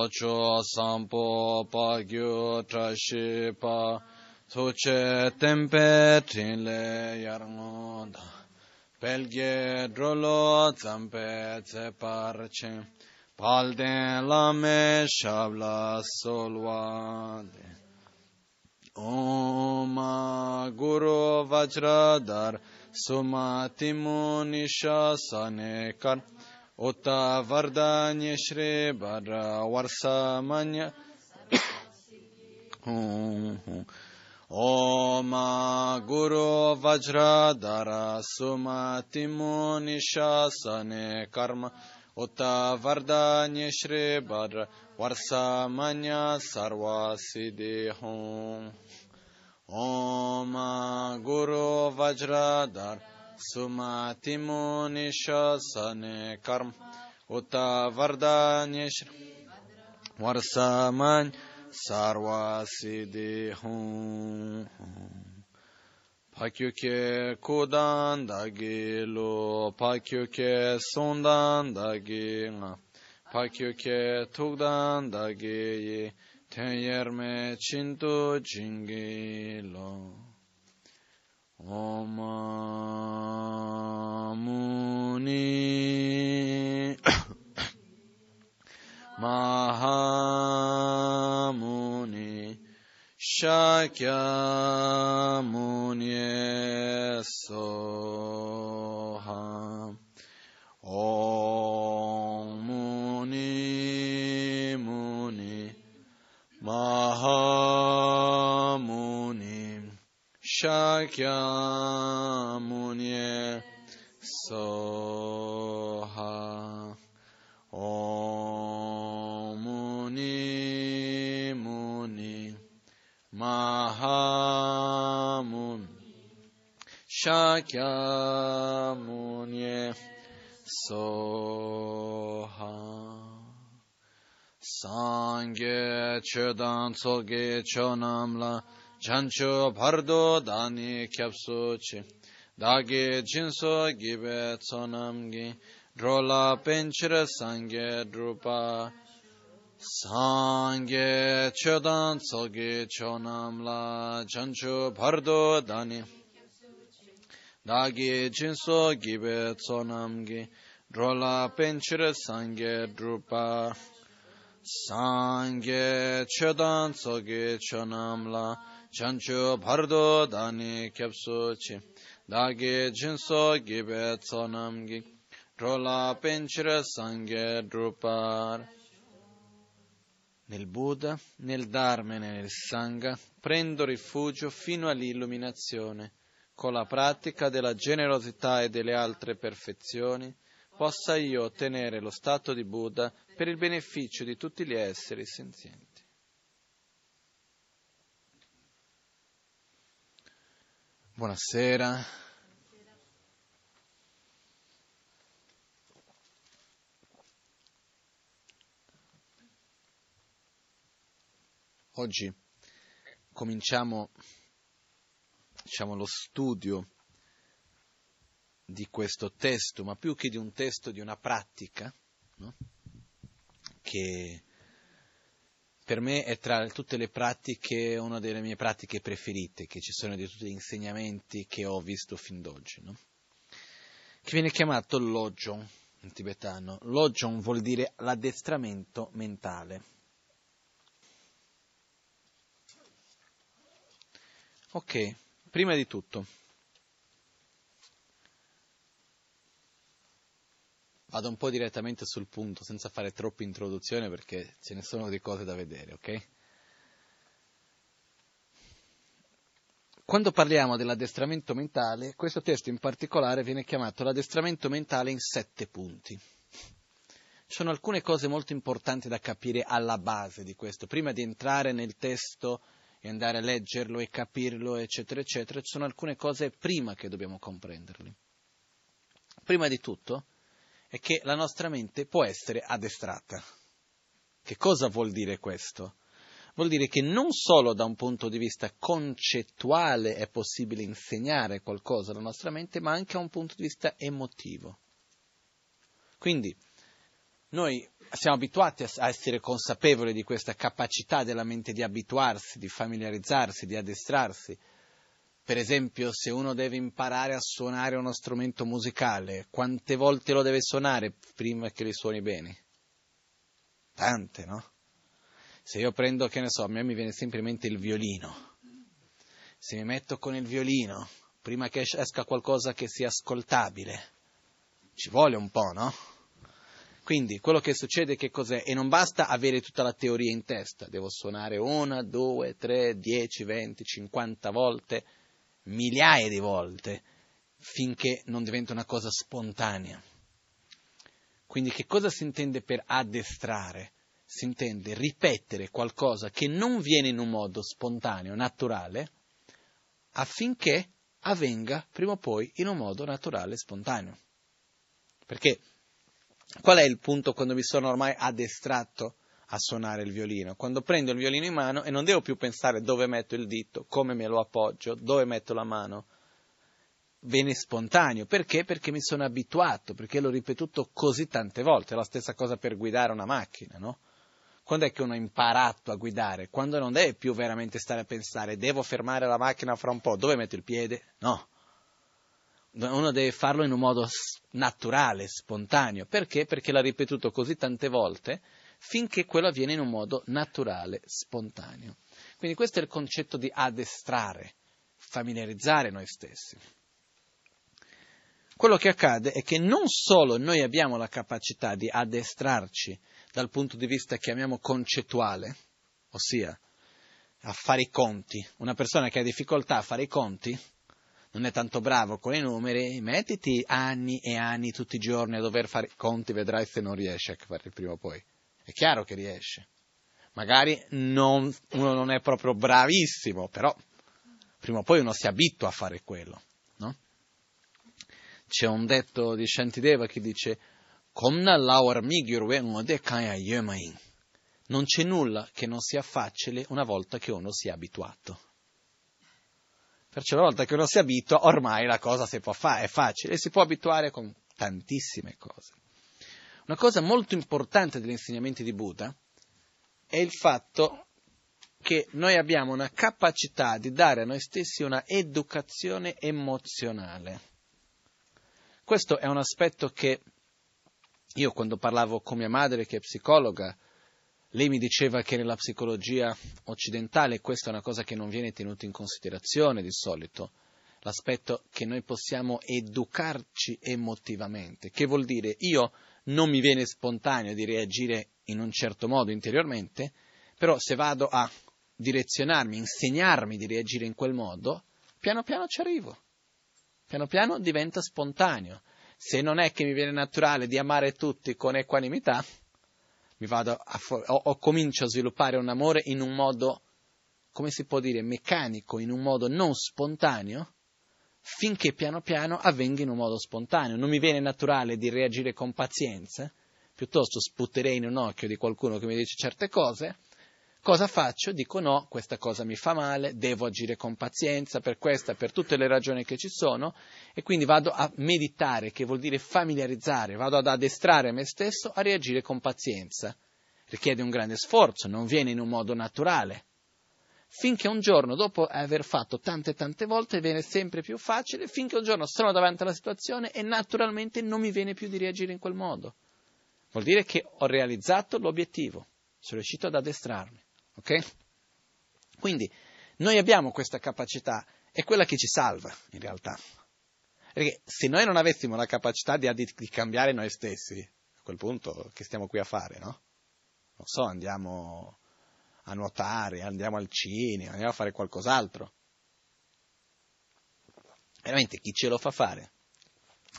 locho sampo pa gyu trashi pa soche tempe trinle yarngoda pelge drolo zampe tse parche palden lame shabla solwade Om Guru Vajradhar Sumati Munisha Sanekar Uta Vardanya Shri Bhadra Varsamanya Om Guru Vajradhara Sumati Munisha Sanekarma Uta Vardanya Shri Bhadra Varsamanya Sarva Om Guru Суматимо нишасане карм, ута варданеш, варсамань сарвасидихум. Pakyuke kudan dagi lo, pakyuke sundan dagi nga, pakyuke tukdan dagi yi, ten yerme chintu jingi lo. Muni Mahamuni Shakya Muni Soham Om Muni Muni Mahamuni Shakyamuni Soha Om Muni Muni Mahamun Shakyamuni Soha Sangye Chodan Tsoge Chonamla Chancho Bhardo Dani Kyapsuchi Dagi Jinso Gibe Tsonamgi Drola Penchira Sangye Drupa Sangye Chodan Tsoge Chonamla Chancho Bhardo Dani Dagi Jinso Gibe Tsonamgi Drola Penchira Sangye Drupa Sangye Chodan Tsoge Chonamla Chancho Bhardo Dani Kyapsuchi Dagi Jinso Gibe Tsonamgi Drola Penchira Sangye Drupar Nel Buddha, nel Dharma e nel Sangha prendo rifugio fino all'illuminazione. Con la pratica della generosità e delle altre perfezioni possa io ottenere lo stato di Buddha per il beneficio di tutti gli esseri senzienti. Buonasera. Oggi cominciamo diciamo, lo studio di questo testo, ma più che di un testo, di una pratica, no? che per me è tra tutte le pratiche una delle mie pratiche preferite, che ci sono di tutti gli insegnamenti che ho visto fin d'oggi, no? che viene chiamato Lojong in tibetano. Lojong vuol dire l'addestramento mentale. Ok, prima di tutto, vado un po' direttamente sul punto, senza fare troppa introduzione perché ce ne sono di cose da vedere, ok? Quando parliamo dell'addestramento mentale, questo testo in particolare viene chiamato l'addestramento mentale in sette punti. Ci sono alcune cose molto importanti da capire alla base di questo, prima di entrare nel testo e andare a leggerlo e capirlo, eccetera, eccetera, ci sono alcune cose prima che dobbiamo comprenderli. Prima di tutto è che la nostra mente può essere addestrata. Che cosa vuol dire questo? Vuol dire che non solo da un punto di vista concettuale è possibile insegnare qualcosa alla nostra mente, ma anche da un punto di vista emotivo. Quindi, noi siamo abituati a essere consapevoli di questa capacità della mente di abituarsi, di familiarizzarsi, di addestrarsi. Per esempio, se uno deve imparare a suonare uno strumento musicale, quante volte lo deve suonare prima che li suoni bene? Tante, no? Se io prendo, che ne so, a me mi viene sempre in mente il violino. Se mi metto con il violino, prima che esca qualcosa che sia ascoltabile, ci vuole un po', no? Quindi quello che succede che cos'è? E non basta avere tutta la teoria in testa, devo suonare una, due, tre, dieci, venti, cinquanta volte, migliaia di volte, finché non diventa una cosa spontanea. Quindi che cosa si intende per addestrare? Si intende ripetere qualcosa che non viene in un modo spontaneo, naturale, affinché avvenga prima o poi in un modo naturale e spontaneo. Perché Qual è il punto quando mi sono ormai addestrato a suonare il violino? Quando prendo il violino in mano e non devo più pensare dove metto il dito, come me lo appoggio, dove metto la mano. Viene spontaneo. Perché? Perché mi sono abituato, perché l'ho ripetuto così tante volte. È la stessa cosa per guidare una macchina, no? Quando è che uno ha imparato a guidare? Quando non deve più veramente stare a pensare, devo fermare la macchina fra un po', dove metto il piede? No uno deve farlo in un modo naturale, spontaneo. Perché? Perché l'ha ripetuto così tante volte finché quello avviene in un modo naturale, spontaneo. Quindi questo è il concetto di addestrare, familiarizzare noi stessi. Quello che accade è che non solo noi abbiamo la capacità di addestrarci dal punto di vista, chiamiamo, concettuale, ossia a fare i conti. Una persona che ha difficoltà a fare i conti non è tanto bravo con i numeri, mettiti anni e anni tutti i giorni a dover fare i conti, vedrai se non riesci a fare prima o poi. È chiaro che riesce. Magari non, uno non è proprio bravissimo, però prima o poi uno si abitua a fare quello. No? C'è un detto di Shantideva che dice non c'è nulla che non sia facile una volta che uno sia abituato. Perciò una volta che uno si abitua, ormai la cosa si può fare, è facile e si può abituare con tantissime cose. Una cosa molto importante degli insegnamenti di Buddha è il fatto che noi abbiamo una capacità di dare a noi stessi una educazione emozionale. Questo è un aspetto che io quando parlavo con mia madre che è psicologa lei mi diceva che nella psicologia occidentale questa è una cosa che non viene tenuta in considerazione di solito, l'aspetto che noi possiamo educarci emotivamente, che vuol dire io non mi viene spontaneo di reagire in un certo modo interiormente, però se vado a direzionarmi, insegnarmi di reagire in quel modo, piano piano ci arrivo, piano piano diventa spontaneo. Se non è che mi viene naturale di amare tutti con equanimità, a, o, o comincio a sviluppare un amore in un modo, come si può dire, meccanico, in un modo non spontaneo, finché piano piano avvenga in un modo spontaneo. Non mi viene naturale di reagire con pazienza, piuttosto sputerei in un occhio di qualcuno che mi dice certe cose, cosa faccio? Dico no, questa cosa mi fa male, devo agire con pazienza per questa, per tutte le ragioni che ci sono, e quindi vado a meditare, che vuol dire familiarizzare, vado ad addestrare me stesso a reagire con pazienza. Richiede un grande sforzo, non viene in un modo naturale. Finché un giorno, dopo aver fatto tante tante volte, viene sempre più facile, finché un giorno sono davanti alla situazione e naturalmente non mi viene più di reagire in quel modo. Vuol dire che ho realizzato l'obiettivo, sono riuscito ad addestrarmi. Ok? Quindi noi abbiamo questa capacità, è quella che ci salva in realtà. Perché se noi non avessimo la capacità di, di cambiare noi stessi, a quel punto che stiamo qui a fare, no? Non so, andiamo a nuotare, andiamo al cinema, andiamo a fare qualcos'altro. Veramente chi ce lo fa fare?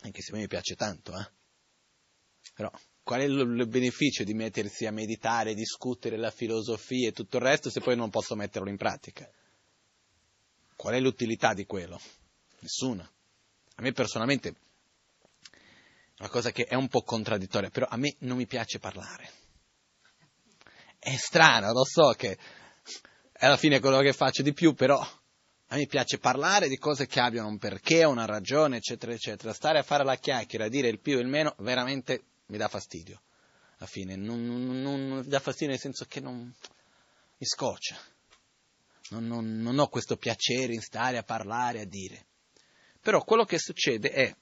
Anche se a me piace tanto, eh? Però qual è il beneficio di mettersi a meditare, discutere la filosofia e tutto il resto se poi non posso metterlo in pratica? Qual è l'utilità di quello? Nessuna. A me personalmente è una cosa che è un po' contraddittoria, però a me non mi piace parlare. È strano, lo so che è alla fine quello che faccio di più, però a me piace parlare di cose che abbiano un perché, una ragione, eccetera, eccetera. Stare a fare la chiacchiera, dire il più e il meno, veramente mi dà fastidio. alla fine, non, non, non dà fastidio nel senso che non mi scoccia. Non, non ho questo piacere in stare a parlare, a dire. Però quello che succede è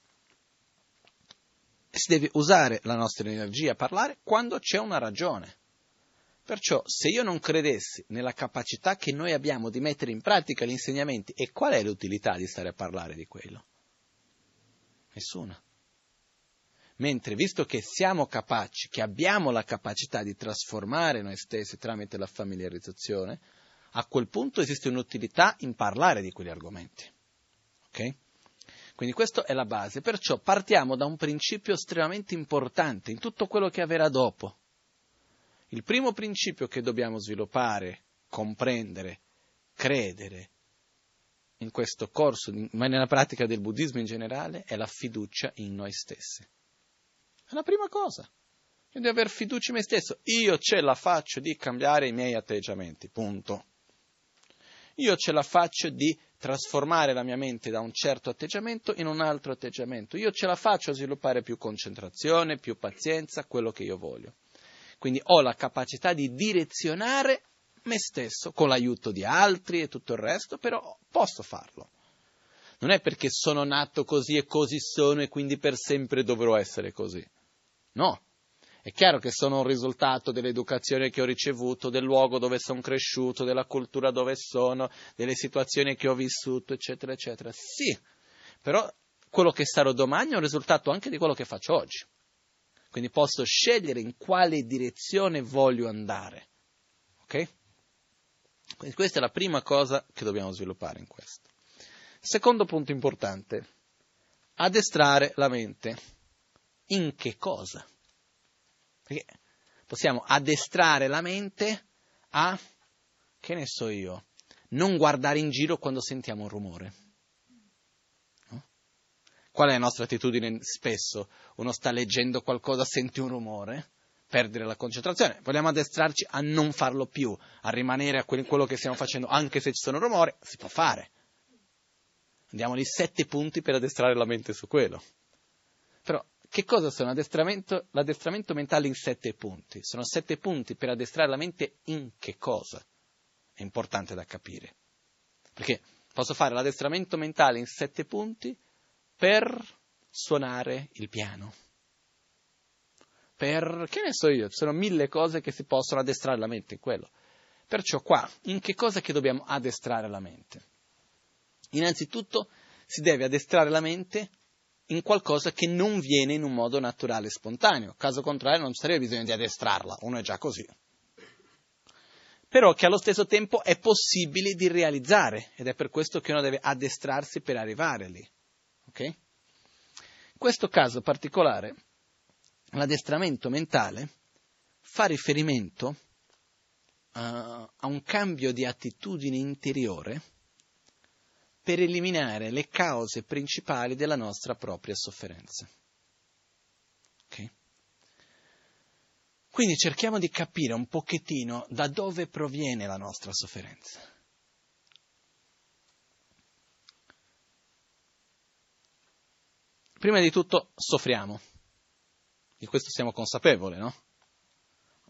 si deve usare la nostra energia a parlare quando c'è una ragione. Perciò se io non credessi nella capacità che noi abbiamo di mettere in pratica gli insegnamenti, e qual è l'utilità di stare a parlare di quello? Nessuna. Mentre visto che siamo capaci, che abbiamo la capacità di trasformare noi stessi tramite la familiarizzazione, a quel punto esiste un'utilità in parlare di quegli argomenti. Ok? Quindi questa è la base, perciò partiamo da un principio estremamente importante in tutto quello che avverrà dopo. Il primo principio che dobbiamo sviluppare, comprendere, credere in questo corso, ma nella pratica del buddismo in generale, è la fiducia in noi stessi. È la prima cosa. Io devo avere fiducia in me stesso. Io ce la faccio di cambiare i miei atteggiamenti, punto. Io ce la faccio di trasformare la mia mente da un certo atteggiamento in un altro atteggiamento. Io ce la faccio a sviluppare più concentrazione, più pazienza, quello che io voglio. Quindi ho la capacità di direzionare me stesso con l'aiuto di altri e tutto il resto, però posso farlo. Non è perché sono nato così e così sono e quindi per sempre dovrò essere così. No, è chiaro che sono un risultato dell'educazione che ho ricevuto, del luogo dove sono cresciuto, della cultura dove sono, delle situazioni che ho vissuto, eccetera, eccetera. Sì, però quello che sarò domani è un risultato anche di quello che faccio oggi. Quindi posso scegliere in quale direzione voglio andare. Ok? Quindi questa è la prima cosa che dobbiamo sviluppare in questo. Secondo punto importante, addestrare la mente. In che cosa? Perché possiamo addestrare la mente a, che ne so io, non guardare in giro quando sentiamo un rumore. Qual è la nostra attitudine spesso? Uno sta leggendo qualcosa, sente un rumore, perdere la concentrazione. Vogliamo addestrarci a non farlo più, a rimanere a quello che stiamo facendo, anche se ci sono rumori, si può fare. Andiamo lì sette punti per addestrare la mente su quello. Però che cosa sono l'addestramento, l'addestramento mentale in sette punti? Sono sette punti per addestrare la mente in che cosa? È importante da capire. Perché posso fare l'addestramento mentale in sette punti per suonare il piano. Per, che ne so io, sono mille cose che si possono addestrare la mente in quello. Perciò qua, in che cosa che dobbiamo addestrare la mente? Innanzitutto si deve addestrare la mente in qualcosa che non viene in un modo naturale e spontaneo. Caso contrario non ci sarebbe bisogno di addestrarla, uno è già così. Però che allo stesso tempo è possibile di realizzare ed è per questo che uno deve addestrarsi per arrivare lì. Okay? In questo caso particolare, l'addestramento mentale fa riferimento uh, a un cambio di attitudine interiore per eliminare le cause principali della nostra propria sofferenza. Okay? Quindi cerchiamo di capire un pochettino da dove proviene la nostra sofferenza. Prima di tutto soffriamo, di questo siamo consapevoli, no?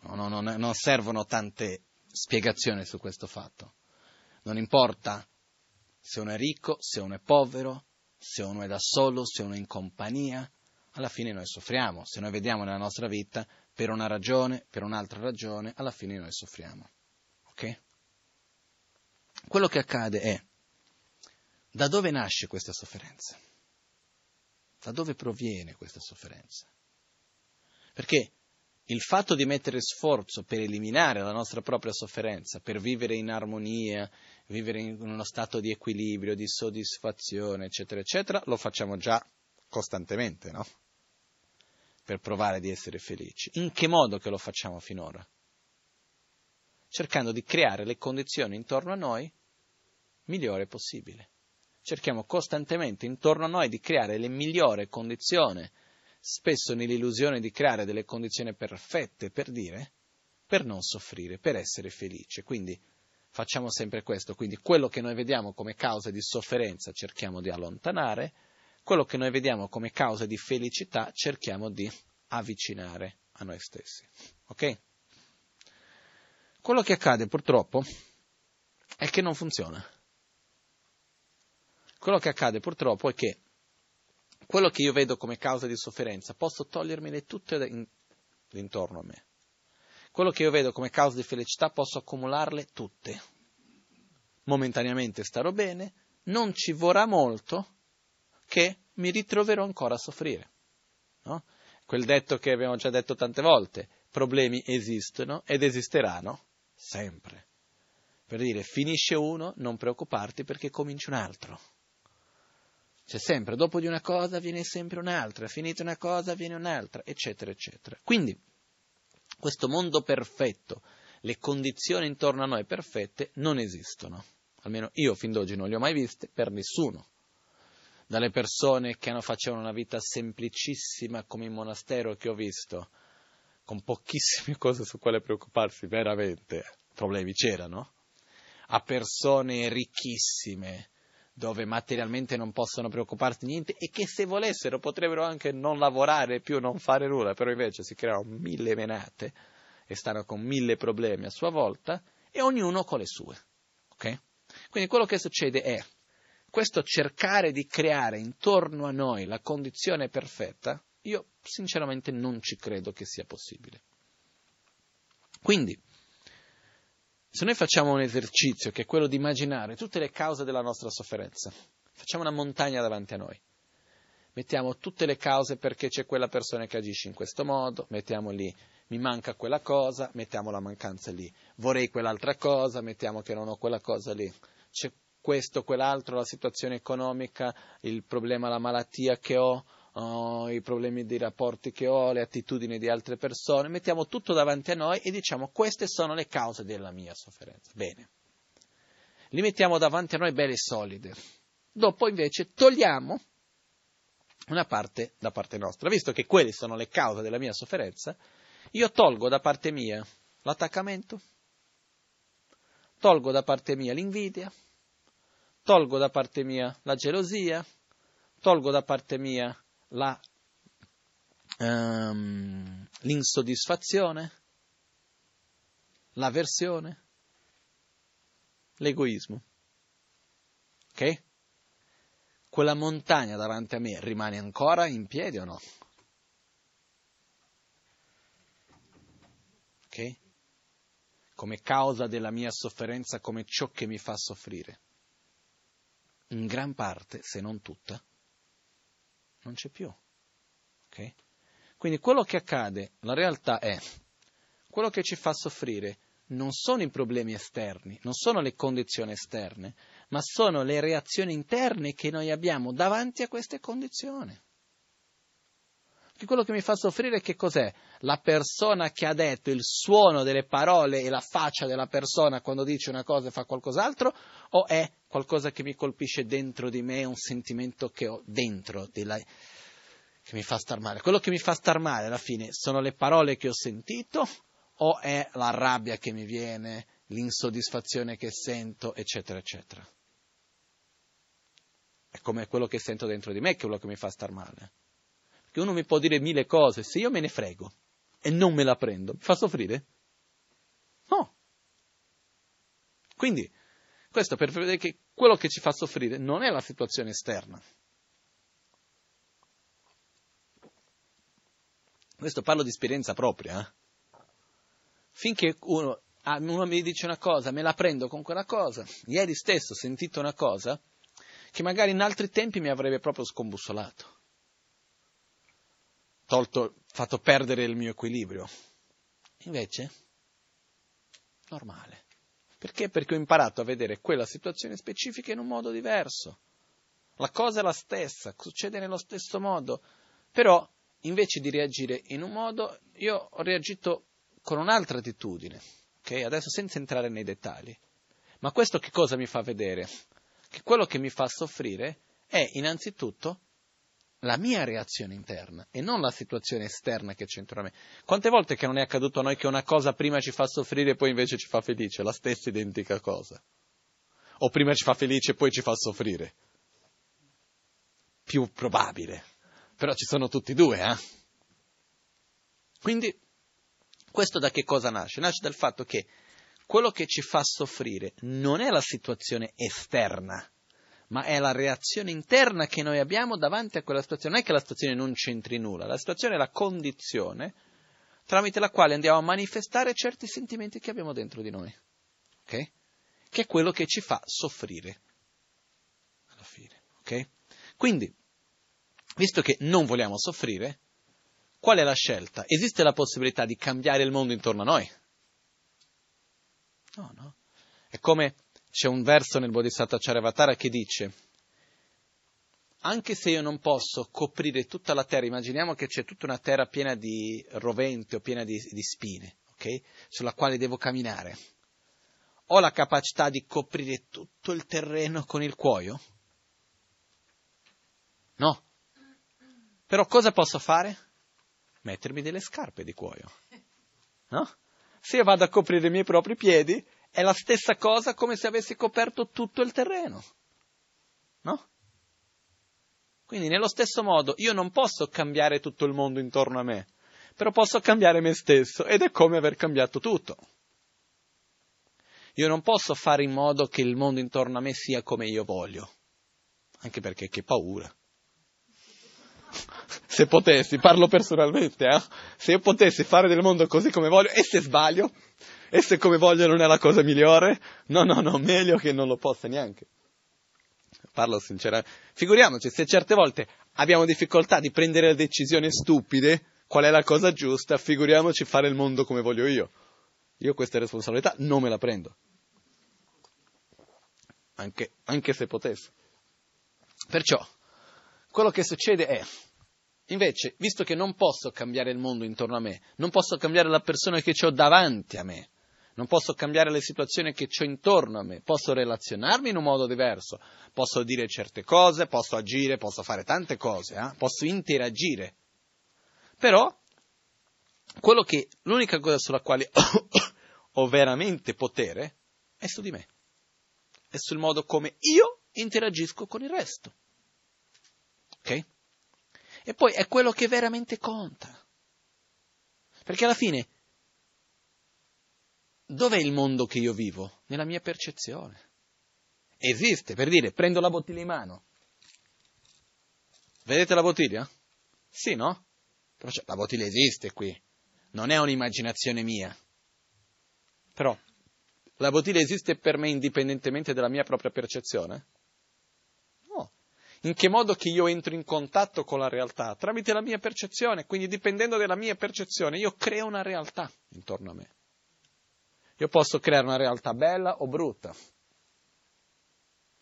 No, no, no? Non servono tante spiegazioni su questo fatto. Non importa se uno è ricco, se uno è povero, se uno è da solo, se uno è in compagnia, alla fine noi soffriamo. Se noi vediamo nella nostra vita per una ragione, per un'altra ragione, alla fine noi soffriamo. Ok? Quello che accade è, da dove nasce questa sofferenza? Da dove proviene questa sofferenza? Perché il fatto di mettere sforzo per eliminare la nostra propria sofferenza, per vivere in armonia, vivere in uno stato di equilibrio, di soddisfazione, eccetera, eccetera, lo facciamo già costantemente, no? Per provare di essere felici. In che modo che lo facciamo finora? Cercando di creare le condizioni intorno a noi migliore possibile. Cerchiamo costantemente intorno a noi di creare le migliori condizioni spesso nell'illusione di creare delle condizioni perfette per dire, per non soffrire, per essere felice. Quindi facciamo sempre questo, quindi quello che noi vediamo come causa di sofferenza cerchiamo di allontanare, quello che noi vediamo come causa di felicità cerchiamo di avvicinare a noi stessi. Ok? Quello che accade purtroppo è che non funziona. Quello che accade purtroppo è che quello che io vedo come causa di sofferenza posso togliermele tutte in, intorno a me. Quello che io vedo come causa di felicità posso accumularle tutte. Momentaneamente starò bene, non ci vorrà molto che mi ritroverò ancora a soffrire. No? Quel detto che abbiamo già detto tante volte, problemi esistono ed esisteranno sempre. Per dire, finisce uno, non preoccuparti perché comincia un altro. C'è sempre, dopo di una cosa viene sempre un'altra, finita una cosa viene un'altra, eccetera, eccetera. Quindi, questo mondo perfetto, le condizioni intorno a noi perfette non esistono. Almeno io fin d'oggi non le ho mai viste per nessuno. Dalle persone che hanno facevano una vita semplicissima come il monastero che ho visto, con pochissime cose su quale preoccuparsi veramente, problemi c'erano, a persone ricchissime, dove materialmente non possono preoccuparsi di niente e che se volessero potrebbero anche non lavorare più, non fare nulla, però invece si creano mille menate e stanno con mille problemi a sua volta e ognuno con le sue. Okay? Quindi quello che succede è questo cercare di creare intorno a noi la condizione perfetta, io sinceramente non ci credo che sia possibile. Quindi, se noi facciamo un esercizio che è quello di immaginare tutte le cause della nostra sofferenza, facciamo una montagna davanti a noi, mettiamo tutte le cause perché c'è quella persona che agisce in questo modo, mettiamo lì mi manca quella cosa, mettiamo la mancanza lì, vorrei quell'altra cosa, mettiamo che non ho quella cosa lì, c'è questo, quell'altro, la situazione economica, il problema, la malattia che ho, oh, i problemi dei rapporti che ho, le attitudini di altre persone, mettiamo tutto davanti a noi e diciamo queste sono le cause della mia sofferenza. Bene, li mettiamo davanti a noi belle e solide. Dopo invece togliamo una parte da parte nostra. Visto che quelle sono le cause della mia sofferenza, io tolgo da parte mia l'attaccamento, tolgo da parte mia l'invidia, tolgo da parte mia la gelosia, tolgo da parte mia la, um, l'insoddisfazione, l'avversione, l'egoismo. Ok? Quella montagna davanti a me rimane ancora in piedi o no? Ok? Come causa della mia sofferenza, come ciò che mi fa soffrire. In gran parte, se non tutta, non c'è più. Okay? Quindi quello che accade, la realtà è, quello che ci fa soffrire non sono i problemi esterni, non sono le condizioni esterne, ma sono le reazioni interne che noi abbiamo davanti a queste condizioni. Quello che mi fa soffrire che cos'è? La persona che ha detto il suono delle parole e la faccia della persona quando dice una cosa e fa qualcos'altro, o è qualcosa che mi colpisce dentro di me, un sentimento che ho dentro, della, che mi fa star male? Quello che mi fa star male alla fine sono le parole che ho sentito o è la rabbia che mi viene, l'insoddisfazione che sento, eccetera, eccetera. È come quello che sento dentro di me che è quello che mi fa star male. Che uno mi può dire mille cose, se io me ne frego e non me la prendo, mi fa soffrire? No. Quindi, questo per vedere che quello che ci fa soffrire non è la situazione esterna. Questo parlo di esperienza propria. Eh? Finché uno, ah, uno mi dice una cosa, me la prendo con quella cosa. Ieri stesso ho sentito una cosa che magari in altri tempi mi avrebbe proprio scombussolato tolto, fatto perdere il mio equilibrio. Invece, normale. Perché? Perché ho imparato a vedere quella situazione specifica in un modo diverso. La cosa è la stessa, succede nello stesso modo, però invece di reagire in un modo, io ho reagito con un'altra attitudine, ok? Adesso senza entrare nei dettagli. Ma questo che cosa mi fa vedere? Che quello che mi fa soffrire è innanzitutto la mia reazione interna e non la situazione esterna che intorno a me. Quante volte che non è accaduto a noi che una cosa prima ci fa soffrire e poi invece ci fa felice, la stessa identica cosa. O prima ci fa felice e poi ci fa soffrire. Più probabile. Però ci sono tutti e due, eh? Quindi Questo da che cosa nasce? Nasce dal fatto che quello che ci fa soffrire non è la situazione esterna, ma è la reazione interna che noi abbiamo davanti a quella situazione. Non è che la situazione non c'entri nulla, la situazione è la condizione tramite la quale andiamo a manifestare certi sentimenti che abbiamo dentro di noi, okay? che è quello che ci fa soffrire alla fine. Okay? Quindi, visto che non vogliamo soffrire, qual è la scelta? Esiste la possibilità di cambiare il mondo intorno a noi? No, no. È come c'è un verso nel Bodhisattva Charavatara che dice, anche se io non posso coprire tutta la terra, immaginiamo che c'è tutta una terra piena di roventi o piena di, di spine, ok? Sulla quale devo camminare. Ho la capacità di coprire tutto il terreno con il cuoio? No. Però cosa posso fare? Mettermi delle scarpe di cuoio. No? Se io vado a coprire i miei propri piedi, è la stessa cosa come se avessi coperto tutto il terreno. No? Quindi nello stesso modo io non posso cambiare tutto il mondo intorno a me, però posso cambiare me stesso ed è come aver cambiato tutto. Io non posso fare in modo che il mondo intorno a me sia come io voglio, anche perché che paura. Se potessi, parlo personalmente, eh? se io potessi fare del mondo così come voglio e se sbaglio, e se come voglio non è la cosa migliore? No, no, no, meglio che non lo possa neanche. Parlo sinceramente. Figuriamoci, se certe volte abbiamo difficoltà di prendere decisioni stupide, qual è la cosa giusta, figuriamoci fare il mondo come voglio io. Io questa responsabilità non me la prendo. Anche, anche se potessi. Perciò, quello che succede è, invece, visto che non posso cambiare il mondo intorno a me, non posso cambiare la persona che ho davanti a me, non posso cambiare le situazioni che ho intorno a me, posso relazionarmi in un modo diverso, posso dire certe cose, posso agire, posso fare tante cose, eh? posso interagire. Però, che, l'unica cosa sulla quale ho veramente potere è su di me, è sul modo come io interagisco con il resto. Ok? E poi è quello che veramente conta. Perché alla fine dov'è il mondo che io vivo? Nella mia percezione. Esiste, per dire, prendo la bottiglia in mano. Vedete la bottiglia? Sì, no? Però la bottiglia esiste qui, non è un'immaginazione mia. Però la bottiglia esiste per me indipendentemente dalla mia propria percezione? No. In che modo che io entro in contatto con la realtà? Tramite la mia percezione, quindi dipendendo dalla mia percezione io creo una realtà intorno a me. Io posso creare una realtà bella o brutta.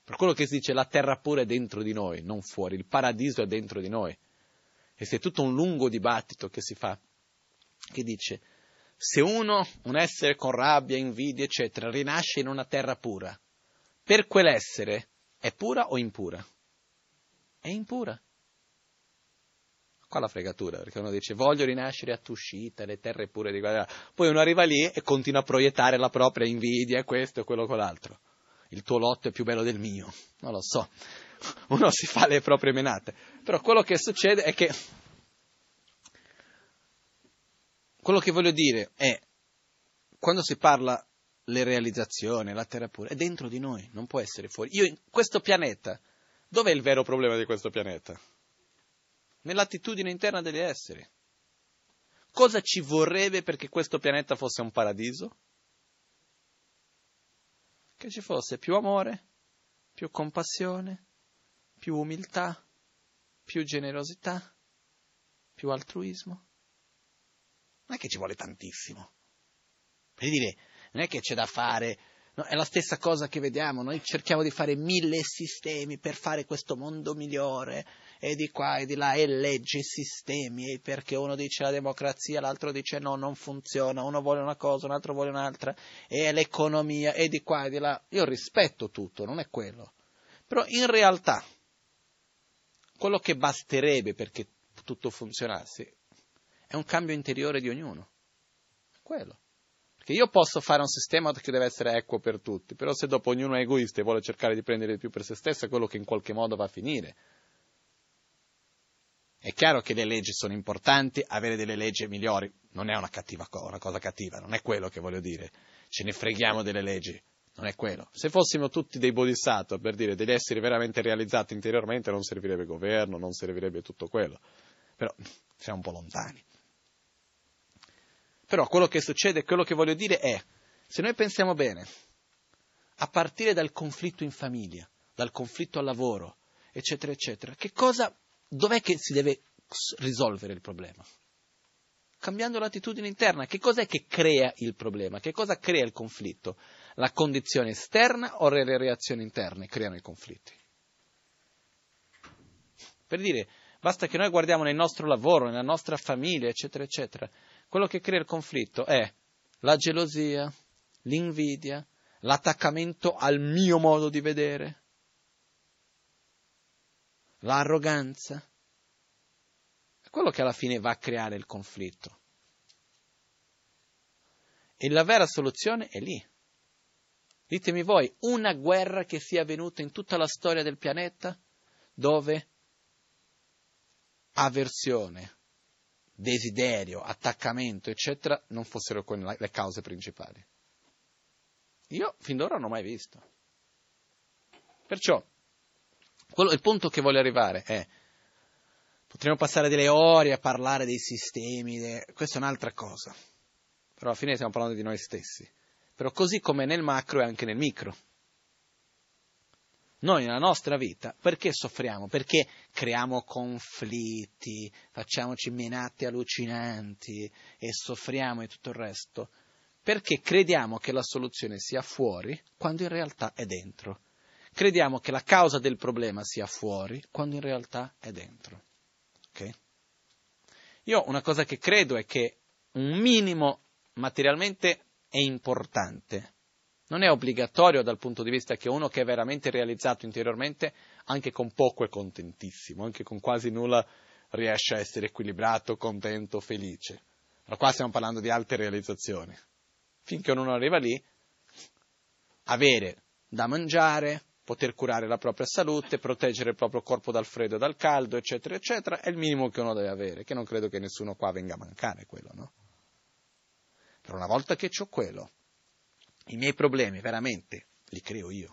Per quello che si dice la terra pura è dentro di noi, non fuori, il paradiso è dentro di noi. E c'è tutto un lungo dibattito che si fa, che dice, se uno, un essere con rabbia, invidia, eccetera, rinasce in una terra pura, per quell'essere è pura o impura? È impura qua la fregatura, perché uno dice voglio rinascere a Tushita, le terre pure di guarda. Poi uno arriva lì e continua a proiettare la propria invidia, questo e quello con l'altro. Il tuo lotto è più bello del mio, non lo so. Uno si fa le proprie menate. Però quello che succede è che quello che voglio dire è quando si parla le realizzazioni, la terra pura, è dentro di noi, non può essere fuori. Io in questo pianeta, dov'è il vero problema di questo pianeta? Nell'attitudine interna degli esseri. Cosa ci vorrebbe perché questo pianeta fosse un paradiso? Che ci fosse più amore, più compassione, più umiltà, più generosità, più altruismo. Non è che ci vuole tantissimo. Per dire, non è che c'è da fare No, è la stessa cosa che vediamo, noi cerchiamo di fare mille sistemi per fare questo mondo migliore, e di qua e di là, e leggi, sistemi, e perché uno dice la democrazia, l'altro dice no, non funziona, uno vuole una cosa, un altro vuole un'altra, e l'economia, e di qua e di là. Io rispetto tutto, non è quello. Però in realtà, quello che basterebbe perché tutto funzionasse è un cambio interiore di ognuno. Quello. Che io posso fare un sistema che deve essere equo per tutti, però se dopo ognuno è egoista e vuole cercare di prendere di più per se stesso, è quello che in qualche modo va a finire. È chiaro che le leggi sono importanti, avere delle leggi migliori non è una, cattiva, una cosa cattiva, non è quello che voglio dire. Ce ne freghiamo delle leggi, non è quello. Se fossimo tutti dei bodhisattva, per dire degli esseri veramente realizzati interiormente, non servirebbe governo, non servirebbe tutto quello. Però siamo un po' lontani. Però quello che succede, quello che voglio dire è, se noi pensiamo bene, a partire dal conflitto in famiglia, dal conflitto al lavoro, eccetera, eccetera, che cosa, dov'è che si deve risolvere il problema? Cambiando l'attitudine interna, che cos'è che crea il problema? Che cosa crea il conflitto? La condizione esterna o le reazioni interne creano i conflitti? Per dire, basta che noi guardiamo nel nostro lavoro, nella nostra famiglia, eccetera, eccetera, quello che crea il conflitto è la gelosia, l'invidia, l'attaccamento al mio modo di vedere, l'arroganza. È quello che alla fine va a creare il conflitto. E la vera soluzione è lì. Ditemi voi, una guerra che sia avvenuta in tutta la storia del pianeta dove avversione, desiderio, attaccamento, eccetera, non fossero le cause principali. Io fin d'ora non ho mai visto. Perciò, quello, il punto che voglio arrivare è, potremmo passare delle ore a parlare dei sistemi, de, questa è un'altra cosa, però alla fine stiamo parlando di noi stessi. Però così come nel macro è anche nel micro. Noi nella nostra vita perché soffriamo? Perché creiamo conflitti, facciamoci menate allucinanti e soffriamo e tutto il resto? Perché crediamo che la soluzione sia fuori quando in realtà è dentro. Crediamo che la causa del problema sia fuori quando in realtà è dentro. Okay? Io una cosa che credo è che un minimo materialmente è importante, non è obbligatorio dal punto di vista che uno che è veramente realizzato interiormente, anche con poco è contentissimo, anche con quasi nulla riesce a essere equilibrato, contento, felice. Ma qua stiamo parlando di alte realizzazioni. Finché uno non arriva lì, avere da mangiare, poter curare la propria salute, proteggere il proprio corpo dal freddo e dal caldo, eccetera, eccetera, è il minimo che uno deve avere, che non credo che nessuno qua venga a mancare quello, no? Però una volta che ho quello, i miei problemi veramente li creo io.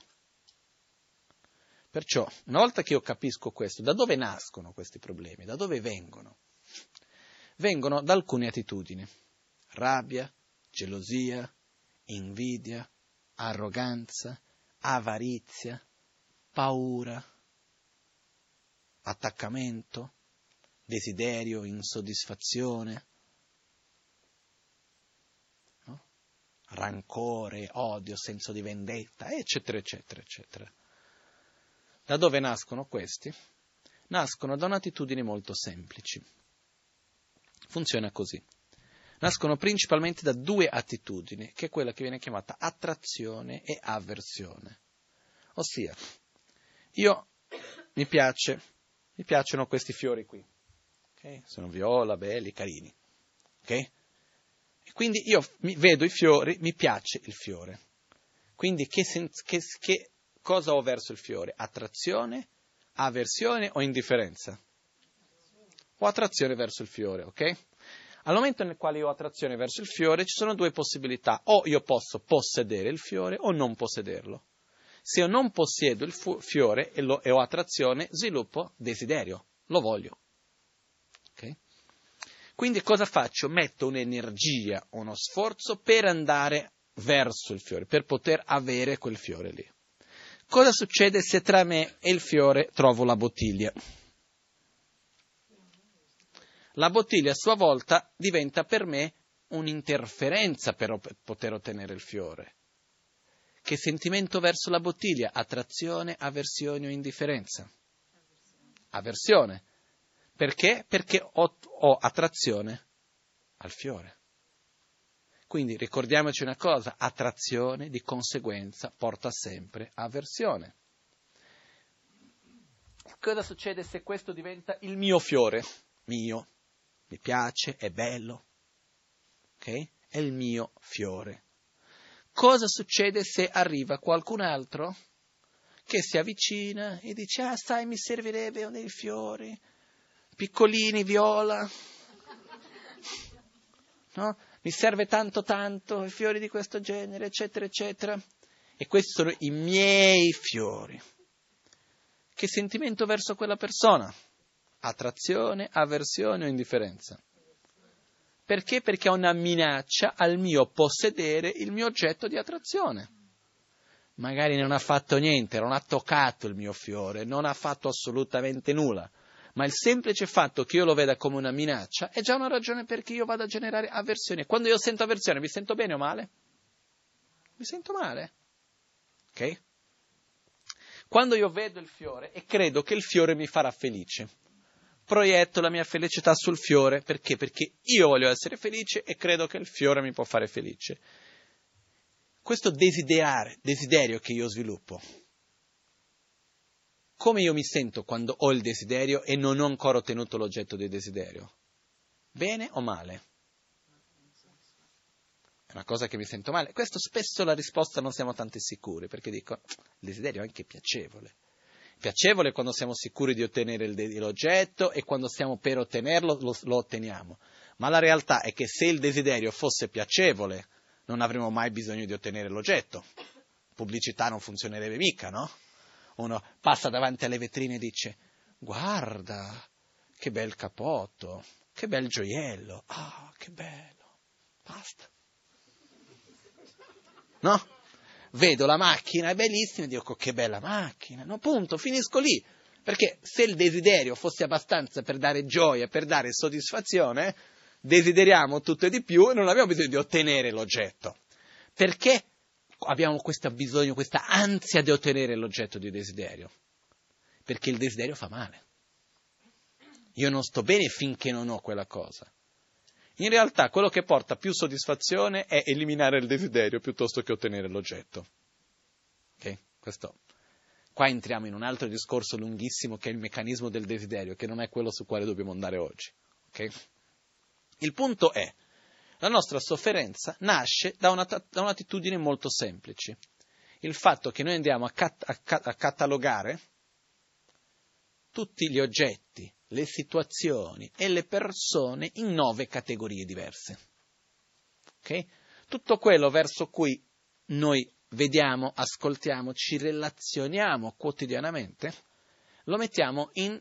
Perciò, una volta che io capisco questo, da dove nascono questi problemi? Da dove vengono? Vengono da alcune attitudini. Rabbia, gelosia, invidia, arroganza, avarizia, paura, attaccamento, desiderio, insoddisfazione, rancore, odio, senso di vendetta, eccetera, eccetera, eccetera. Da dove nascono questi? Nascono da un'attitudine molto semplici. Funziona così. Nascono principalmente da due attitudini, che è quella che viene chiamata attrazione e avversione. Ossia, io mi piace, mi piacciono questi fiori qui. Okay? Sono viola, belli, carini. Okay? E quindi io vedo i fiori, mi piace il fiore. Quindi che, che, che cosa ho verso il fiore? Attrazione, avversione o indifferenza? Ho attrazione verso il fiore, ok? Al momento nel quale io ho attrazione verso il fiore ci sono due possibilità, o io posso possedere il fiore o non possederlo. Se io non possiedo il fiore e, lo, e ho attrazione, sviluppo desiderio, lo voglio. Quindi cosa faccio? Metto un'energia, uno sforzo per andare verso il fiore, per poter avere quel fiore lì. Cosa succede se tra me e il fiore trovo la bottiglia? La bottiglia a sua volta diventa per me un'interferenza per poter ottenere il fiore. Che sentimento verso la bottiglia? Attrazione, avversione o indifferenza? Avversione. Perché? Perché ho, ho attrazione al fiore. Quindi ricordiamoci una cosa, attrazione di conseguenza porta sempre avversione. Cosa succede se questo diventa il mio fiore? Mio, mi piace, è bello, ok? È il mio fiore. Cosa succede se arriva qualcun altro che si avvicina e dice, ah sai, mi servirebbe dei fiori, piccolini, viola. No? Mi serve tanto tanto, fiori di questo genere, eccetera, eccetera. E questi sono i miei fiori. Che sentimento verso quella persona? Attrazione, avversione o indifferenza? Perché? Perché è una minaccia al mio possedere il mio oggetto di attrazione. Magari non ha fatto niente, non ha toccato il mio fiore, non ha fatto assolutamente nulla, ma il semplice fatto che io lo veda come una minaccia è già una ragione perché io vado a generare avversione. Quando io sento avversione, mi sento bene o male? Mi sento male. Ok? Quando io vedo il fiore e credo che il fiore mi farà felice, proietto la mia felicità sul fiore, perché? Perché io voglio essere felice e credo che il fiore mi può fare felice. Questo desiderare, desiderio che io sviluppo, come io mi sento quando ho il desiderio e non ho ancora ottenuto l'oggetto del desiderio? Bene o male? È una cosa che mi sento male. Questo spesso la risposta non siamo tanto sicuri, perché dico, il desiderio è anche piacevole piacevole quando siamo sicuri di ottenere l'oggetto e quando stiamo per ottenerlo lo, lo, otteniamo. Ma la realtà è che se il desiderio fosse piacevole non avremmo mai bisogno di ottenere l'oggetto. Pubblicità non funzionerebbe mica, no? Uno passa davanti alle vetrine e dice guarda, che bel capotto, che bel gioiello, ah, che bello, basta. No? Vedo la macchina, è bellissima, e dico che bella macchina, no, punto, finisco lì. Perché se il desiderio fosse abbastanza per dare gioia, per dare soddisfazione, desideriamo tutto e di più e non abbiamo bisogno di ottenere l'oggetto. Perché abbiamo questo bisogno, questa ansia di ottenere l'oggetto di desiderio? Perché il desiderio fa male. Io non sto bene finché non ho quella cosa. In realtà quello che porta più soddisfazione è eliminare il desiderio piuttosto che ottenere l'oggetto. Okay? Questo. Qua entriamo in un altro discorso lunghissimo che è il meccanismo del desiderio, che non è quello su quale dobbiamo andare oggi. Okay? Il punto è, la nostra sofferenza nasce da, una, da un'attitudine molto semplice. Il fatto che noi andiamo a, cat, a, a catalogare tutti gli oggetti le situazioni e le persone in nove categorie diverse. Okay? Tutto quello verso cui noi vediamo, ascoltiamo, ci relazioniamo quotidianamente, lo mettiamo in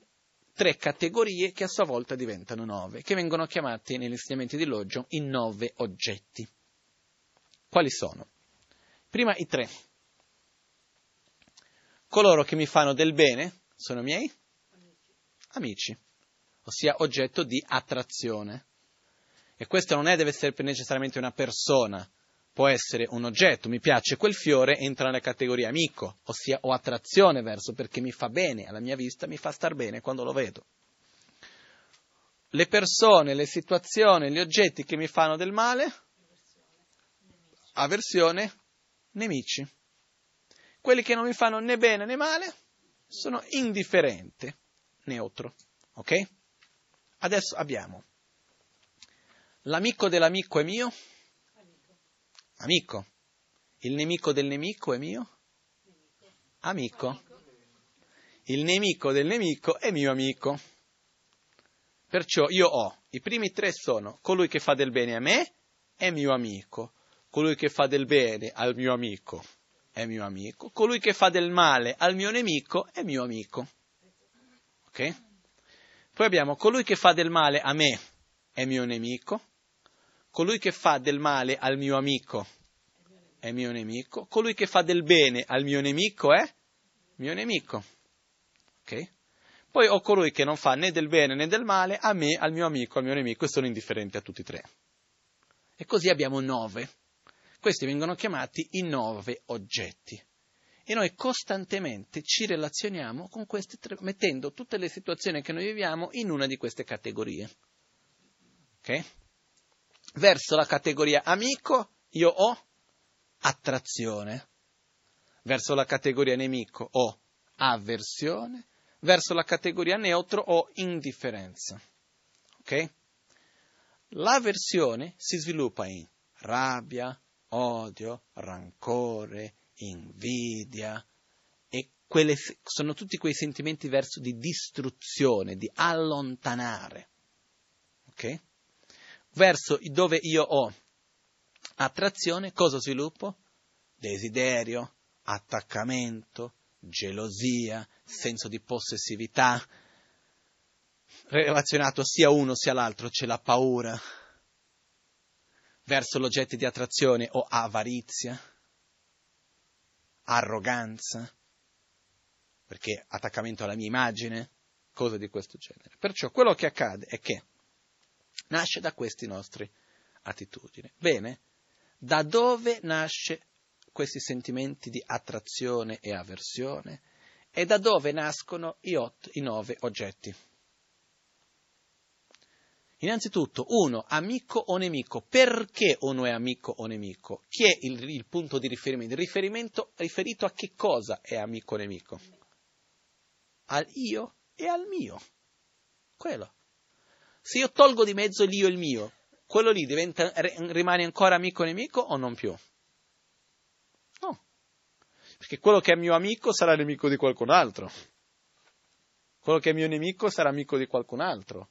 tre categorie che a sua volta diventano nove, che vengono chiamate negli insegnamenti di Loggio i nove oggetti. Quali sono? Prima i tre. Coloro che mi fanno del bene sono miei amici, ossia oggetto di attrazione. E questo non è, deve essere necessariamente una persona, può essere un oggetto, mi piace quel fiore, entra nella categoria amico, ossia ho attrazione verso perché mi fa bene, alla mia vista mi fa star bene quando lo vedo. Le persone, le situazioni, gli oggetti che mi fanno del male, avversione, nemici. Quelli che non mi fanno né bene né male sono indifferenti neutro. Ok? Adesso abbiamo l'amico dell'amico è mio? Amico. Il nemico del nemico è mio? Amico. Il nemico del nemico è mio amico. Perciò io ho, i primi tre sono colui che fa del bene a me è mio amico, colui che fa del bene al mio amico è mio amico, colui che fa del male al mio nemico è mio amico. Ok? Poi abbiamo colui che fa del male a me è mio nemico, colui che fa del male al mio amico è mio nemico, colui che fa del bene al mio nemico è mio nemico. Ok? Poi ho colui che non fa né del bene né del male a me, al mio amico, al mio nemico e sono indifferenti a tutti e tre. E così abbiamo nove. Questi vengono chiamati i nove oggetti. E noi costantemente ci relazioniamo con queste tre, mettendo tutte le situazioni che noi viviamo in una di queste categorie. Ok? Verso la categoria amico io ho attrazione, verso la categoria nemico ho avversione, verso la categoria neutro ho indifferenza. Ok? L'avversione si sviluppa in rabbia, odio, rancore, invidia e quelle, sono tutti quei sentimenti verso di distruzione, di allontanare. Ok? Verso dove io ho attrazione, cosa sviluppo? Desiderio, attaccamento, gelosia, senso di possessività, relazionato sia uno sia l'altro, c'è la paura verso l'oggetto di attrazione o avarizia, arroganza, perché attaccamento alla mia immagine, cose di questo genere. Perciò quello che accade è che nasce da queste nostre attitudini. Bene, da dove nasce questi sentimenti di attrazione e avversione? E da dove nascono i, otto, i nove oggetti? Innanzitutto, uno, amico o nemico. Perché uno è amico o nemico? Chi è il, il punto di riferimento? Il riferimento riferito a che cosa è amico o nemico? Al io e al mio. Quello. Se io tolgo di mezzo l'io e il mio, quello lì diventa, rimane ancora amico o nemico o non più? No. Perché quello che è mio amico sarà nemico di qualcun altro. Quello che è mio nemico sarà amico di qualcun altro.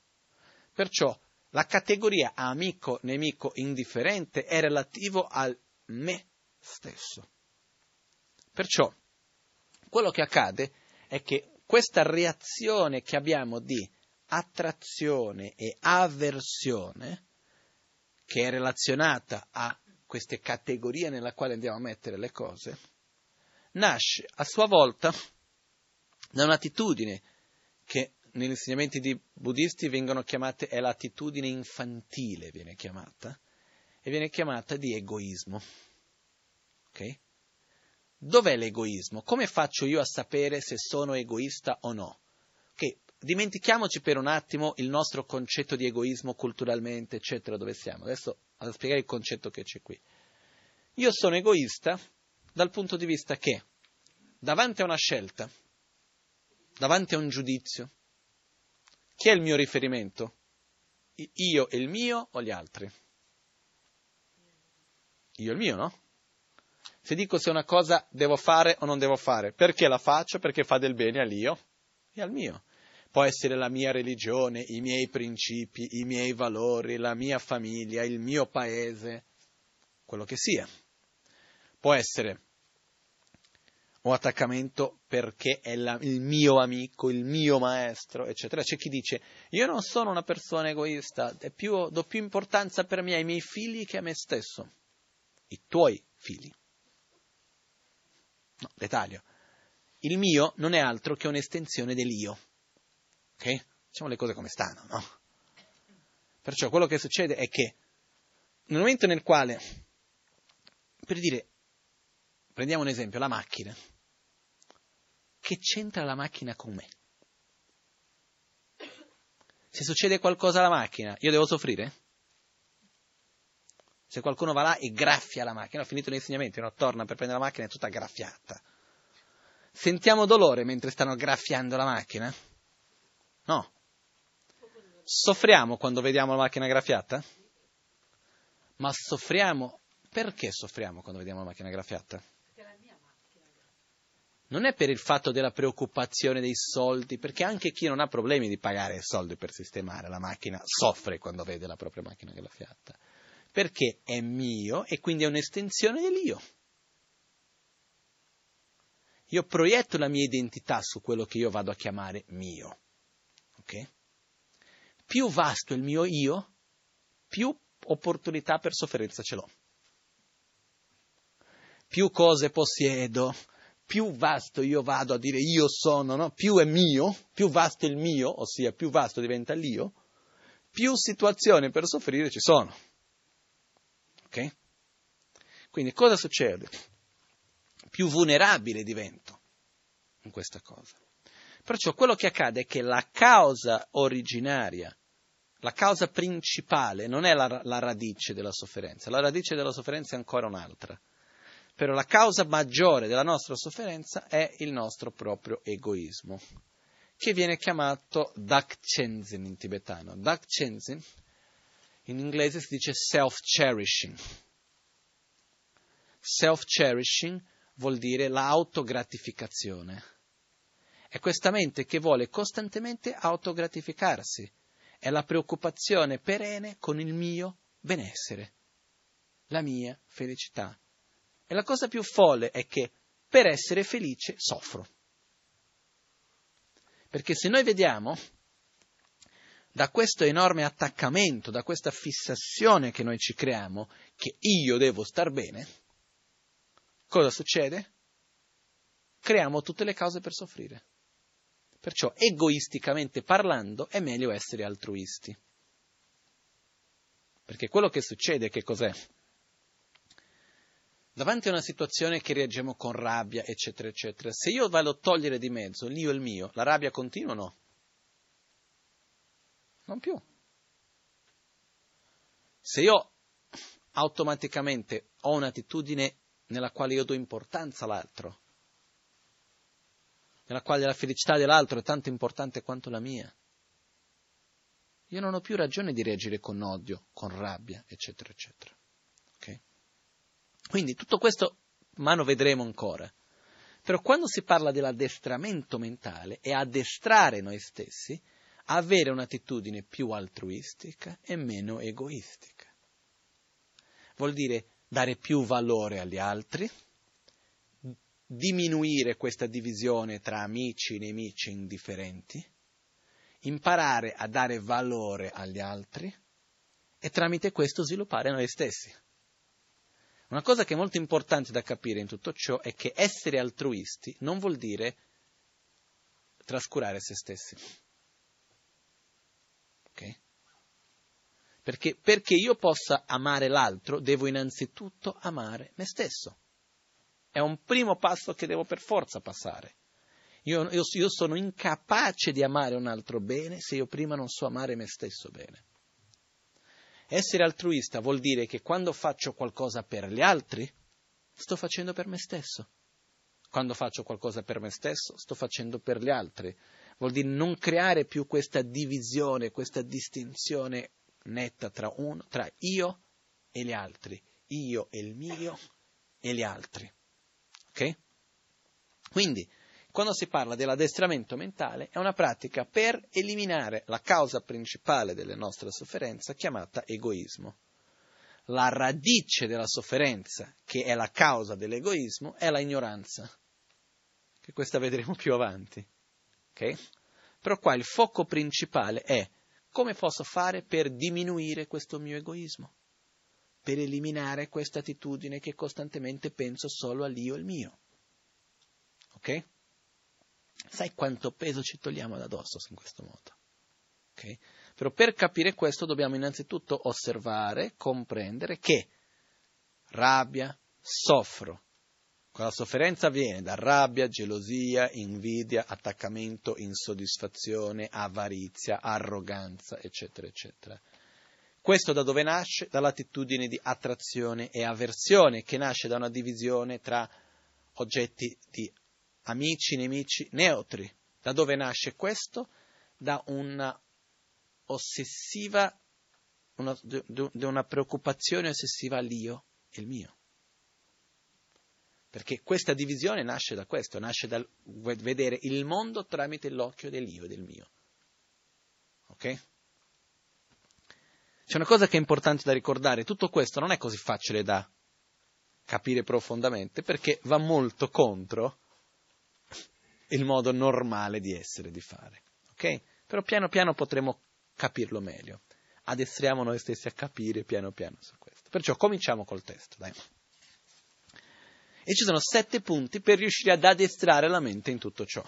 Perciò la categoria amico, nemico, indifferente è relativo al me stesso. Perciò quello che accade è che questa reazione che abbiamo di attrazione e avversione, che è relazionata a queste categorie nella quale andiamo a mettere le cose, nasce a sua volta da un'attitudine che negli insegnamenti di buddisti vengono chiamate, è l'attitudine infantile, viene chiamata, e viene chiamata di egoismo. Ok? Dov'è l'egoismo? Come faccio io a sapere se sono egoista o no? Ok, dimentichiamoci per un attimo il nostro concetto di egoismo culturalmente, eccetera, dove siamo. Adesso vado a spiegare il concetto che c'è qui. Io sono egoista dal punto di vista che davanti a una scelta, davanti a un giudizio, chi è il mio riferimento? Io e il mio o gli altri? Io e il mio, no? Se dico se una cosa devo fare o non devo fare, perché la faccio? Perché fa del bene all'io e al mio. Può essere la mia religione, i miei principi, i miei valori, la mia famiglia, il mio paese, quello che sia. Può essere o attaccamento perché è la, il mio amico, il mio maestro, eccetera. C'è chi dice, io non sono una persona egoista, più, do più importanza per me ai miei figli che a me stesso. I tuoi figli. No, dettaglio. Il mio non è altro che un'estensione dell'io. Ok? Diciamo le cose come stanno, no? Perciò quello che succede è che nel momento nel quale, per dire, prendiamo un esempio, la macchina che c'entra la macchina con me? Se succede qualcosa alla macchina, io devo soffrire? Se qualcuno va là e graffia la macchina, ho finito l'insegnamento, no? torna per prendere la macchina, è tutta graffiata. Sentiamo dolore mentre stanno graffiando la macchina? No. Soffriamo quando vediamo la macchina graffiata? Ma soffriamo, perché soffriamo quando vediamo la macchina graffiata? Non è per il fatto della preoccupazione dei soldi, perché anche chi non ha problemi di pagare soldi per sistemare la macchina soffre quando vede la propria macchina che l'ha fiatta, perché è mio e quindi è un'estensione dell'io. Io proietto la mia identità su quello che io vado a chiamare mio. Okay? Più vasto è il mio io, più opportunità per sofferenza ce l'ho. Più cose possiedo, più vasto io vado a dire io sono, no? più è mio, più vasto è il mio, ossia più vasto diventa l'io, più situazioni per soffrire ci sono. Ok? Quindi cosa succede? Più vulnerabile divento in questa cosa. Perciò quello che accade è che la causa originaria, la causa principale non è la, la radice della sofferenza, la radice della sofferenza è ancora un'altra però la causa maggiore della nostra sofferenza è il nostro proprio egoismo, che viene chiamato Dakchensin in tibetano. Dakchensin in inglese si dice self-cherishing. Self-cherishing vuol dire l'autogratificazione, È questa mente che vuole costantemente autogratificarsi. È la preoccupazione perenne con il mio benessere, la mia felicità. E la cosa più folle è che per essere felice soffro. Perché se noi vediamo da questo enorme attaccamento, da questa fissazione che noi ci creiamo, che io devo star bene, cosa succede? Creiamo tutte le cause per soffrire. Perciò, egoisticamente parlando, è meglio essere altruisti. Perché quello che succede, che cos'è? Davanti a una situazione che reagiamo con rabbia, eccetera, eccetera, se io vado a togliere di mezzo l'io e il mio, la rabbia continua o no? Non più. Se io automaticamente ho un'attitudine nella quale io do importanza all'altro, nella quale la felicità dell'altro è tanto importante quanto la mia. Io non ho più ragione di reagire con odio, con rabbia, eccetera, eccetera. Quindi tutto questo mano vedremo ancora. Però quando si parla dell'addestramento mentale è addestrare noi stessi a avere un'attitudine più altruistica e meno egoistica. Vuol dire dare più valore agli altri, diminuire questa divisione tra amici, nemici indifferenti, imparare a dare valore agli altri e tramite questo sviluppare noi stessi. Una cosa che è molto importante da capire in tutto ciò è che essere altruisti non vuol dire trascurare se stessi. Ok? Perché perché io possa amare l'altro devo innanzitutto amare me stesso. È un primo passo che devo per forza passare. Io, io, io, sono incapace di amare un altro bene se io prima non so amare me stesso bene. Essere altruista vuol dire che quando faccio qualcosa per gli altri, sto facendo per me stesso. Quando faccio qualcosa per me stesso, sto facendo per gli altri. Vuol dire non creare più questa divisione, questa distinzione netta tra uno, tra io e gli altri, io e il mio e gli altri. Ok? Quindi, quando si parla dell'addestramento mentale, è una pratica per eliminare la causa principale delle nostre sofferenze chiamata egoismo. La radice della sofferenza, che è la causa dell'egoismo, è la ignoranza, che questa vedremo più avanti. Okay? Però qua il fuoco principale è come posso fare per diminuire questo mio egoismo per eliminare questa attitudine che costantemente penso solo all'io e al mio. Ok? Sai quanto peso ci togliamo da addosso in questo modo? Ok? Però per capire questo dobbiamo innanzitutto osservare, comprendere che rabbia, soffro. La sofferenza viene da rabbia, gelosia, invidia, attaccamento, insoddisfazione, avarizia, arroganza, eccetera, eccetera. Questo da dove nasce? Dall'attitudine di attrazione e avversione, che nasce da una divisione tra oggetti di amici, nemici, neutri. Da dove nasce questo? Da una ossessiva, di una preoccupazione ossessiva all'io e il mio. Perché questa divisione nasce da questo, nasce dal vedere il mondo tramite l'occhio dell'io e del mio. Ok? C'è una cosa che è importante da ricordare, tutto questo non è così facile da capire profondamente perché va molto contro il modo normale di essere, di fare. Ok? Però piano piano potremo capirlo meglio. Addestriamo noi stessi a capire piano piano su questo. Perciò cominciamo col testo, dai. E ci sono sette punti per riuscire ad addestrare la mente in tutto ciò.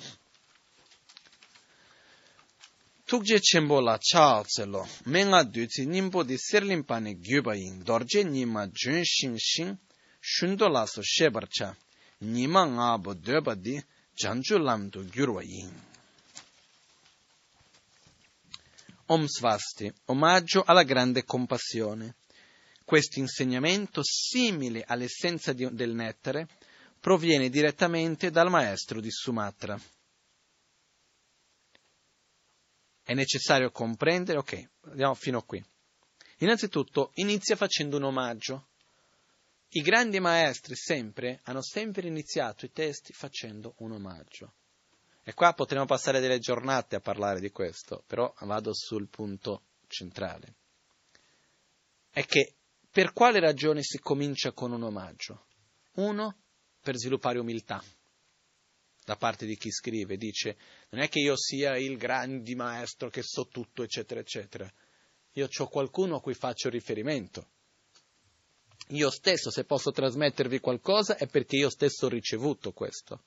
tukje chenpo la cha tselo menga duci nimpo di serlimpani gyuba yin dorje nima jun shing shing shundo la so shebar cha nima nga bo janju lam do gyurwa yin Om Svasti, omaggio alla grande compassione. Questo insegnamento, simile all'essenza di, del nettare, proviene direttamente dal maestro di Sumatra. è necessario comprendere, ok, andiamo fino a qui. Innanzitutto inizia facendo un omaggio. I grandi maestri sempre hanno sempre iniziato i testi facendo un omaggio. E qua potremmo passare delle giornate a parlare di questo, però vado sul punto centrale. È che per quale ragione si comincia con un omaggio? Uno, per sviluppare umiltà da parte di chi scrive, dice non è che io sia il grande maestro che so tutto, eccetera, eccetera. Io ho qualcuno a cui faccio riferimento. Io stesso, se posso trasmettervi qualcosa, è perché io stesso ho ricevuto questo.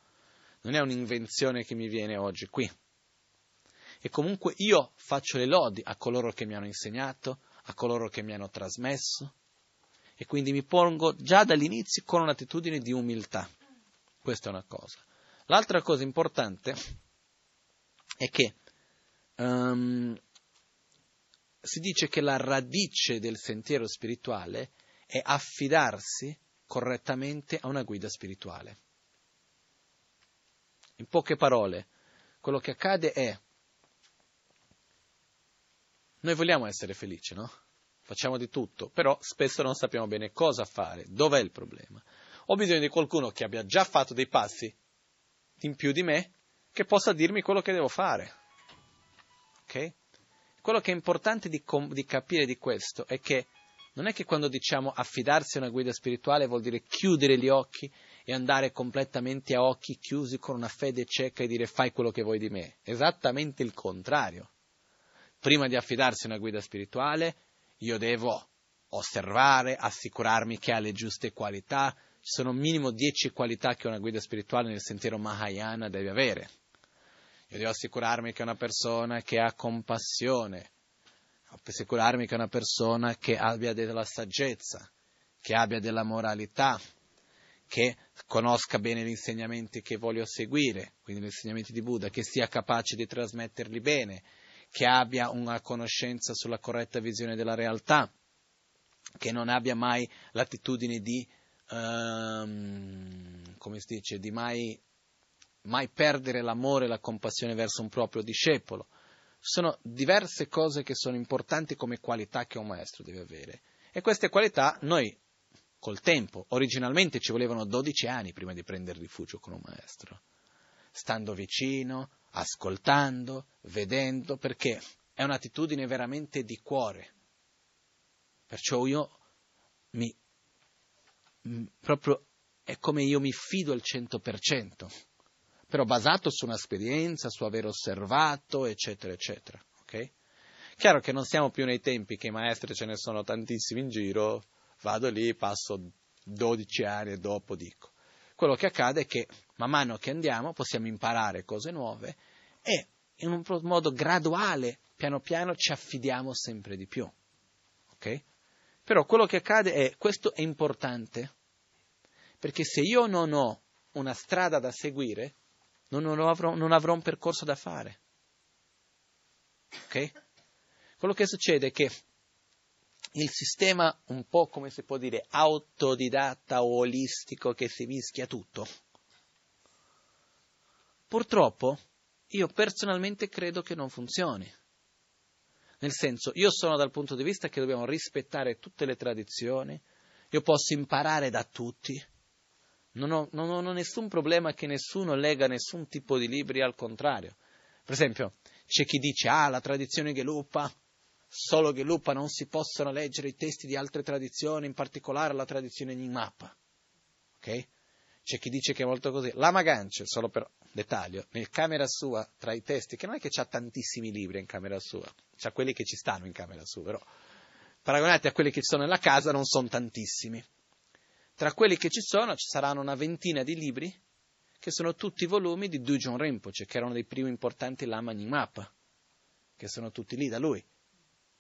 Non è un'invenzione che mi viene oggi qui. E comunque io faccio le lodi a coloro che mi hanno insegnato, a coloro che mi hanno trasmesso, e quindi mi pongo già dall'inizio con un'attitudine di umiltà. Questa è una cosa. L'altra cosa importante è che um, si dice che la radice del sentiero spirituale è affidarsi correttamente a una guida spirituale. In poche parole, quello che accade è, noi vogliamo essere felici, no? Facciamo di tutto, però spesso non sappiamo bene cosa fare, dov'è il problema. Ho bisogno di qualcuno che abbia già fatto dei passi in più di me, che possa dirmi quello che devo fare. Ok? Quello che è importante di, com- di capire di questo è che non è che quando diciamo affidarsi a una guida spirituale vuol dire chiudere gli occhi e andare completamente a occhi chiusi con una fede cieca e dire fai quello che vuoi di me. Esattamente il contrario. Prima di affidarsi a una guida spirituale, io devo osservare, assicurarmi che ha le giuste qualità. Ci sono minimo dieci qualità che una guida spirituale nel sentiero Mahayana deve avere. Io devo assicurarmi che è una persona che ha compassione, assicurarmi che è una persona che abbia della saggezza, che abbia della moralità, che conosca bene gli insegnamenti che voglio seguire, quindi gli insegnamenti di Buddha, che sia capace di trasmetterli bene, che abbia una conoscenza sulla corretta visione della realtà, che non abbia mai l'attitudine di, um, come si dice, di mai, mai perdere l'amore e la compassione verso un proprio discepolo. Sono diverse cose che sono importanti come qualità che un maestro deve avere. E queste qualità noi col tempo. Originalmente ci volevano 12 anni prima di prendere rifugio con un maestro, stando vicino, ascoltando, vedendo, perché è un'attitudine veramente di cuore. Perciò io mi, proprio è come io mi fido al 100%, però basato su un'esperienza, su aver osservato, eccetera, eccetera. Okay? Chiaro che non siamo più nei tempi che i maestri ce ne sono tantissimi in giro, vado lì, passo 12 anni e dopo dico. Quello che accade è che man mano che andiamo possiamo imparare cose nuove e in un modo graduale, piano piano, ci affidiamo sempre di più. Ok? Però quello che accade è, questo è importante, perché se io non ho una strada da seguire, non avrò, non avrò un percorso da fare. Ok? Quello che succede è che il sistema un po' come si può dire autodidatta o olistico che si mischia tutto. Purtroppo io personalmente credo che non funzioni. Nel senso, io sono dal punto di vista che dobbiamo rispettare tutte le tradizioni, io posso imparare da tutti, non ho, non ho, nessun problema che nessuno lega nessun tipo di libri, al contrario. Per esempio, c'è chi dice, ah, la tradizione Geluppa solo che Lupa non si possono leggere i testi di altre tradizioni, in particolare la tradizione Nyingmapa. Ok? C'è chi dice che è molto così. La Magancia, solo per dettaglio, nel camera sua, tra i testi, che non è che c'ha tantissimi libri in camera sua, c'ha quelli che ci stanno in camera sua, però paragonati a quelli che ci sono nella casa non sono tantissimi. Tra quelli che ci sono ci saranno una ventina di libri che sono tutti volumi di Dujon Rinpoche, che erano dei primi importanti Lama Nyingmapa, che sono tutti lì da lui.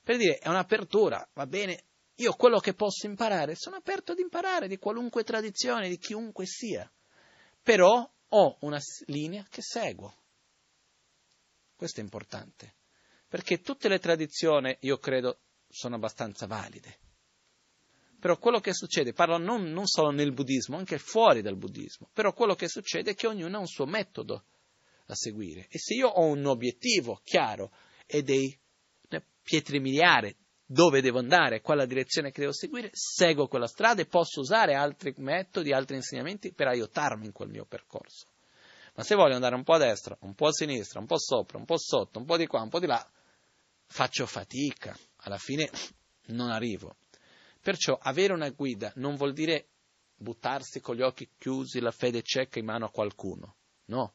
Per dire, è un'apertura, va bene? Io quello che posso imparare, sono aperto ad imparare di qualunque tradizione, di chiunque sia. Però ho una linea che seguo. Questo è importante. Perché tutte le tradizioni, io credo, sono abbastanza valide. Però quello che succede, parlo non, non, solo nel buddismo, anche fuori dal buddismo, però quello che succede è che ognuno ha un suo metodo da seguire. E se io ho un obiettivo chiaro e dei pietre miliari, dove devo andare, qual è la direzione che devo seguire, seguo quella strada e posso usare altri metodi, altri insegnamenti per aiutarmi in quel mio percorso. Ma se voglio andare un po' a destra, un po' a sinistra, un po' sopra, un po' sotto, un po' di qua, un po' di là, faccio fatica, alla fine non arrivo. Perciò avere una guida non vuol dire buttarsi con gli occhi chiusi, la fede cieca in mano a qualcuno, no.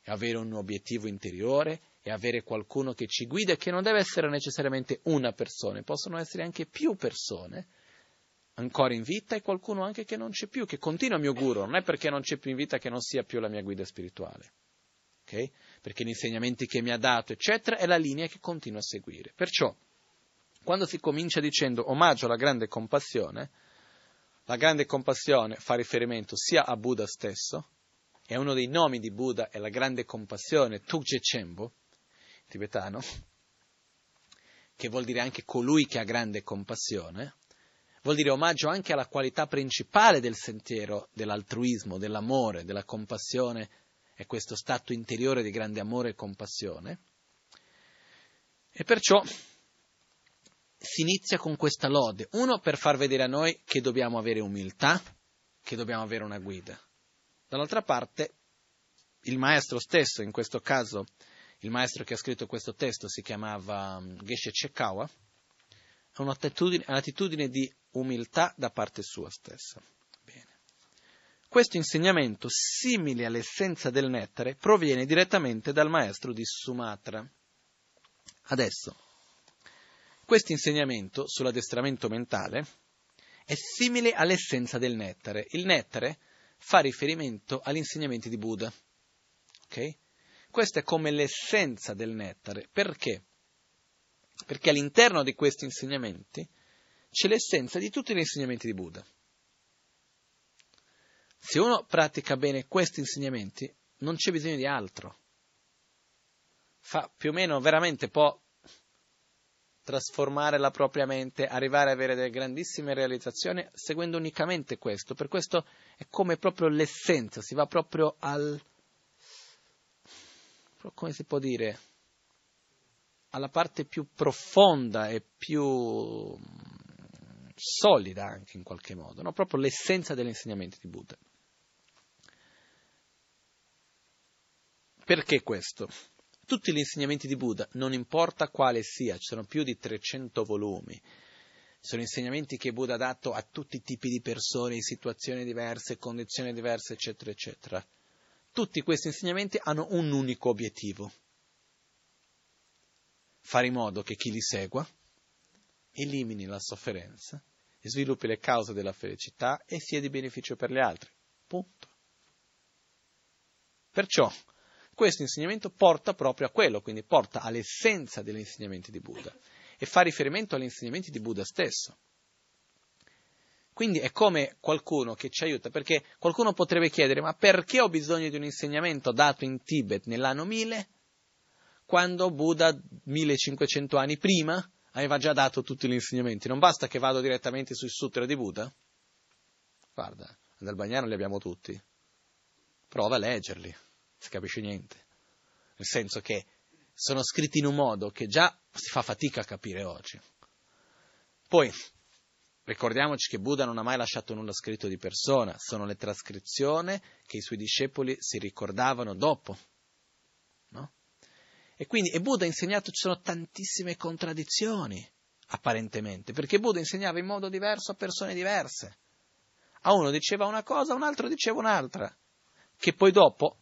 È avere un obiettivo interiore, è avere qualcuno che ci guida e che non deve essere necessariamente una persona, possono essere anche più persone ancora in vita e qualcuno anche che non c'è più, che continua il mio guru, non è perché non c'è più in vita che non sia più la mia guida spirituale. Okay? Perché gli insegnamenti che mi ha dato, eccetera, è la linea che continuo a seguire. Perciò, quando si comincia dicendo omaggio alla grande compassione, la grande compassione fa riferimento sia a Buddha stesso, e uno dei nomi di Buddha è la grande compassione, Tukje Chembo, tibetano, che vuol dire anche colui che ha grande compassione, vuol dire omaggio anche alla qualità principale del sentiero dell'altruismo, dell'amore, della compassione, è questo stato interiore di grande amore e compassione. E perciò si inizia con questa lode, uno per far vedere a noi che dobbiamo avere umiltà, che dobbiamo avere una guida. Dall'altra parte, il maestro stesso, in questo caso il maestro che ha scritto questo testo si chiamava mm, Geshe Chekawa, ha un'attitudine, un'attitudine di umiltà da parte sua stessa. Bene. Questo insegnamento, simile all'essenza del nettare, proviene direttamente dal maestro di Sumatra. Adesso, questo insegnamento sull'addestramento mentale è simile all'essenza del nettare. Il nettare fa riferimento agli insegnamenti di Buddha. Okay? Questa è come l'essenza del nettare. Perché? Perché all'interno di questi insegnamenti c'è l'essenza di tutti gli insegnamenti di Buddha. Se uno pratica bene questi insegnamenti, non c'è bisogno di altro. Fa più o meno veramente può trasformare la propria mente, arrivare ad avere delle grandissime realizzazioni seguendo unicamente questo. Per questo è come proprio l'essenza, si va proprio al, come si può dire, alla parte più profonda e più mm, solida anche in qualche modo, no? proprio l'essenza degli insegnamenti di Buddha. Perché questo? Tutti gli insegnamenti di Buddha, non importa quale sia, ci sono più di 300 volumi, sono insegnamenti che Buddha ha dato a tutti i tipi di persone, in situazioni diverse, condizioni diverse, eccetera, eccetera. Tutti questi insegnamenti hanno un unico obiettivo, fare in modo che chi li segua elimini la sofferenza sviluppi le cause della felicità e sia di beneficio per gli altri. Punto. Perciò questo insegnamento porta proprio a quello, quindi porta all'essenza degli insegnamenti di Buddha e fa riferimento agli insegnamenti di Buddha stesso. Quindi è come qualcuno che ci aiuta, perché qualcuno potrebbe chiedere, ma perché ho bisogno di un insegnamento dato in Tibet nell'anno 1000, quando Buddha 1500 anni prima aveva già dato tutti gli insegnamenti? Non basta che vado direttamente sui sutra di Buddha? Guarda, nel bagnano li abbiamo tutti. Prova a leggerli, si capisce niente. Nel senso che sono scritti in un modo che già si fa fatica a capire oggi. Poi, Ricordiamoci che Buddha non ha mai lasciato nulla scritto di persona, sono le trascrizioni che i suoi discepoli si ricordavano dopo. No? E quindi, e Buddha ha insegnato, ci sono tantissime contraddizioni, apparentemente, perché Buddha insegnava in modo diverso a persone diverse. A uno diceva una cosa, a un altro diceva un'altra, che poi dopo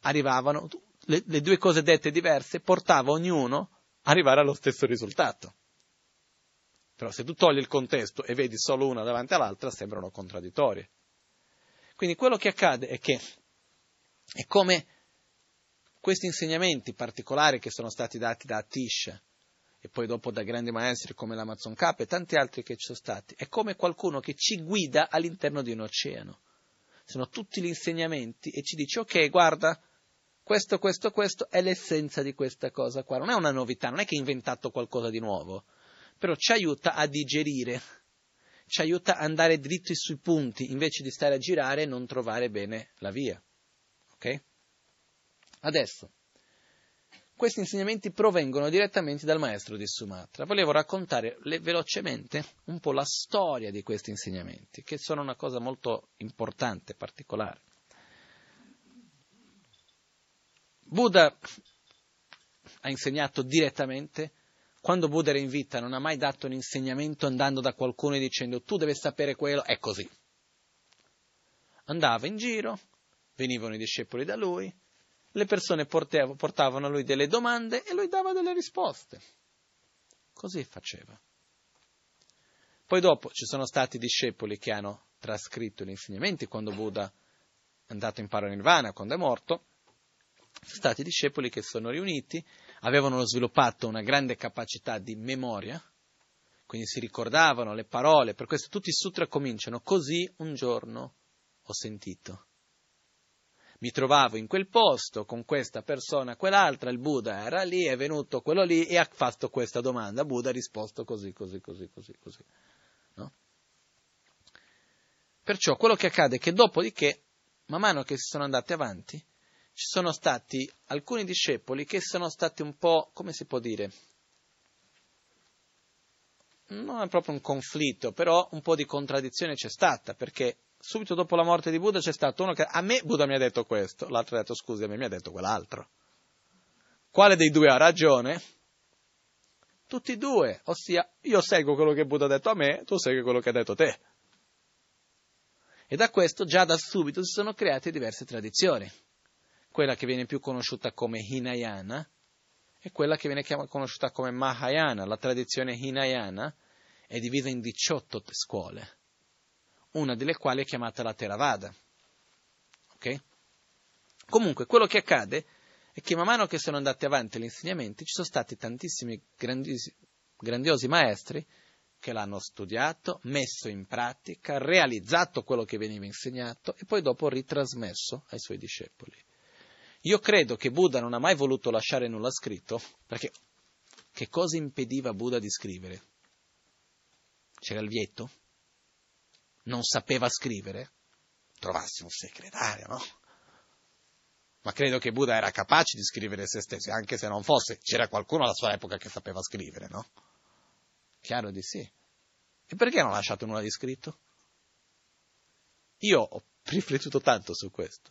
arrivavano, le, le due cose dette diverse, portava ognuno ad arrivare allo stesso risultato. Però se tu togli il contesto e vedi solo una davanti all'altra, sembrano contraddittorie. Quindi quello che accade è che è come questi insegnamenti particolari che sono stati dati da Atish e poi dopo da grandi maestri come l'Amazon K e tanti altri che ci sono stati, è come qualcuno che ci guida all'interno di un oceano. Sono tutti gli insegnamenti e ci dice ok, guarda, questo, questo, questo è l'essenza di questa cosa qua. Non è una novità, non è che hai inventato qualcosa di nuovo però ci aiuta a digerire, ci aiuta ad andare dritti sui punti invece di stare a girare e non trovare bene la via. Ok? Adesso, questi insegnamenti provengono direttamente dal maestro di Sumatra. Volevo raccontare velocemente un po' la storia di questi insegnamenti, che sono una cosa molto importante, particolare. Buddha ha insegnato direttamente, quando Buddha era in vita non ha mai dato un insegnamento andando da qualcuno e dicendo tu devi sapere quello, è così. Andava in giro, venivano i discepoli da lui, le persone portavano a lui delle domande e lui dava delle risposte. Così faceva. Poi dopo ci sono stati discepoli che hanno trascritto gli insegnamenti quando Buddha è andato in paranirvana, quando è morto, sono stati discepoli che sono riuniti, avevano sviluppato una grande capacità di memoria, quindi si ricordavano le parole, per questo tutti i sutra cominciano, così un giorno ho sentito. Mi trovavo in quel posto con questa persona, quell'altra, il Buddha era lì, è venuto quello lì e ha fatto questa domanda. Buddha ha risposto così, così, così, così, così. No? Perciò quello che accade è che dopodiché, man mano che si sono andati avanti, ci sono stati alcuni discepoli che sono stati un po', come si può dire, non è proprio un conflitto, però un po' di contraddizione c'è stata, perché subito dopo la morte di Buddha c'è stato uno che a me Buddha mi ha detto questo, l'altro ha detto scusi, a me mi ha detto quell'altro. Quale dei due ha ragione? Tutti e due, ossia io seguo quello che Buddha ha detto a me, tu segui quello che ha detto te. E da questo già da subito si sono create diverse tradizioni quella che viene più conosciuta come Hinayana e quella che viene conosciuta come Mahayana. La tradizione Hinayana è divisa in 18 scuole, una delle quali è chiamata la Theravada. Okay? Comunque, quello che accade è che man mano che sono andati avanti gli insegnamenti ci sono stati tantissimi grandiosi, grandiosi maestri che l'hanno studiato, messo in pratica, realizzato quello che veniva insegnato e poi dopo ritrasmesso ai suoi discepoli. Io credo che Buddha non ha mai voluto lasciare nulla scritto, perché che cosa impediva Buddha di scrivere? C'era il vieto? Non sapeva scrivere? Trovassi un segretario, no? Ma credo che Buddha era capace di scrivere se stesso, anche se non fosse, c'era qualcuno alla sua epoca che sapeva scrivere, no? Chiaro di sì. E perché non ha lasciato nulla di scritto? Io ho riflettuto tanto su questo.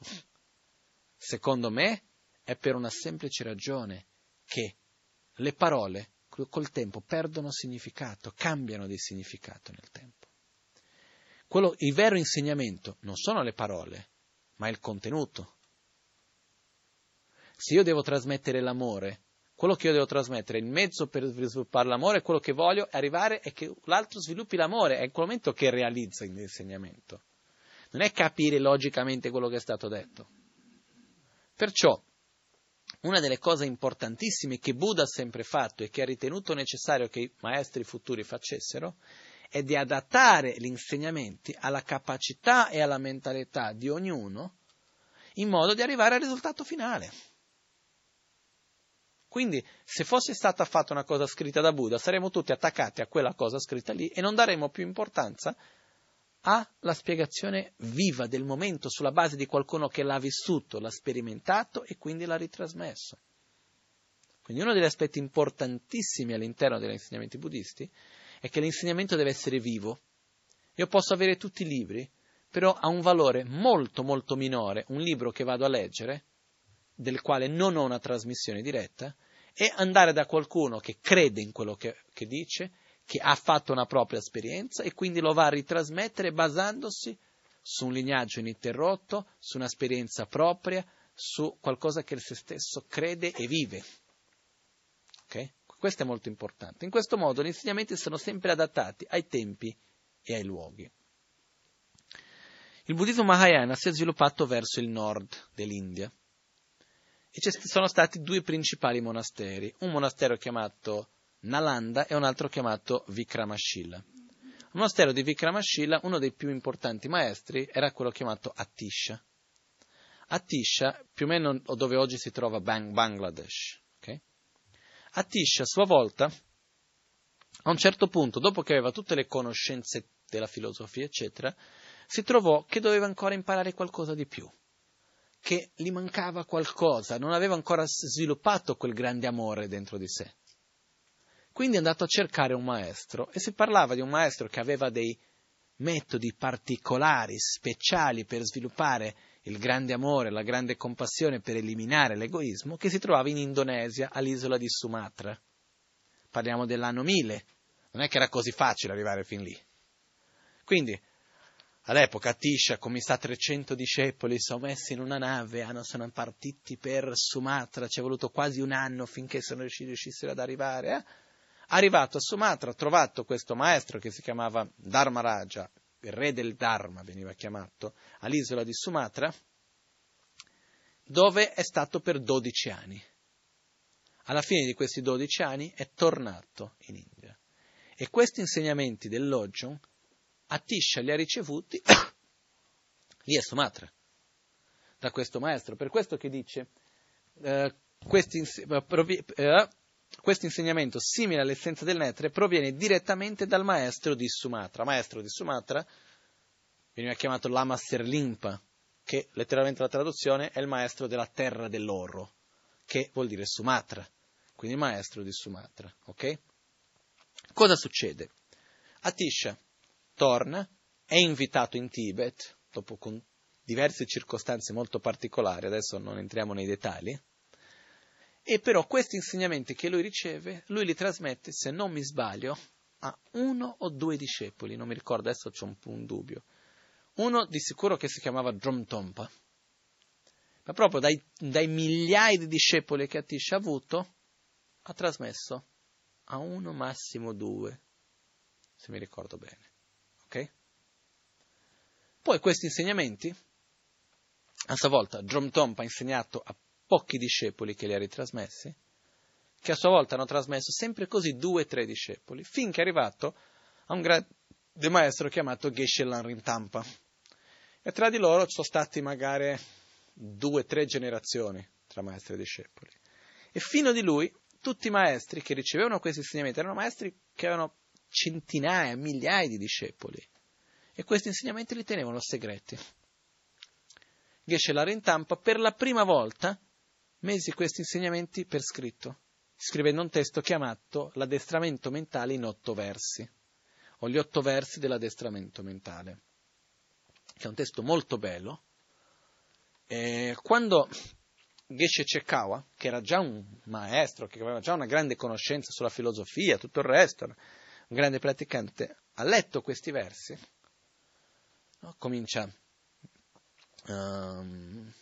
Secondo me è per una semplice ragione che le parole col tempo perdono significato, cambiano di significato nel tempo. Quello, il vero insegnamento non sono le parole, ma il contenuto. Se io devo trasmettere l'amore, quello che io devo trasmettere, il mezzo per sviluppare l'amore, quello che voglio arrivare è che l'altro sviluppi l'amore, è in quel momento che realizza l'insegnamento. Non è capire logicamente quello che è stato detto. Perciò, una delle cose importantissime che Buddha ha sempre fatto e che ha ritenuto necessario che i maestri futuri facessero è di adattare gli insegnamenti alla capacità e alla mentalità di ognuno in modo di arrivare al risultato finale. Quindi, se fosse stata fatta una cosa scritta da Buddha, saremmo tutti attaccati a quella cosa scritta lì e non daremmo più importanza ha la spiegazione viva del momento sulla base di qualcuno che l'ha vissuto, l'ha sperimentato e quindi l'ha ritrasmesso. Quindi uno degli aspetti importantissimi all'interno degli insegnamenti buddisti è che l'insegnamento deve essere vivo. Io posso avere tutti i libri, però ha un valore molto molto minore un libro che vado a leggere, del quale non ho una trasmissione diretta, e andare da qualcuno che crede in quello che, che dice che ha fatto una propria esperienza e quindi lo va a ritrasmettere basandosi su un lignaggio ininterrotto, su un'esperienza propria, su qualcosa che se stesso crede e vive. Questo è molto importante. In questo modo gli insegnamenti sono sempre adattati ai tempi e ai luoghi. Il buddismo Mahayana si è sviluppato verso il nord dell'India e ci sono stati due principali monasteri, un monastero chiamato Nalanda e un altro chiamato Vikramashila. Il monastero di Vikramashila, uno dei più importanti maestri, era quello chiamato Atisha. Atisha, più o meno dove oggi si trova Bang- Bangladesh. Okay? Atisha, a sua volta, a un certo punto, dopo che aveva tutte le conoscenze della filosofia, eccetera, si trovò che doveva ancora imparare qualcosa di più, che gli mancava qualcosa, non aveva ancora sviluppato quel grande amore dentro di sé. Quindi è andato a cercare un maestro e si parlava di un maestro che aveva dei metodi particolari, speciali per sviluppare il grande amore, la grande compassione per eliminare l'egoismo, che si trovava in Indonesia, all'isola di Sumatra. Parliamo dell'anno 1000, non è che era così facile arrivare fin lì. Quindi, all'epoca, Tisha, come sta 300 discepoli, sono messi in una nave, hanno, sono partiti per Sumatra, ci è voluto quasi un anno finché sono riusciti, riuscissero ad arrivare. Eh? Arrivato a Sumatra, ha trovato questo maestro che si chiamava Dharmaraja, il re del Dharma veniva chiamato, all'isola di Sumatra, dove è stato per 12 anni. Alla fine di questi 12 anni è tornato in India. E questi insegnamenti del Lojong Atisha li ha ricevuti lì a Sumatra, da questo maestro. Per questo che dice, eh, questi, eh, questo insegnamento, simile all'essenza del netre, proviene direttamente dal maestro di Sumatra. Maestro di Sumatra veniva chiamato Lama Serlimpa, che letteralmente la traduzione è il maestro della terra dell'oro, che vuol dire Sumatra, quindi il maestro di Sumatra. Ok? Cosa succede? Atisha torna, è invitato in Tibet, dopo con diverse circostanze molto particolari, adesso non entriamo nei dettagli, e però questi insegnamenti che lui riceve, lui li trasmette, se non mi sbaglio, a uno o due discepoli, non mi ricordo, adesso c'è un un dubbio. Uno di sicuro che si chiamava Dromtompa, ma proprio dai, dai migliaia di discepoli che Atish ha avuto, ha trasmesso a uno, massimo due, se mi ricordo bene. Ok? Poi questi insegnamenti, a sua volta, Dromtompa ha insegnato a pochi discepoli che li ha ritrasmessi, che a sua volta hanno trasmesso sempre così due o tre discepoli, finché è arrivato a un grande maestro chiamato Geshe Lanrintampa. E tra di loro ci sono stati magari due o tre generazioni tra maestri e discepoli. E fino di lui, tutti i maestri che ricevevano questi insegnamenti erano maestri che avevano centinaia, migliaia di discepoli. E questi insegnamenti li tenevano segreti. Geshe Larintampa per la prima volta mesi questi insegnamenti per scritto, scrivendo un testo chiamato L'addestramento mentale in otto versi, o gli otto versi dell'addestramento mentale, che è un testo molto bello. E quando Geshe Chekawa, che era già un maestro, che aveva già una grande conoscenza sulla filosofia, tutto il resto, un grande praticante, ha letto questi versi, no? comincia um,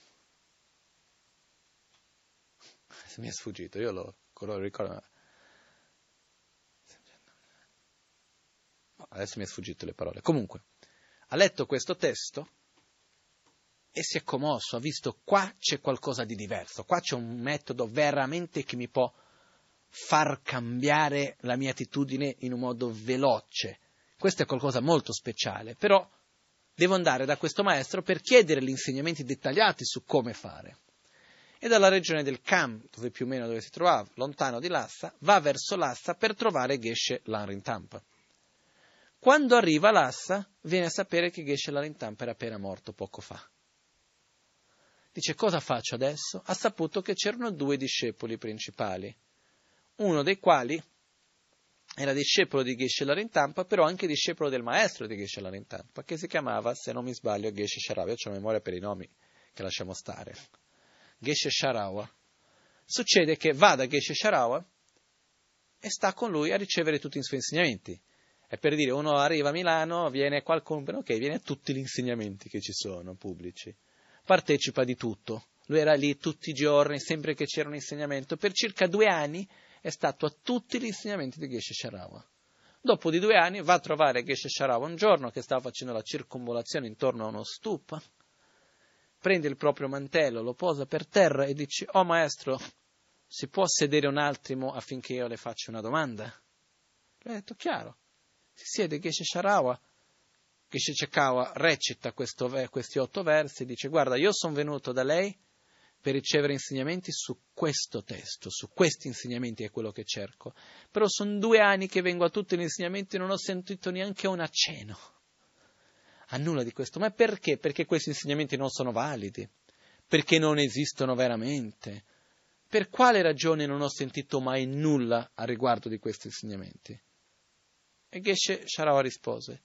mi è sfuggito, io lo, lo ricordo. Adesso mi è sfuggito le parole. Comunque, ha letto questo testo e si è commosso, ha visto qua c'è qualcosa di diverso, qua c'è un metodo veramente che mi può far cambiare la mia attitudine in un modo veloce. Questo è qualcosa molto speciale, però devo andare da questo maestro per chiedere gli insegnamenti dettagliati su come fare e dalla regione del Kham, dove più o meno dove si trovava, lontano di Lassa, va verso Lassa per trovare Geshe Larintampa. Quando arriva a Lassa, viene a sapere che Geshe Larintampa era appena morto poco fa. Dice, cosa faccio adesso? Ha saputo che c'erano due discepoli principali, uno dei quali era discepolo di Geshe Larintampa, però anche discepolo del maestro di Geshe Larintampa, che si chiamava, se non mi sbaglio, Geshe Sharav. Io ho memoria per i nomi, che lasciamo stare. Geshe Sharawa. Succede che va da Geshe Sharawa e sta con lui a ricevere tutti i suoi insegnamenti. È per dire, uno arriva a Milano, viene qualcuno, ok, viene a tutti gli insegnamenti che ci sono, pubblici. Partecipa di tutto. Lui era lì tutti i giorni, sempre che c'era un insegnamento. Per circa due anni è stato a tutti gli insegnamenti di Geshe Sharawa. Dopo di due anni va a trovare Geshe Sharawa un giorno che stava facendo la circonvolazione intorno a uno stupa prende il proprio mantello, lo posa per terra e dice, oh maestro, si può sedere un attimo affinché io le faccia una domanda? Lui ha detto, chiaro. Si siede Geshe Sharawa, Geshe Chekawa recita questo, questi otto versi e dice, guarda, io sono venuto da lei per ricevere insegnamenti su questo testo, su questi insegnamenti è quello che cerco. Però sono due anni che vengo a tutti gli insegnamenti e non ho sentito neanche un accenno a nulla di questo. Ma perché? Perché questi insegnamenti non sono validi, perché non esistono veramente. Per quale ragione non ho sentito mai nulla a riguardo di questi insegnamenti? E Geshe Sharawa rispose,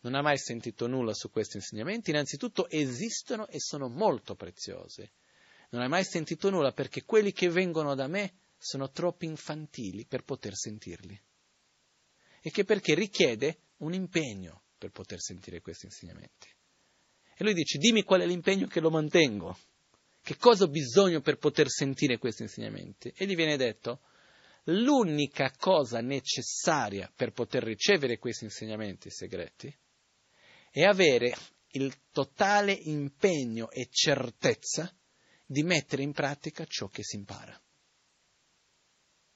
non ha mai sentito nulla su questi insegnamenti, innanzitutto esistono e sono molto preziose. Non hai mai sentito nulla perché quelli che vengono da me sono troppo infantili per poter sentirli. E che perché richiede un impegno per poter sentire questi insegnamenti. E lui dice, dimmi qual è l'impegno che lo mantengo, che cosa ho bisogno per poter sentire questi insegnamenti. E gli viene detto, l'unica cosa necessaria per poter ricevere questi insegnamenti segreti è avere il totale impegno e certezza di mettere in pratica ciò che si impara.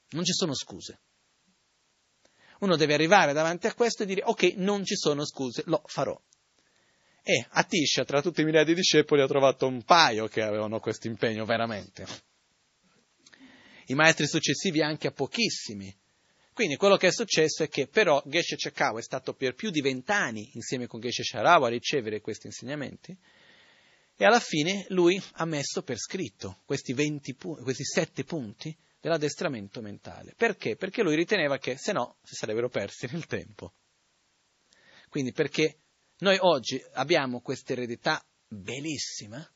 Non ci sono scuse. Uno deve arrivare davanti a questo e dire ok, non ci sono scuse, lo farò. E a Tisha, tra tutti i migliaia di discepoli, ha trovato un paio che avevano questo impegno veramente. I maestri successivi anche a pochissimi. Quindi quello che è successo è che però Geshe Chekao è stato per più di vent'anni insieme con Geshe Sharawa a ricevere questi insegnamenti e alla fine lui ha messo per scritto questi, 20, questi sette punti dell'addestramento mentale. Perché? Perché lui riteneva che se no si sarebbero persi nel tempo. Quindi perché noi oggi abbiamo questa eredità bellissima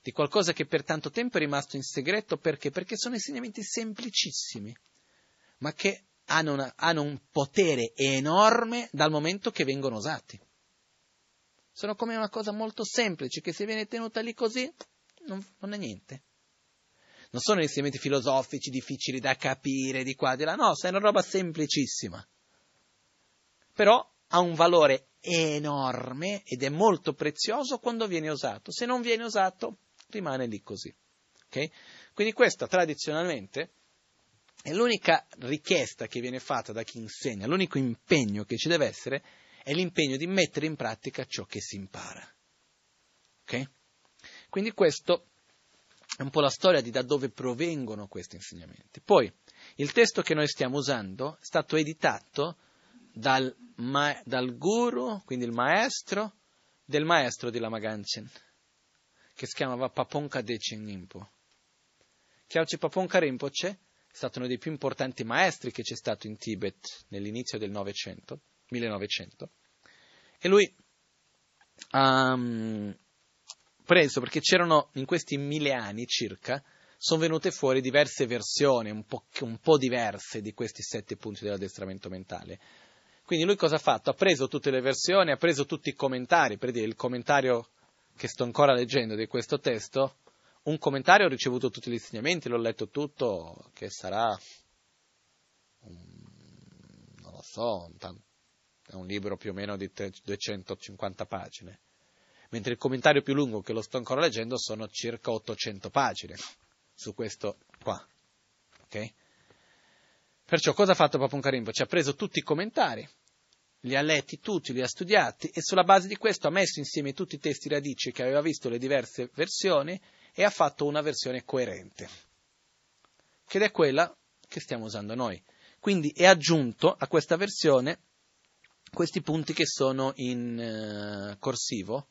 di qualcosa che per tanto tempo è rimasto in segreto perché? Perché sono insegnamenti semplicissimi, ma che hanno, una, hanno un potere enorme dal momento che vengono usati. Sono come una cosa molto semplice che se viene tenuta lì così non, non è niente. Non sono insegnamenti filosofici difficili da capire di qua di là, no, è una roba semplicissima. Però ha un valore enorme ed è molto prezioso quando viene usato. Se non viene usato, rimane lì così. Okay? Quindi questa tradizionalmente è l'unica richiesta che viene fatta da chi insegna, l'unico impegno che ci deve essere è l'impegno di mettere in pratica ciò che si impara. Okay? Quindi questo è un po' la storia di da dove provengono questi insegnamenti. Poi, il testo che noi stiamo usando è stato editato dal, ma- dal guru, quindi il maestro, del maestro di Lama che si chiamava Paponka Dechen Nimpo. Kyauchi Paponka Rinpoche è stato uno dei più importanti maestri che c'è stato in Tibet nell'inizio del Novecento 1900, e lui um, preso, perché c'erano in questi mille anni circa, sono venute fuori diverse versioni, un po', un po' diverse di questi sette punti dell'addestramento mentale. Quindi lui cosa ha fatto? Ha preso tutte le versioni, ha preso tutti i commentari, per dire il commentario che sto ancora leggendo di questo testo, un commentario ho ricevuto tutti gli insegnamenti, l'ho letto tutto, che sarà, non lo so, è un libro più o meno di 250 pagine, mentre il commentario più lungo che lo sto ancora leggendo sono circa 800 pagine su questo qua. Okay? Perciò cosa ha fatto Papuncarimbo? Ci ha preso tutti i commentari, li ha letti tutti, li ha studiati e sulla base di questo ha messo insieme tutti i testi radici che aveva visto le diverse versioni e ha fatto una versione coerente, che è quella che stiamo usando noi. Quindi è aggiunto a questa versione questi punti che sono in uh, corsivo,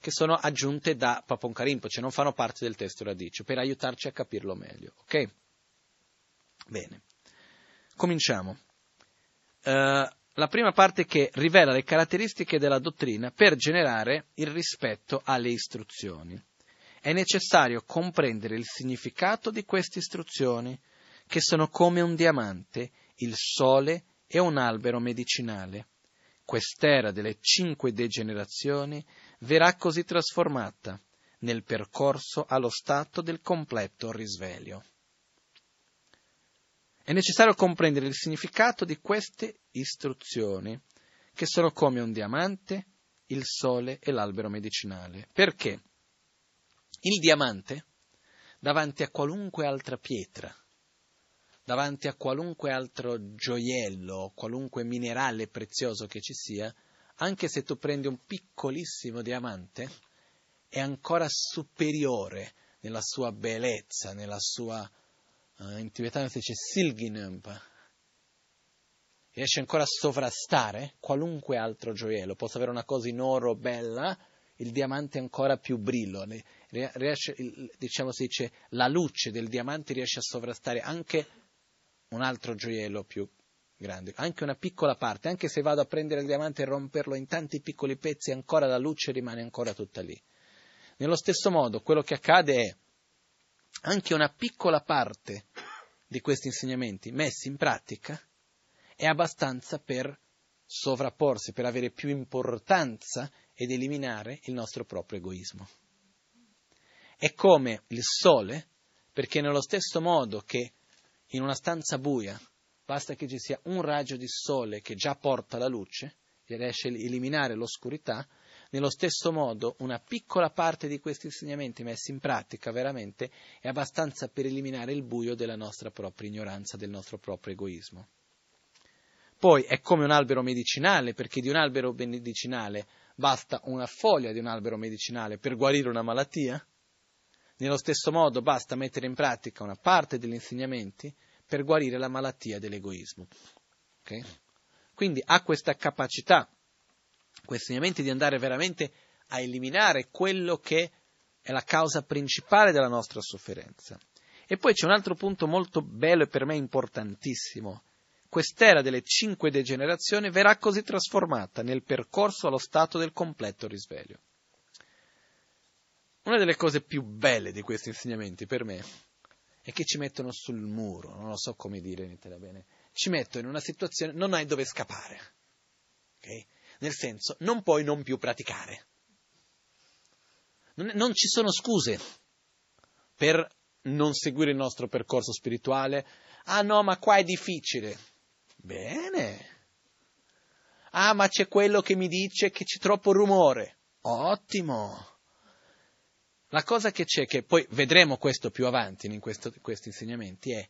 che sono aggiunte da Papon Karimpo, cioè non fanno parte del testo radice, per aiutarci a capirlo meglio. Ok? Bene. Cominciamo. Uh, la prima parte che rivela le caratteristiche della dottrina per generare il rispetto alle istruzioni. È necessario comprendere il significato di queste istruzioni, che sono come un diamante, il sole e un albero medicinale quest'era delle cinque degenerazioni verrà così trasformata nel percorso allo stato del completo risveglio. È necessario comprendere il significato di queste istruzioni, che sono come un diamante, il sole e l'albero medicinale. Perché? Il diamante, davanti a qualunque altra pietra, davanti a qualunque altro gioiello, qualunque minerale prezioso che ci sia, anche se tu prendi un piccolissimo diamante, è ancora superiore nella sua bellezza, nella sua, uh, in tibetano si dice silginumpa, riesce ancora a sovrastare qualunque altro gioiello. Posso avere una cosa in oro bella, il diamante è ancora più brillo, riesce, diciamo si dice, la luce del diamante riesce a sovrastare anche un altro gioiello più grande, anche una piccola parte, anche se vado a prendere il diamante e romperlo in tanti piccoli pezzi, ancora la luce rimane ancora tutta lì. Nello stesso modo, quello che accade è anche una piccola parte di questi insegnamenti messi in pratica è abbastanza per sovrapporsi, per avere più importanza ed eliminare il nostro proprio egoismo. È come il sole, perché nello stesso modo che in una stanza buia basta che ci sia un raggio di sole che già porta la luce e riesce a eliminare l'oscurità, nello stesso modo una piccola parte di questi insegnamenti messi in pratica veramente è abbastanza per eliminare il buio della nostra propria ignoranza, del nostro proprio egoismo. Poi è come un albero medicinale, perché di un albero medicinale basta una foglia di un albero medicinale per guarire una malattia. Nello stesso modo basta mettere in pratica una parte degli insegnamenti per guarire la malattia dell'egoismo. Okay? Quindi ha questa capacità, questi insegnamenti, di andare veramente a eliminare quello che è la causa principale della nostra sofferenza. E poi c'è un altro punto molto bello e per me importantissimo, quest'era delle cinque degenerazioni verrà così trasformata nel percorso allo stato del completo risveglio. Una delle cose più belle di questi insegnamenti per me è che ci mettono sul muro, non lo so come dire in Italia bene, ci mettono in una situazione, non hai dove scappare, okay? nel senso non puoi non più praticare. Non, non ci sono scuse per non seguire il nostro percorso spirituale. Ah no, ma qua è difficile. Bene. Ah, ma c'è quello che mi dice che c'è troppo rumore. Ottimo. La cosa che c'è, che poi vedremo questo più avanti in questo, questi insegnamenti, è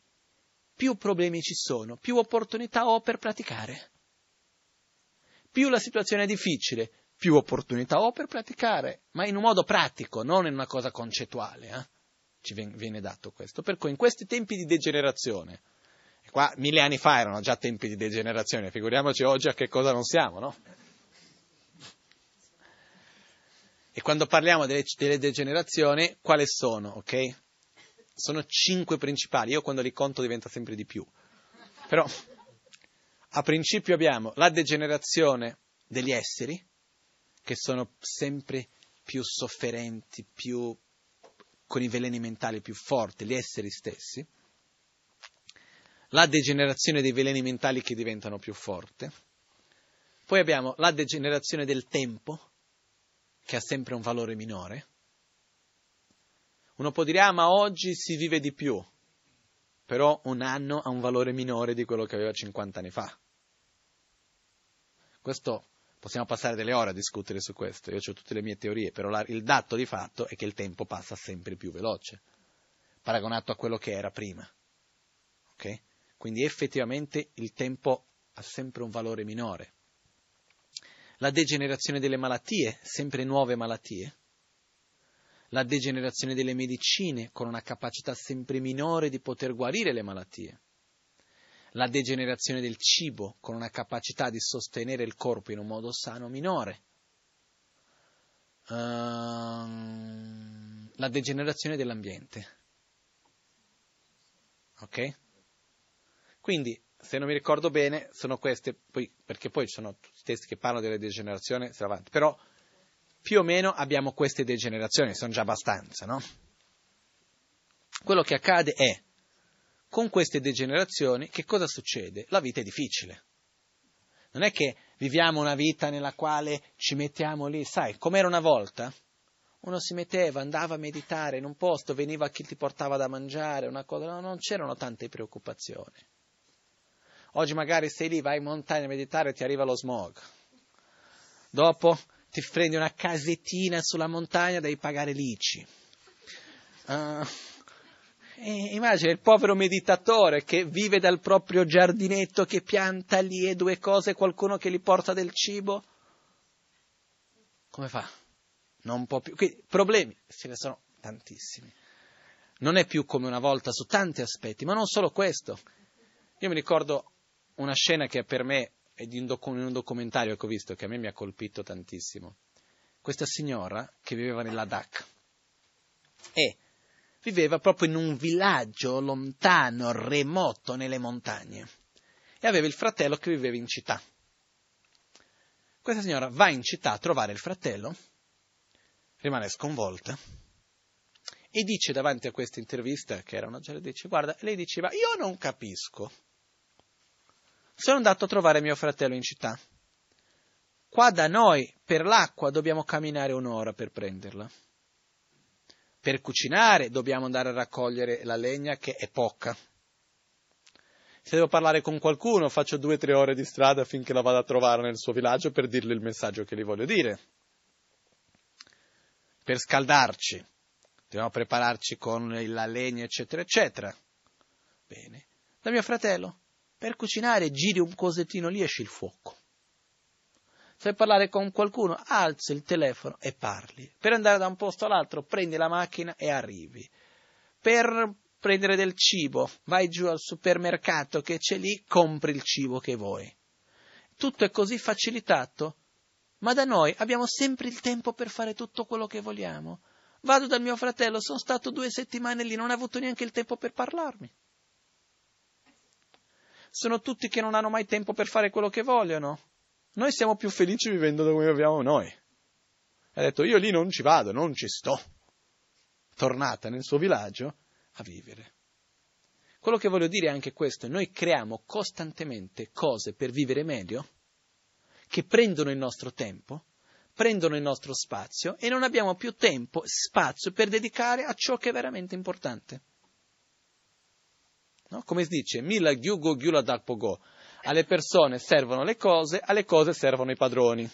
più problemi ci sono, più opportunità ho per praticare. Più la situazione è difficile, più opportunità ho per praticare, ma in un modo pratico, non in una cosa concettuale. Eh? Ci viene dato questo. Per cui in questi tempi di degenerazione, Qua mille anni fa erano già tempi di degenerazione, figuriamoci oggi a che cosa non siamo, no? E quando parliamo delle, delle degenerazioni, quali sono, ok? Sono cinque principali, io quando li conto diventa sempre di più. Però a principio abbiamo la degenerazione degli esseri, che sono sempre più sofferenti, più, con i veleni mentali più forti, gli esseri stessi la degenerazione dei veleni mentali che diventano più forti. Poi abbiamo la degenerazione del tempo, che ha sempre un valore minore. Uno può dire, ah, ma oggi si vive di più, però un anno ha un valore minore di quello che aveva 50 anni fa. Questo possiamo passare delle ore a discutere su questo, io ho tutte le mie teorie, però la, il dato di fatto è che il tempo passa sempre più veloce, paragonato a quello che era prima. Okay? Quindi effettivamente il tempo ha sempre un valore minore. La degenerazione delle malattie, sempre nuove malattie. La degenerazione delle medicine con una capacità sempre minore di poter guarire le malattie. La degenerazione del cibo con una capacità di sostenere il corpo in un modo sano minore. Uh, la degenerazione dell'ambiente. Ok? Quindi, se non mi ricordo bene, sono queste, poi, perché poi ci sono tutti i testi che parlano delle degenerazioni, avanti, però più o meno abbiamo queste degenerazioni, sono già abbastanza, no? Quello che accade è, con queste degenerazioni, che cosa succede? La vita è difficile. Non è che viviamo una vita nella quale ci mettiamo lì, sai, com'era una volta? Uno si metteva, andava a meditare in un posto, veniva chi ti portava da mangiare, una cosa, no, non c'erano tante preoccupazioni. Oggi magari sei lì, vai in montagna a meditare e ti arriva lo smog. Dopo ti prendi una casettina sulla montagna, devi pagare l'ICI. Uh, immagina il povero meditatore che vive dal proprio giardinetto, che pianta lì e due cose, qualcuno che gli porta del cibo. Come fa? Non può più. Quindi, problemi, ce ne sono tantissimi. Non è più come una volta su tanti aspetti, ma non solo questo. Io mi ricordo una scena che per me è di un, doc- un documentario che ho visto, che a me mi ha colpito tantissimo. Questa signora che viveva nella DAC e viveva proprio in un villaggio lontano, remoto nelle montagne. e aveva il fratello che viveva in città. Questa signora va in città a trovare il fratello, rimane sconvolta e dice davanti a questa intervista, che era una giornata, dice, guarda, lei diceva, io non capisco. Sono andato a trovare mio fratello in città. Qua da noi, per l'acqua, dobbiamo camminare un'ora per prenderla. Per cucinare dobbiamo andare a raccogliere la legna che è poca. Se devo parlare con qualcuno faccio due o tre ore di strada finché la vado a trovare nel suo villaggio per dirgli il messaggio che gli voglio dire. Per scaldarci dobbiamo prepararci con la legna, eccetera, eccetera. Bene. Da mio fratello, per cucinare giri un cosettino lì, esce il fuoco. Se parlare con qualcuno, alzi il telefono e parli. Per andare da un posto all'altro, prendi la macchina e arrivi. Per prendere del cibo, vai giù al supermercato che c'è lì, compri il cibo che vuoi. Tutto è così facilitato, ma da noi abbiamo sempre il tempo per fare tutto quello che vogliamo. Vado dal mio fratello, sono stato due settimane lì, non ho avuto neanche il tempo per parlarmi. Sono tutti che non hanno mai tempo per fare quello che vogliono. Noi siamo più felici vivendo dove viviamo noi. Ha detto, io lì non ci vado, non ci sto. Tornata nel suo villaggio a vivere. Quello che voglio dire è anche questo, noi creiamo costantemente cose per vivere meglio, che prendono il nostro tempo, prendono il nostro spazio e non abbiamo più tempo, spazio per dedicare a ciò che è veramente importante. No? Come si dice, mila gyugo gyula dakpogo. Alle persone servono le cose, alle cose servono i padroni.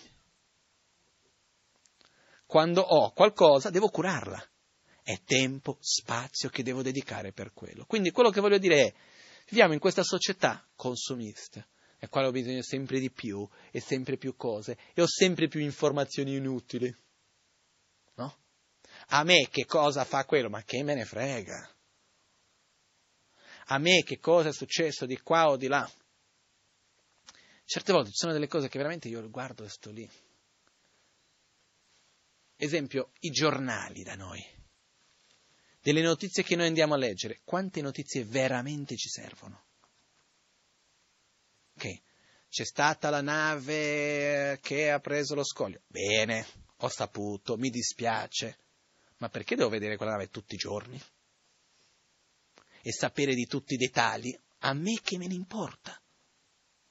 Quando ho qualcosa devo curarla. È tempo, spazio che devo dedicare per quello. Quindi quello che voglio dire è, viviamo in questa società consumista e qua ho bisogno sempre di più e sempre più cose e ho sempre più informazioni inutili. No? A me che cosa fa quello? Ma che me ne frega? A me che cosa è successo di qua o di là? Certe volte ci sono delle cose che veramente io guardo e sto lì. Esempio, i giornali da noi. Delle notizie che noi andiamo a leggere. Quante notizie veramente ci servono? Ok, c'è stata la nave che ha preso lo scoglio. Bene, ho saputo, mi dispiace. Ma perché devo vedere quella nave tutti i giorni? E sapere di tutti i dettagli? A me che me ne importa?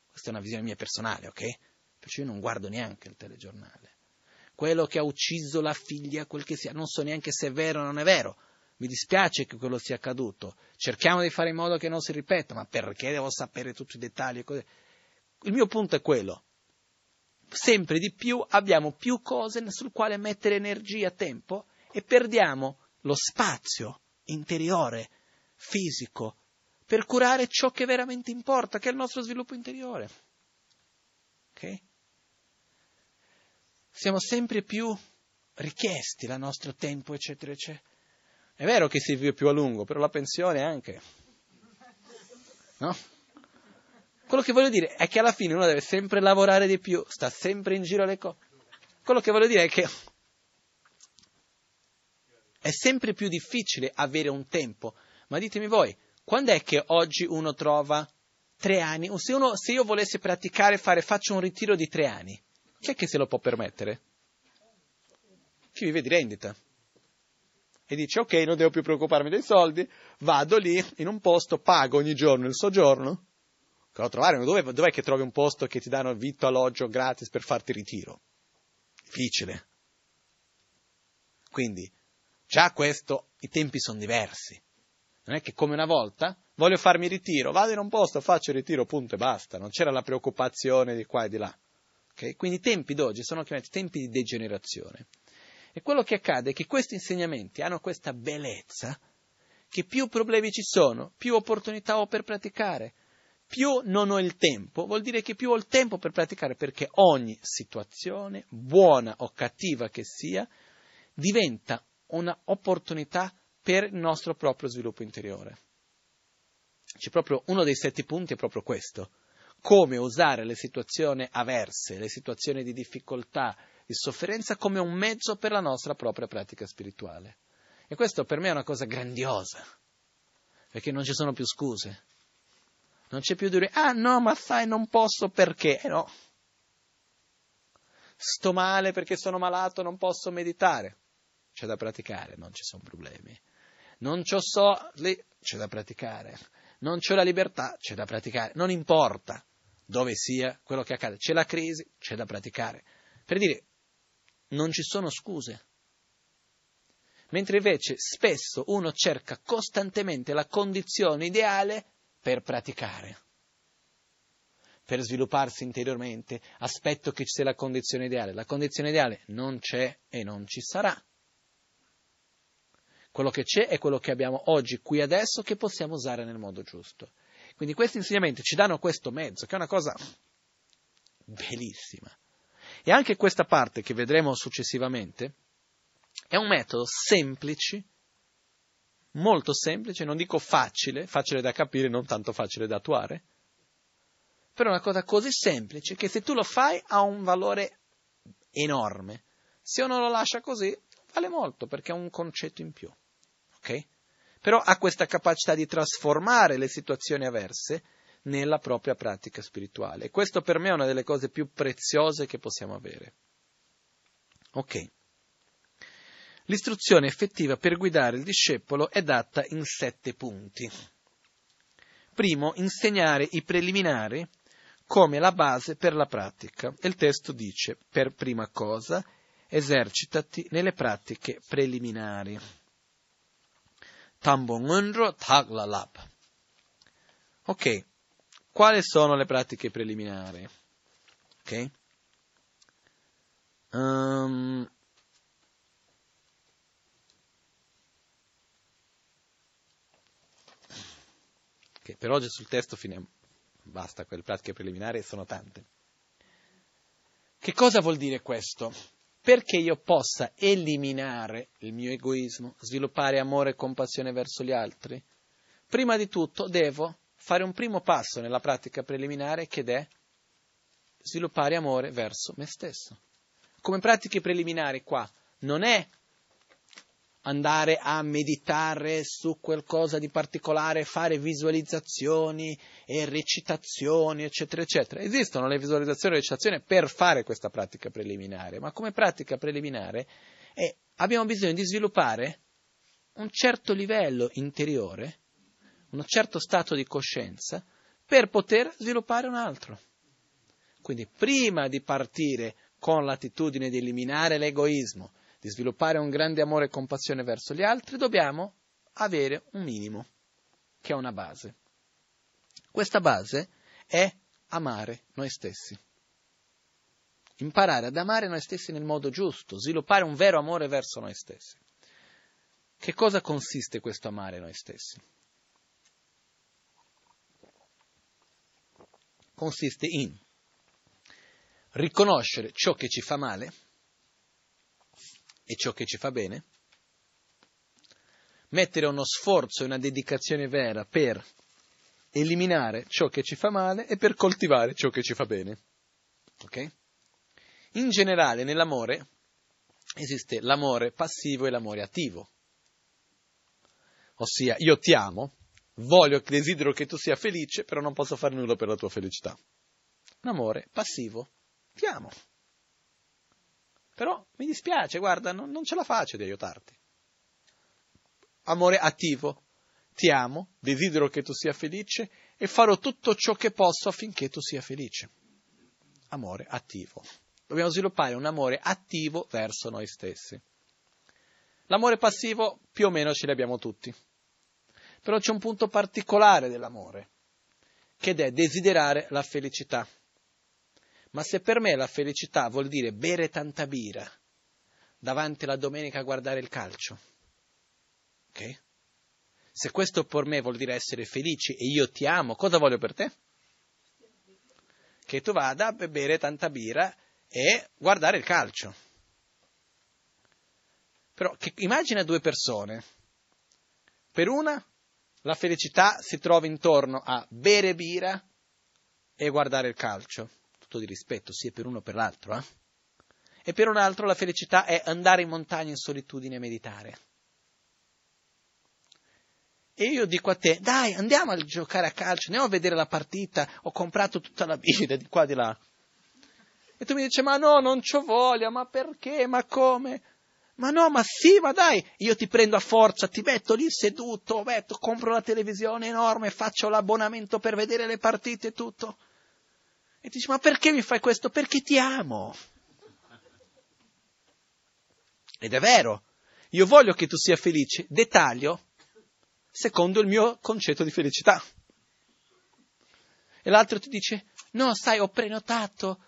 Questa è una visione mia personale, ok? Perciò io non guardo neanche il telegiornale. Quello che ha ucciso la figlia, quel che sia, non so neanche se è vero o non è vero. Mi dispiace che quello sia accaduto. Cerchiamo di fare in modo che non si ripeta, ma perché devo sapere tutti i dettagli? Il mio punto è quello. Sempre di più abbiamo più cose sul quale mettere energia, tempo e perdiamo lo spazio interiore, fisico, per curare ciò che veramente importa, che è il nostro sviluppo interiore. Ok? Siamo sempre più richiesti il nostro tempo, eccetera, eccetera. È vero che si vive più a lungo, però la pensione anche. No? Quello che voglio dire è che alla fine uno deve sempre lavorare di più, sta sempre in giro alle cose. Quello che voglio dire è che è sempre più difficile avere un tempo. Ma ditemi voi, quando è che oggi uno trova tre anni? Se, uno, se io volessi praticare, fare, faccio un ritiro di tre anni, chi è che se lo può permettere? Chi vive di rendita e dice ok, non devo più preoccuparmi dei soldi, vado lì in un posto, pago ogni giorno il soggiorno, lo trovare, dove, dov'è che trovi un posto che ti danno vitto, alloggio gratis per farti ritiro? Difficile. Quindi, già questo, i tempi sono diversi. Non è che come una volta, voglio farmi ritiro, vado in un posto, faccio il ritiro, punto e basta, non c'era la preoccupazione di qua e di là. Okay? Quindi i tempi d'oggi sono chiamati tempi di degenerazione. E quello che accade è che questi insegnamenti hanno questa bellezza che più problemi ci sono, più opportunità ho per praticare. Più non ho il tempo, vuol dire che più ho il tempo per praticare, perché ogni situazione, buona o cattiva che sia, diventa un'opportunità per il nostro proprio sviluppo interiore. C'è proprio uno dei sette punti è proprio questo. Come usare le situazioni avverse, le situazioni di difficoltà, di sofferenza come un mezzo per la nostra propria pratica spirituale. E questo per me è una cosa grandiosa, perché non ci sono più scuse, Non c'è più dire, ah no, ma sai, non posso perché. Eh no. Sto male perché sono malato, non posso meditare. C'è da praticare, non ci sono problemi. Non ci so, lì c'è da praticare. Non c'è la libertà, c'è da praticare. Non importa dove sia quello che accade. C'è la crisi, c'è da praticare. Per dire, non ci sono scuse. Mentre invece spesso uno cerca costantemente la condizione ideale per praticare, per svilupparsi interiormente. Aspetto che ci sia la condizione ideale. La condizione ideale non c'è e non ci sarà. Quello che c'è è quello che abbiamo oggi, qui adesso, che possiamo usare nel modo giusto. Quindi questi insegnamenti ci danno questo mezzo, che è una cosa bellissima. E anche questa parte che vedremo successivamente è un metodo semplice, molto semplice, non dico facile, facile da capire, non tanto facile da attuare, però è una cosa così semplice che se tu lo fai ha un valore enorme. Se uno lo lascia così, vale molto perché è un concetto in più. Okay? Però ha questa capacità di trasformare le situazioni avverse nella propria pratica spirituale. E questo per me è una delle cose più preziose che possiamo avere. Ok. L'istruzione effettiva per guidare il discepolo è data in sette punti. Primo, insegnare i preliminari come la base per la pratica. Il testo dice, per prima cosa, esercitati nelle pratiche preliminari. Tambongunro Taglalab. Ok, quali sono le pratiche preliminari? Ok? Um, okay, per oggi sul testo finiamo. Basta, quelle pratiche preliminari sono tante. Che cosa vuol dire questo? Perché io possa eliminare il mio egoismo, sviluppare amore e compassione verso gli altri, prima di tutto devo fare un primo passo nella pratica preliminare che è sviluppare amore verso me stesso. Come pratiche preliminari qua non è andare a meditare su qualcosa di particolare, fare visualizzazioni e recitazioni, eccetera, eccetera. Esistono le visualizzazioni e recitazioni per fare questa pratica preliminare, ma come pratica preliminare eh, abbiamo bisogno di sviluppare un certo livello interiore, un certo stato di coscienza, per poter sviluppare un altro. Quindi prima di partire con l'attitudine di eliminare l'egoismo, di sviluppare un grande amore e compassione verso gli altri, dobbiamo avere un minimo, che è una base. Questa base è amare noi stessi. Imparare ad amare noi stessi nel modo giusto, sviluppare un vero amore verso noi stessi. Che cosa consiste questo amare noi stessi? Consiste in riconoscere ciò che ci fa male, e ciò che ci fa bene, mettere uno sforzo e una dedicazione vera per eliminare ciò che ci fa male e per coltivare ciò che ci fa bene. Ok? In generale nell'amore esiste l'amore passivo e l'amore attivo. Ossia, io ti amo, voglio, desidero che tu sia felice, però non posso fare nulla per la tua felicità. Un amore passivo, ti amo. Però mi dispiace, guarda, non, non ce la faccio di aiutarti. Amore attivo. Ti amo, desidero che tu sia felice e farò tutto ciò che posso affinché tu sia felice. Amore attivo. Dobbiamo sviluppare un amore attivo verso noi stessi. L'amore passivo più o meno ce l'abbiamo tutti. Però c'è un punto particolare dell'amore, che è desiderare la felicità. Ma se per me la felicità vuol dire bere tanta birra davanti alla domenica a guardare il calcio, ok? Se questo per me vuol dire essere felice e io ti amo, cosa voglio per te? Che tu vada a bere tanta birra e guardare il calcio. Però che, immagina due persone. Per una la felicità si trova intorno a bere birra e guardare il calcio tutto di rispetto sia per uno che per l'altro, eh? e per un altro la felicità è andare in montagna in solitudine e meditare. e io dico a te, dai, andiamo a giocare a calcio, andiamo a vedere la partita, ho comprato tutta la Bibbia di qua e di là. E tu mi dici, ma no, non c'ho voglia, ma perché, ma come? Ma no, ma sì, ma dai, io ti prendo a forza, ti metto lì seduto, metto, compro la televisione enorme, faccio l'abbonamento per vedere le partite e tutto. E dici, ma perché mi fai questo? Perché ti amo. Ed è vero, io voglio che tu sia felice, dettaglio, secondo il mio concetto di felicità. E l'altro ti dice, no, sai, ho prenotato,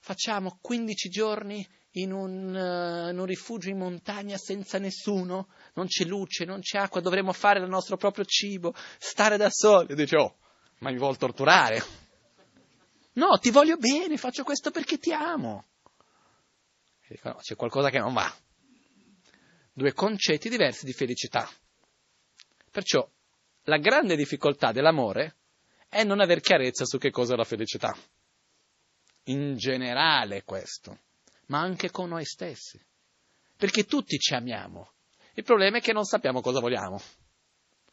facciamo 15 giorni in un, uh, in un, rifugio in montagna senza nessuno, non c'è luce, non c'è acqua, dovremmo fare il nostro proprio cibo, stare da soli. E dice, oh, ma mi vuol torturare? No, ti voglio bene, faccio questo perché ti amo. E dico, no, c'è qualcosa che non va. Due concetti diversi di felicità. Perciò la grande difficoltà dell'amore è non aver chiarezza su che cosa è la felicità. In generale questo ma anche con noi stessi. Perché tutti ci amiamo. Il problema è che non sappiamo cosa vogliamo,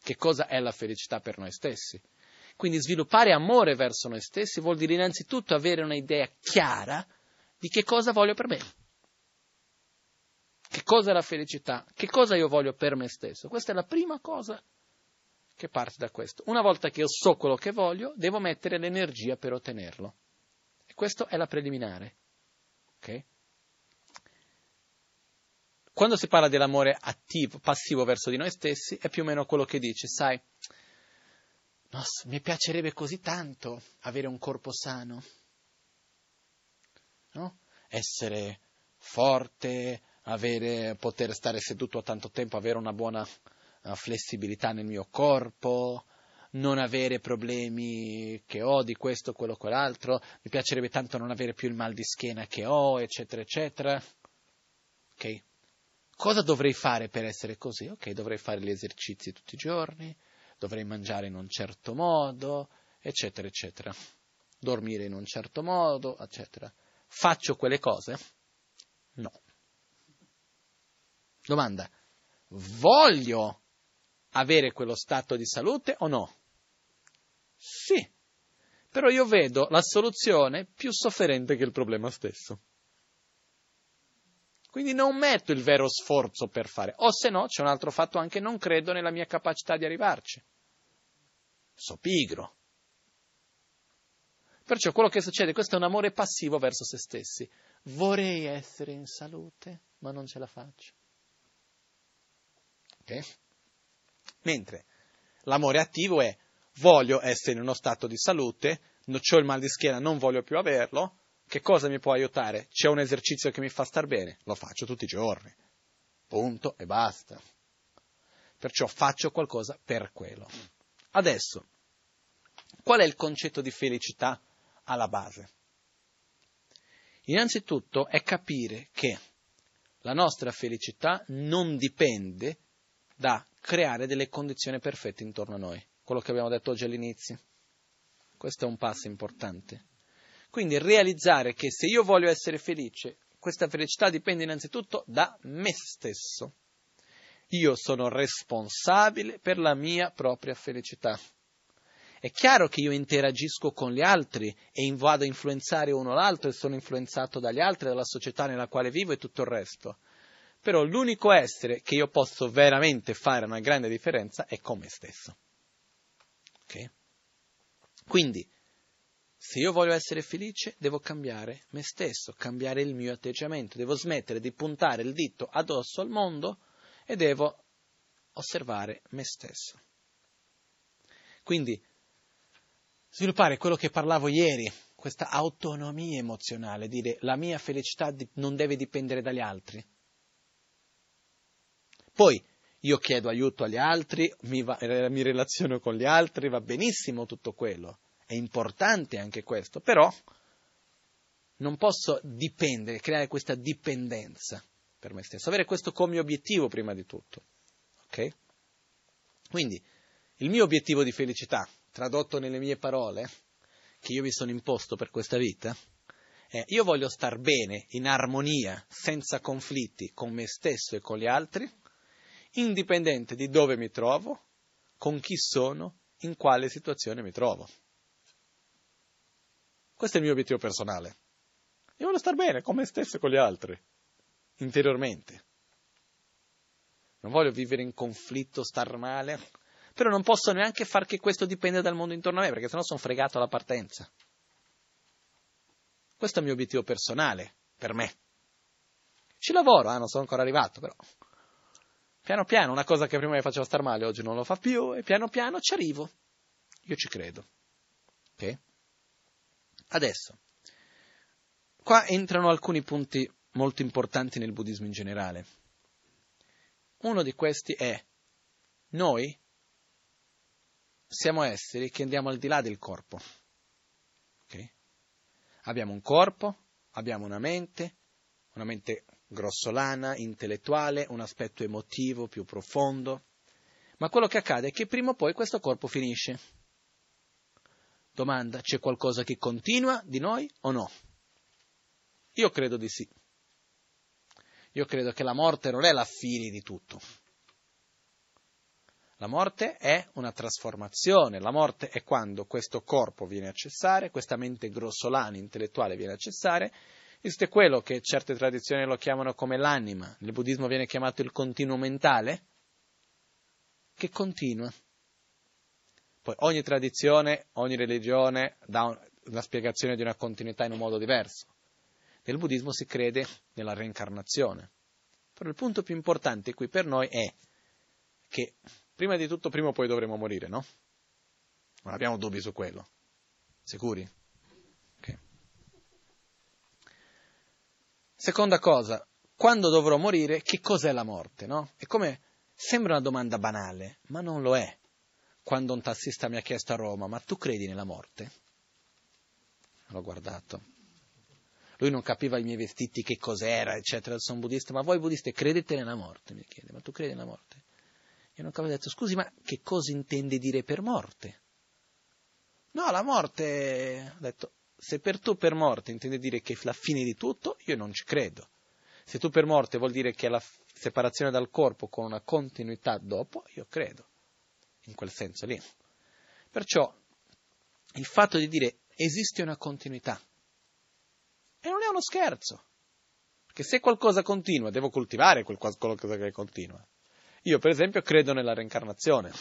che cosa è la felicità per noi stessi. Quindi sviluppare amore verso noi stessi vuol dire innanzitutto avere un'idea chiara di che cosa voglio per me. Che cosa è la felicità? Che cosa io voglio per me stesso? Questa è la prima cosa che parte da questo. Una volta che io so quello che voglio, devo mettere l'energia per ottenerlo. E questo è la preliminare. Okay? Quando si parla dell'amore attivo, passivo verso di noi stessi, è più o meno quello che dice, sai, no, mi piacerebbe così tanto avere un corpo sano, no? essere forte, avere, poter stare seduto tanto tempo, avere una buona uh, flessibilità nel mio corpo, non avere problemi che ho di questo, quello, quell'altro, mi piacerebbe tanto non avere più il mal di schiena che ho, eccetera, eccetera. Ok? Cosa dovrei fare per essere così? Ok, dovrei fare gli esercizi tutti i giorni, dovrei mangiare in un certo modo, eccetera, eccetera. Dormire in un certo modo, eccetera. Faccio quelle cose? No. Domanda, voglio avere quello stato di salute o no? Sì, però io vedo la soluzione più sofferente che il problema stesso. Quindi non metto il vero sforzo per fare, o se no c'è un altro fatto anche, non credo nella mia capacità di arrivarci. So pigro. Perciò quello che succede, questo è un amore passivo verso se stessi. Vorrei essere in salute, ma non ce la faccio. Okay? Mentre l'amore attivo è voglio essere in uno stato di salute, ho il mal di schiena, non voglio più averlo, che cosa mi può aiutare? C'è un esercizio che mi fa star bene? Lo faccio tutti i giorni. Punto e basta. Perciò faccio qualcosa per quello. Adesso, qual è il concetto di felicità alla base? Innanzitutto è capire che la nostra felicità non dipende da creare delle condizioni perfette intorno a noi, quello che abbiamo detto oggi all'inizio. Questo è un passo importante. Quindi realizzare che se io voglio essere felice, questa felicità dipende innanzitutto da me stesso. Io sono responsabile per la mia propria felicità. È chiaro che io interagisco con gli altri e vado a influenzare uno l'altro e sono influenzato dagli altri, dalla società nella quale vivo e tutto il resto. Però l'unico essere che io posso veramente fare una grande differenza è con me stesso. Okay? Quindi, se io voglio essere felice, devo cambiare me stesso, cambiare il mio atteggiamento, devo smettere di puntare il dito addosso al mondo e devo osservare me stesso. Quindi, sviluppare quello che parlavo ieri, questa autonomia emozionale, dire la mia felicità non deve dipendere dagli altri. Poi io chiedo aiuto agli altri, mi, va, mi relaziono con gli altri, va benissimo tutto quello è importante anche questo, però non posso dipendere, creare questa dipendenza per me stesso, avere questo come obiettivo prima di tutto. Ok? Quindi il mio obiettivo di felicità, tradotto nelle mie parole, che io mi sono imposto per questa vita, è io voglio star bene, in armonia, senza conflitti con me stesso e con gli altri, indipendente di dove mi trovo, con chi sono, in quale situazione mi trovo. Questo è il mio obiettivo personale. Io voglio star bene con me stesso e con gli altri, interiormente. Non voglio vivere in conflitto, star male, però non posso neanche far che questo dipenda dal mondo intorno a me, perché sennò sono fregato alla partenza. Questo è il mio obiettivo personale, per me. Ci lavoro, eh, non sono ancora arrivato, però. Piano piano, una cosa che prima mi faceva star male, oggi non lo fa più, e piano piano ci arrivo. Io ci credo. Ok? Adesso, qua entrano alcuni punti molto importanti nel buddismo in generale. Uno di questi è noi siamo esseri che andiamo al di là del corpo. Okay? Abbiamo un corpo, abbiamo una mente, una mente grossolana, intellettuale, un aspetto emotivo più profondo, ma quello che accade è che prima o poi questo corpo finisce. Domanda, c'è qualcosa che continua di noi o no? Io credo di sì. Io credo che la morte non è la fine di tutto. La morte è una trasformazione, la morte è quando questo corpo viene a cessare, questa mente grossolana, intellettuale viene a cessare, esiste quello che certe tradizioni lo chiamano come l'anima, nel buddismo viene chiamato il continuo mentale, che continua. Poi ogni tradizione, ogni religione dà una spiegazione di una continuità in un modo diverso. Nel buddismo si crede nella reincarnazione. Però il punto più importante qui per noi è che prima di tutto, prima o poi dovremo morire, no? Non abbiamo dubbi su quello. Sicuri? Okay. Seconda cosa, quando dovrò morire, che cos'è la morte, no? È come, sembra una domanda banale, ma non lo è. Quando un tassista mi ha chiesto a Roma, ma tu credi nella morte? L'ho guardato. Lui non capiva i miei vestiti, che cos'era, eccetera, sono buddista, ma voi buddisti credete nella morte? Mi chiede, ma tu credi nella morte? Io non capivo, ho detto, scusi, ma che cosa intende dire per morte? No, la morte, ho detto, se per tu per morte intende dire che è la fine di tutto, io non ci credo. Se tu per morte vuol dire che è la separazione dal corpo con una continuità dopo, io credo, in quel senso lì. Perciò il fatto di dire esiste una continuità, e non è uno scherzo, perché se qualcosa continua, devo coltivare quel qualcosa che continua. Io, per esempio, credo nella reincarnazione.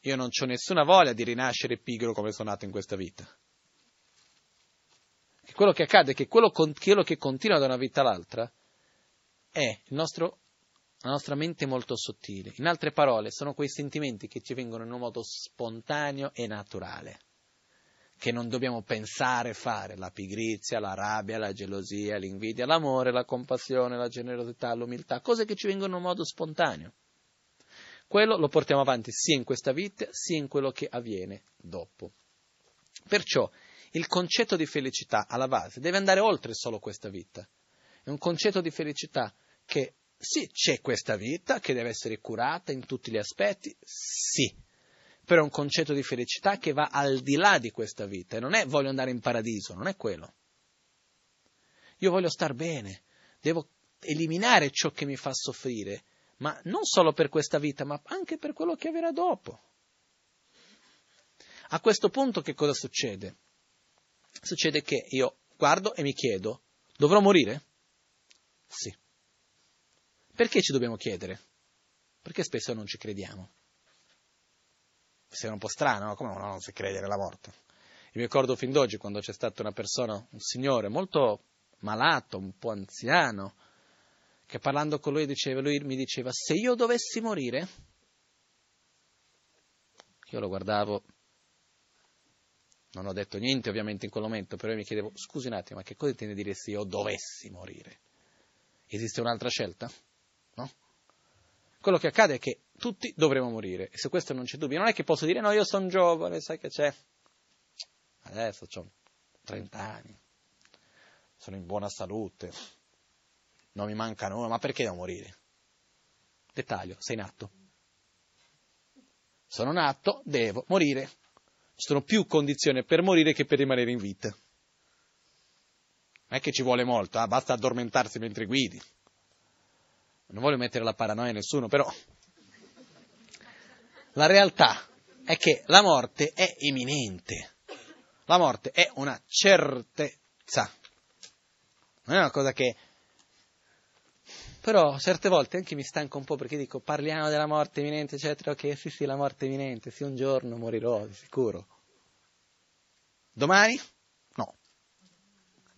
Io non ho nessuna voglia di rinascere pigro come sono nato in questa vita. Quello che accade è che quello, quello che continua da una vita all'altra è nostro, la nostra mente molto sottile. In altre parole, sono quei sentimenti che ci vengono in un modo spontaneo e naturale, che non dobbiamo pensare fare, la pigrizia, la rabbia, la gelosia, l'invidia, l'amore, la compassione, la generosità, l'umiltà, cose che ci vengono in un modo spontaneo quello lo portiamo avanti sia in questa vita sia in quello che avviene dopo. Perciò il concetto di felicità alla base deve andare oltre solo questa vita. È un concetto di felicità che sì, c'è questa vita che deve essere curata in tutti gli aspetti, sì, però è un concetto di felicità che va al di là di questa vita e non è voglio andare in paradiso, non è quello. Io voglio star bene, devo eliminare ciò che mi fa soffrire ma non solo per questa vita, ma anche per quello che avverrà dopo. A questo punto che cosa succede? Succede che io guardo e mi chiedo, dovrò morire? Sì. Perché ci dobbiamo chiedere? Perché spesso non ci crediamo. Sembra un po' strano, no? come non si crede nella morte? Io mi ricordo fin d'oggi quando c'è stata una persona, un signore molto malato, un po' anziano, che parlando con lui, diceva, lui mi diceva, se io dovessi morire, io lo guardavo, non ho detto niente ovviamente in quel momento, però mi chiedevo, scusi un attimo, ma che cosa intende dire se io dovessi morire? Esiste un'altra scelta? No? Quello che accade è che tutti dovremo morire, e su questo non c'è dubbio. Non è che posso dire, no, io sono giovane, sai che c'è? Adesso ho 30 anni, sono in buona salute, non mi manca nulla, ma perché devo morire? Dettaglio, sei nato. Sono nato, devo morire. Ci sono più condizioni per morire che per rimanere in vita. Non è che ci vuole molto, eh? basta addormentarsi mentre guidi. Non voglio mettere la paranoia a nessuno, però La realtà è che la morte è imminente. La morte è una certezza. Non è una cosa che... Però certe volte anche mi stanco un po' perché dico parliamo della morte imminente, eccetera. Ok, sì, sì, la morte imminente, sì, un giorno morirò, di sicuro. Domani? No.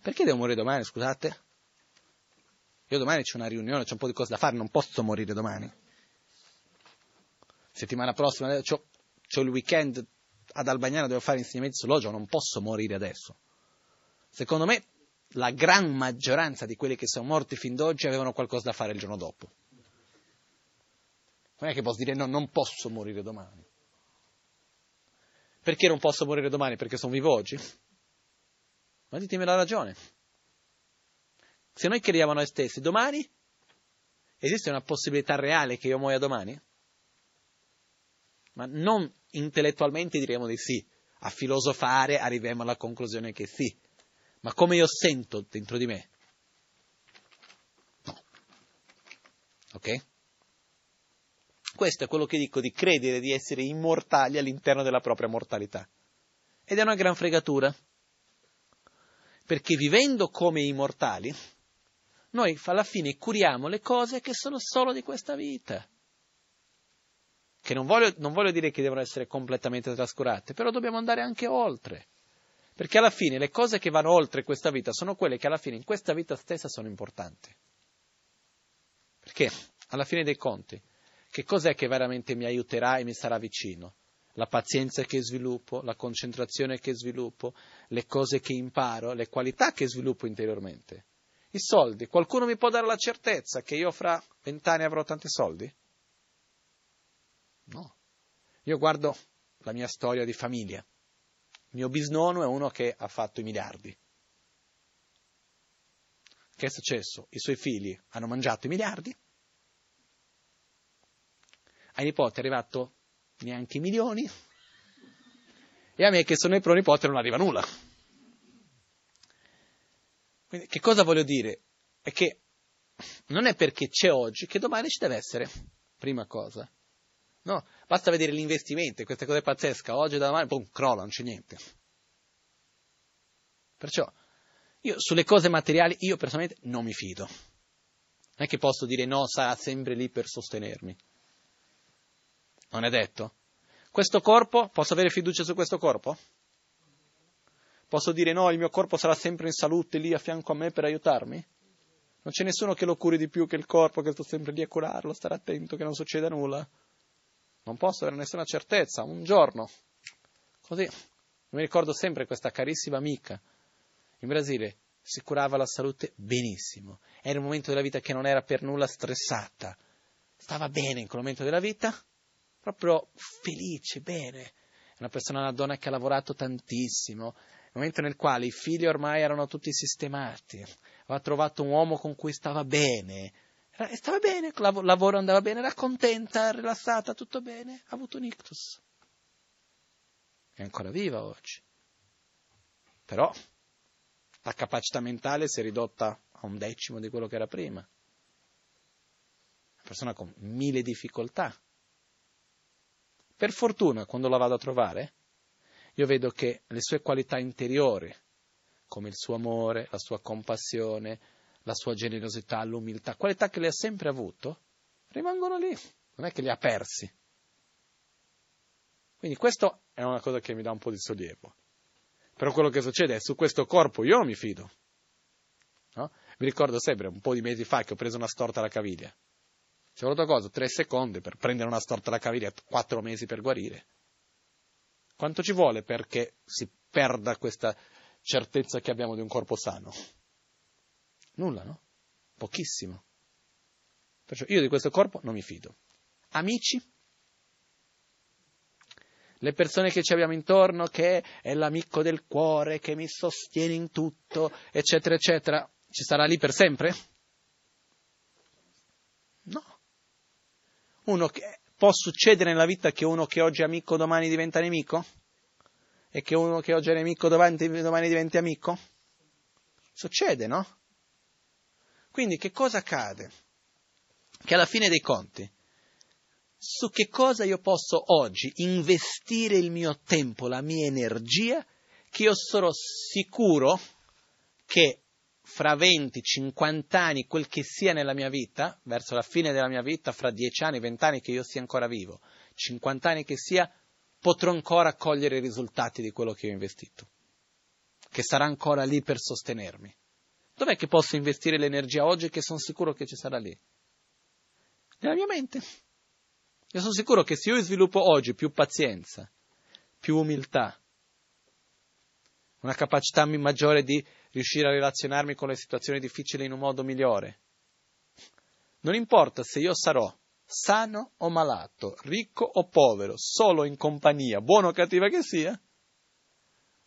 Perché devo morire domani, scusate? Io domani c'è una riunione, c'è un po' di cose da fare, non posso morire domani. Settimana prossima c'ho, c'ho il weekend ad Albagnano, devo fare insegnamenti sull'ogio, non posso morire adesso. Secondo me la gran maggioranza di quelli che sono morti fin d'oggi avevano qualcosa da fare il giorno dopo. Non è che posso dire no, non posso morire domani. Perché non posso morire domani? Perché sono vivo oggi? Ma ditemi la ragione. Se noi crediamo a noi stessi, domani esiste una possibilità reale che io muoia domani? Ma non intellettualmente diremo di sì, a filosofare arriviamo alla conclusione che sì, ma come io sento dentro di me? No. Ok? Questo è quello che dico di credere di essere immortali all'interno della propria mortalità. Ed è una gran fregatura. Perché vivendo come immortali, noi alla fine curiamo le cose che sono solo di questa vita. Che non voglio, non voglio dire che devono essere completamente trascurate, però dobbiamo andare anche oltre. Perché alla fine le cose che vanno oltre questa vita sono quelle che alla fine in questa vita stessa sono importanti. Perché alla fine dei conti, che cos'è che veramente mi aiuterà e mi sarà vicino? La pazienza che sviluppo, la concentrazione che sviluppo, le cose che imparo, le qualità che sviluppo interiormente. I soldi. Qualcuno mi può dare la certezza che io fra vent'anni avrò tanti soldi? No. Io guardo la mia storia di famiglia. Mio bisnonno è uno che ha fatto i miliardi. Che è successo? I suoi figli hanno mangiato i miliardi. Ai nipoti è arrivato neanche i milioni. E a me che sono il pronipote non arriva nulla. Quindi che cosa voglio dire? È che non è perché c'è oggi che domani ci deve essere, prima cosa. No, basta vedere l'investimento, questa cosa è pazzesca, oggi da domani, boom, crolla, non c'è niente. Perciò, io sulle cose materiali, io personalmente non mi fido. Non è che posso dire no, sarà sempre lì per sostenermi. Non è detto. Questo corpo, posso avere fiducia su questo corpo? Posso dire no, il mio corpo sarà sempre in salute lì a fianco a me per aiutarmi? Non c'è nessuno che lo curi di più che il corpo, che sto sempre lì a curarlo, stare attento che non succeda nulla. Non posso avere nessuna certezza. Un giorno, così, mi ricordo sempre questa carissima amica in Brasile, si curava la salute benissimo. Era un momento della vita che non era per nulla stressata. Stava bene in quel momento della vita, proprio felice, bene. È una persona, una donna che ha lavorato tantissimo, momento nel quale i figli ormai erano tutti sistemati, aveva trovato un uomo con cui stava bene, stava bene, il lavoro andava bene, era contenta, rilassata, tutto bene, ha avuto un ictus. È ancora viva oggi. Però la capacità mentale si è ridotta a un decimo di quello che era prima. Una persona con mille difficoltà. Per fortuna, quando la vado a trovare, io vedo che le sue qualità interiori, come il suo amore, la sua compassione, la sua generosità, l'umiltà, qualità che lei ha sempre avuto, rimangono lì, non è che li ha persi. Quindi questo è una cosa che mi dà un po' di sollievo. Però quello che succede è su questo corpo io non mi fido. No? Mi ricordo sempre, un po' di mesi fa, che ho preso una storta alla caviglia. Ci è voluto cosa? Tre secondi per prendere una storta alla caviglia, quattro mesi per guarire. Quanto ci vuole perché si perda questa certezza che abbiamo di un corpo sano? Nulla, no? Pochissimo. Perciò io di questo corpo non mi fido. Amici? Le persone che ci abbiamo intorno, che è l'amico del cuore, che mi sostiene in tutto, eccetera, eccetera, ci sarà lì per sempre? No. Uno che Può succedere nella vita che uno che oggi è amico domani diventa nemico? E che uno che oggi è nemico domani, domani diventi amico? Succede, no? Quindi che cosa accade? Che alla fine dei conti, su che cosa io posso oggi investire il mio tempo, la mia energia, che io sarò sicuro che fra 20, 50 anni, quel che sia nella mia vita, verso la fine della mia vita, fra 10 anni, 20 anni che io sia ancora vivo, 50 anni che sia, potrò ancora cogliere i risultati di quello che ho investito, che sarà ancora lì per sostenermi. Dov'è che posso investire l'energia oggi che sono sicuro che ci sarà lì? Nella mia mente. Io sono sicuro che se io sviluppo oggi più pazienza, più umiltà, una capacità maggiore di riuscire a relazionarmi con le situazioni difficili in un modo migliore. Non importa se io sarò sano o malato, ricco o povero, solo in compagnia, buono o cattiva che sia,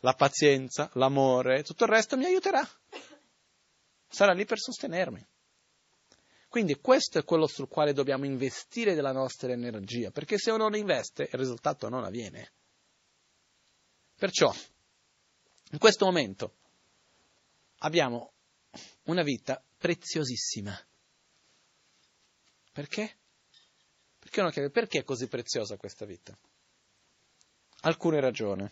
la pazienza, l'amore, tutto il resto mi aiuterà. Sarà lì per sostenermi. Quindi questo è quello sul quale dobbiamo investire della nostra energia, perché se uno non investe il risultato non avviene. Perciò, in questo momento, abbiamo una vita preziosissima. Perché? Perché uno chiede perché è così preziosa questa vita? Alcune ragioni.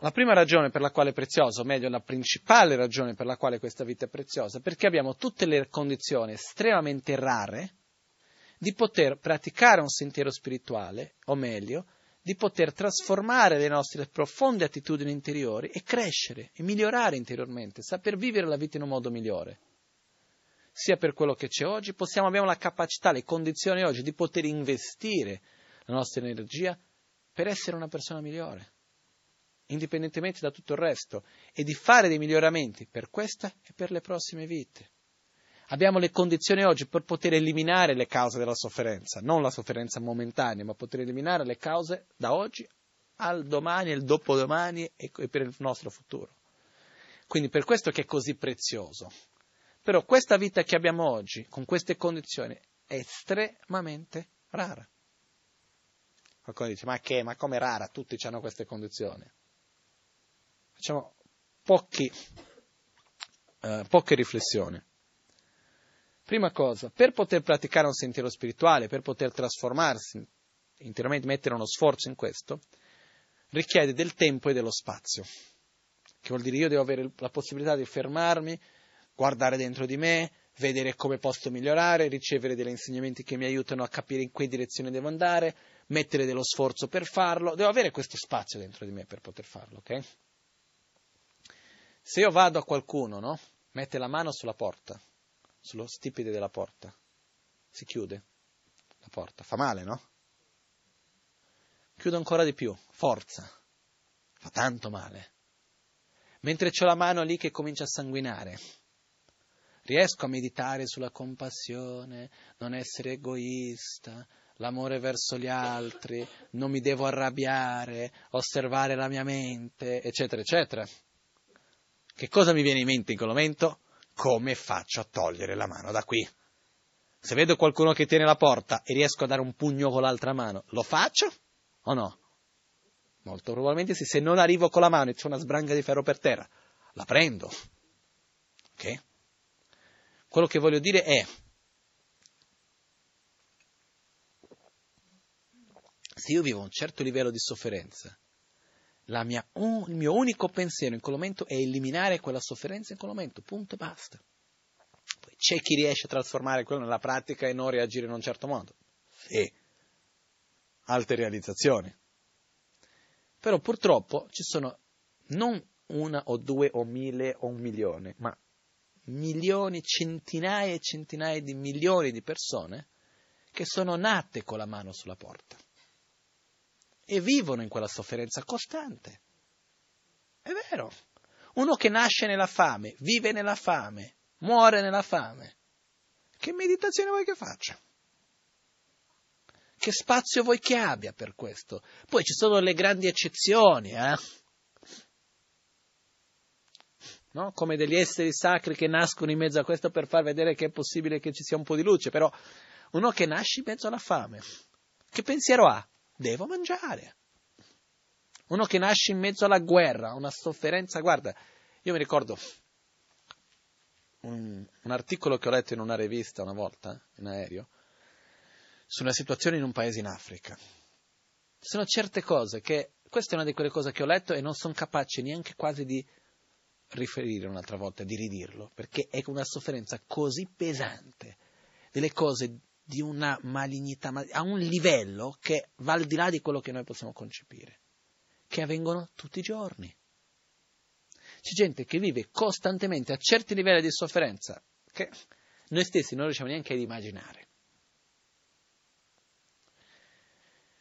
La prima ragione per la quale è preziosa, o meglio la principale ragione per la quale questa vita è preziosa, è perché abbiamo tutte le condizioni estremamente rare di poter praticare un sentiero spirituale, o meglio, di poter trasformare le nostre profonde attitudini interiori e crescere e migliorare interiormente, saper vivere la vita in un modo migliore. Sia per quello che c'è oggi, possiamo, abbiamo la capacità, le condizioni oggi di poter investire la nostra energia per essere una persona migliore, indipendentemente da tutto il resto, e di fare dei miglioramenti per questa e per le prossime vite. Abbiamo le condizioni oggi per poter eliminare le cause della sofferenza, non la sofferenza momentanea, ma poter eliminare le cause da oggi al domani, al dopodomani e per il nostro futuro. Quindi per questo che è così prezioso. Però questa vita che abbiamo oggi, con queste condizioni, è estremamente rara. Qualcuno dice, ma che, ma come rara? Tutti hanno queste condizioni. Facciamo pochi, eh, poche riflessioni. Prima cosa, per poter praticare un sentiero spirituale, per poter trasformarsi interamente, mettere uno sforzo in questo, richiede del tempo e dello spazio. Che vuol dire io devo avere la possibilità di fermarmi, guardare dentro di me, vedere come posso migliorare, ricevere degli insegnamenti che mi aiutano a capire in che direzione devo andare, mettere dello sforzo per farlo, devo avere questo spazio dentro di me per poter farlo, ok? Se io vado a qualcuno, no? Mette la mano sulla porta, sullo stipite della porta. Si chiude la porta. Fa male, no? Chiudo ancora di più. Forza. Fa tanto male. Mentre ho la mano lì che comincia a sanguinare. Riesco a meditare sulla compassione, non essere egoista, l'amore verso gli altri, non mi devo arrabbiare, osservare la mia mente, eccetera, eccetera. Che cosa mi viene in mente in quel momento? Come faccio a togliere la mano da qui? Se vedo qualcuno che tiene la porta e riesco a dare un pugno con l'altra mano, lo faccio o no? Molto probabilmente sì, se non arrivo con la mano e c'è una sbranga di ferro per terra, la prendo. Ok? Quello che voglio dire è, se io vivo un certo livello di sofferenza, mia, un, il mio unico pensiero in quel momento è eliminare quella sofferenza in quel momento, punto e basta. Poi c'è chi riesce a trasformare quello nella pratica e non reagire in un certo modo. Sì, alte realizzazioni. Però purtroppo ci sono non una o due o mille o un milione, ma milioni, centinaia e centinaia di milioni di persone che sono nate con la mano sulla porta e vivono in quella sofferenza costante. È vero. Uno che nasce nella fame, vive nella fame, muore nella fame. Che meditazione vuoi che faccia? Che spazio vuoi che abbia per questo? Poi ci sono le grandi eccezioni, eh? No? Come degli esseri sacri che nascono in mezzo a questo per far vedere che è possibile che ci sia un po' di luce, però uno che nasce in mezzo alla fame, che pensiero ha? Devo mangiare. Uno che nasce in mezzo alla guerra, una sofferenza, guarda, io mi ricordo un, un articolo che ho letto in una rivista una volta, in aereo, su una situazione in un paese in Africa. Ci sono certe cose che, questa è una di quelle cose che ho letto e non sono capace neanche quasi di riferire un'altra volta, di ridirlo, perché è una sofferenza così pesante, delle cose di una malignità, a un livello che va al di là di quello che noi possiamo concepire, che avvengono tutti i giorni. C'è gente che vive costantemente a certi livelli di sofferenza che noi stessi non riusciamo neanche ad immaginare.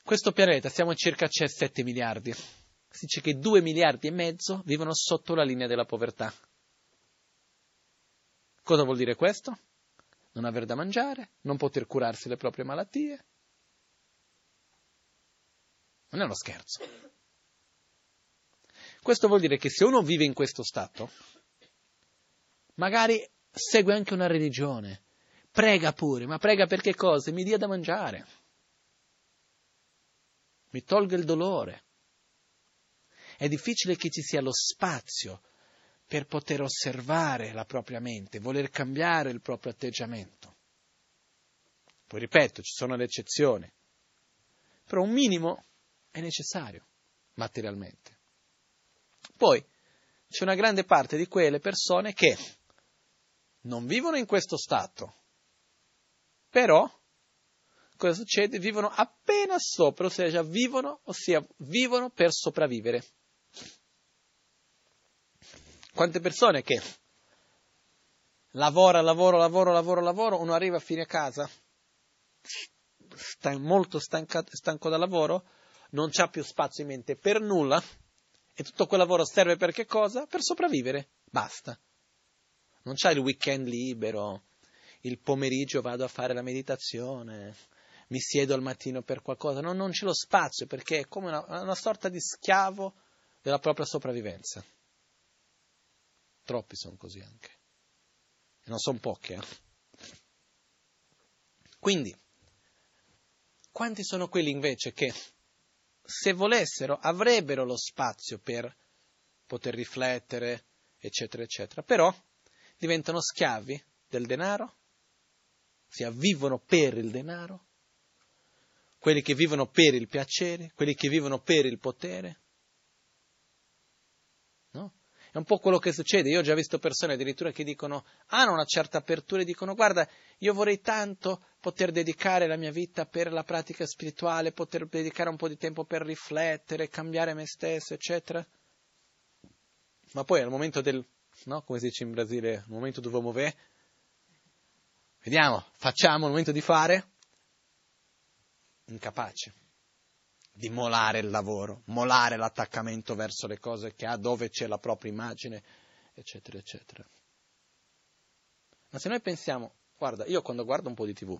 Questo pianeta siamo circa a 7 miliardi. Si dice che 2 miliardi e mezzo vivono sotto la linea della povertà. Cosa vuol dire questo? Non aver da mangiare, non poter curarsi le proprie malattie. Non è uno scherzo. Questo vuol dire che se uno vive in questo stato, magari segue anche una religione, prega pure, ma prega per che cosa? Mi dia da mangiare, mi tolga il dolore. È difficile che ci sia lo spazio per poter osservare la propria mente, voler cambiare il proprio atteggiamento. Poi ripeto, ci sono le eccezioni, però un minimo è necessario materialmente. Poi c'è una grande parte di quelle persone che non vivono in questo stato, però cosa succede? Vivono appena sopra, ossia vivono, ossia vivono per sopravvivere. Quante persone che lavora, lavoro, lavoro, lavoro, lavoro, uno arriva a fine casa, sta molto stancato, stanco da lavoro, non c'ha più spazio in mente per nulla, e tutto quel lavoro serve per che cosa? Per sopravvivere. Basta. Non c'è il weekend libero, il pomeriggio vado a fare la meditazione, mi siedo al mattino per qualcosa. No, non c'è lo spazio perché è come una, una sorta di schiavo della propria sopravvivenza. Troppi sono così anche. E non sono pochi. Eh? Quindi, quanti sono quelli invece che se volessero, avrebbero lo spazio per poter riflettere, eccetera, eccetera. Però diventano schiavi del denaro, si vivono per il denaro, quelli che vivono per il piacere, quelli che vivono per il potere. È un po' quello che succede. Io ho già visto persone addirittura che dicono, hanno una certa apertura e dicono, guarda, io vorrei tanto poter dedicare la mia vita per la pratica spirituale, poter dedicare un po' di tempo per riflettere, cambiare me stesso, eccetera. Ma poi al momento del, no, come si dice in Brasile, al momento dove muove, vediamo, facciamo il momento di fare, incapace di molare il lavoro, molare l'attaccamento verso le cose che ha, dove c'è la propria immagine, eccetera, eccetera. Ma se noi pensiamo, guarda, io quando guardo un po' di tv,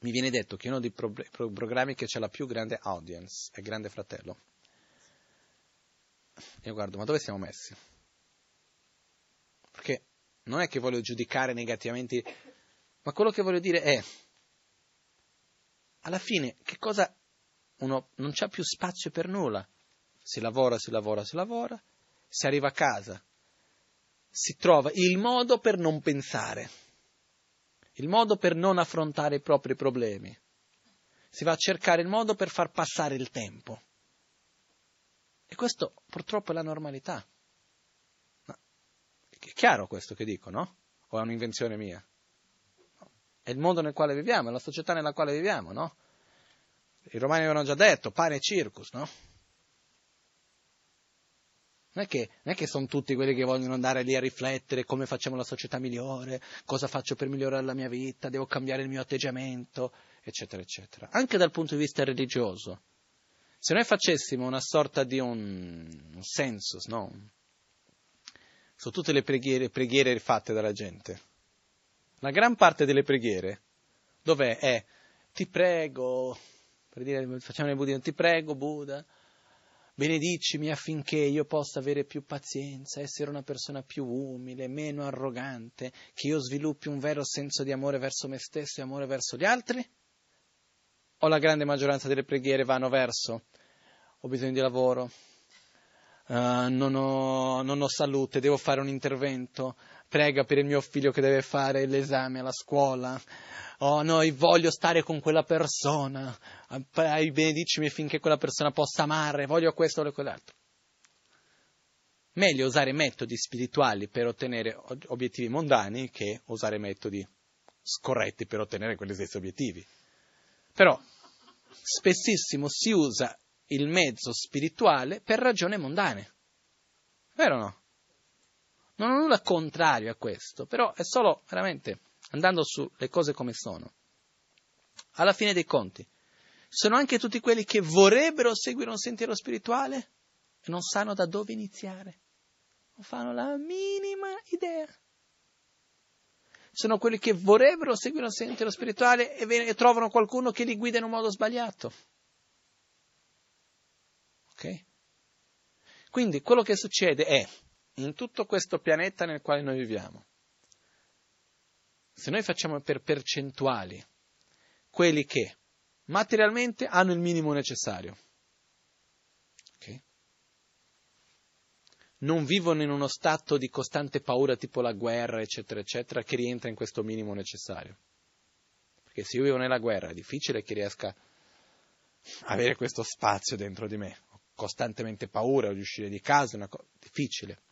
mi viene detto che uno dei pro- pro- programmi che c'è la più grande audience è Grande Fratello. Io guardo, ma dove siamo messi? Perché non è che voglio giudicare negativamente, ma quello che voglio dire è, alla fine, che cosa uno non c'ha più spazio per nulla. Si lavora, si lavora, si lavora, si arriva a casa, si trova il modo per non pensare, il modo per non affrontare i propri problemi. Si va a cercare il modo per far passare il tempo. E questo purtroppo è la normalità. Ma è chiaro questo che dico, no? O è un'invenzione mia? È il mondo nel quale viviamo, è la società nella quale viviamo, no? I romani avevano già detto, pane e circus, no? Non è, che, non è che sono tutti quelli che vogliono andare lì a riflettere come facciamo la società migliore, cosa faccio per migliorare la mia vita, devo cambiare il mio atteggiamento, eccetera, eccetera. Anche dal punto di vista religioso. Se noi facessimo una sorta di un, un census, no? Su tutte le preghiere, preghiere fatte dalla gente. La gran parte delle preghiere, dov'è? È ti prego, per dire, facciamo il buddismo, ti prego Buddha, benedicimi affinché io possa avere più pazienza, essere una persona più umile, meno arrogante, che io sviluppi un vero senso di amore verso me stesso e amore verso gli altri? O la grande maggioranza delle preghiere vanno verso ho bisogno di lavoro, uh, non, ho, non ho salute, devo fare un intervento, prega per il mio figlio che deve fare l'esame alla scuola, oh no, voglio stare con quella persona, benedicimi finché quella persona possa amare, voglio questo o quell'altro. Meglio usare metodi spirituali per ottenere obiettivi mondani che usare metodi scorretti per ottenere quegli stessi obiettivi. Però spessissimo si usa il mezzo spirituale per ragioni mondane. Vero o no? Non ho nulla contrario a questo, però è solo veramente andando sulle cose come sono. Alla fine dei conti, sono anche tutti quelli che vorrebbero seguire un sentiero spirituale e non sanno da dove iniziare. Non fanno la minima idea. Sono quelli che vorrebbero seguire un sentiero spirituale e, e trovano qualcuno che li guida in un modo sbagliato. Ok? Quindi quello che succede è, in tutto questo pianeta nel quale noi viviamo, se noi facciamo per percentuali quelli che materialmente hanno il minimo necessario, okay? non vivono in uno stato di costante paura tipo la guerra, eccetera, eccetera, che rientra in questo minimo necessario. Perché se io vivo nella guerra è difficile che riesca a avere questo spazio dentro di me. Ho costantemente paura di uscire di casa, è una cosa difficile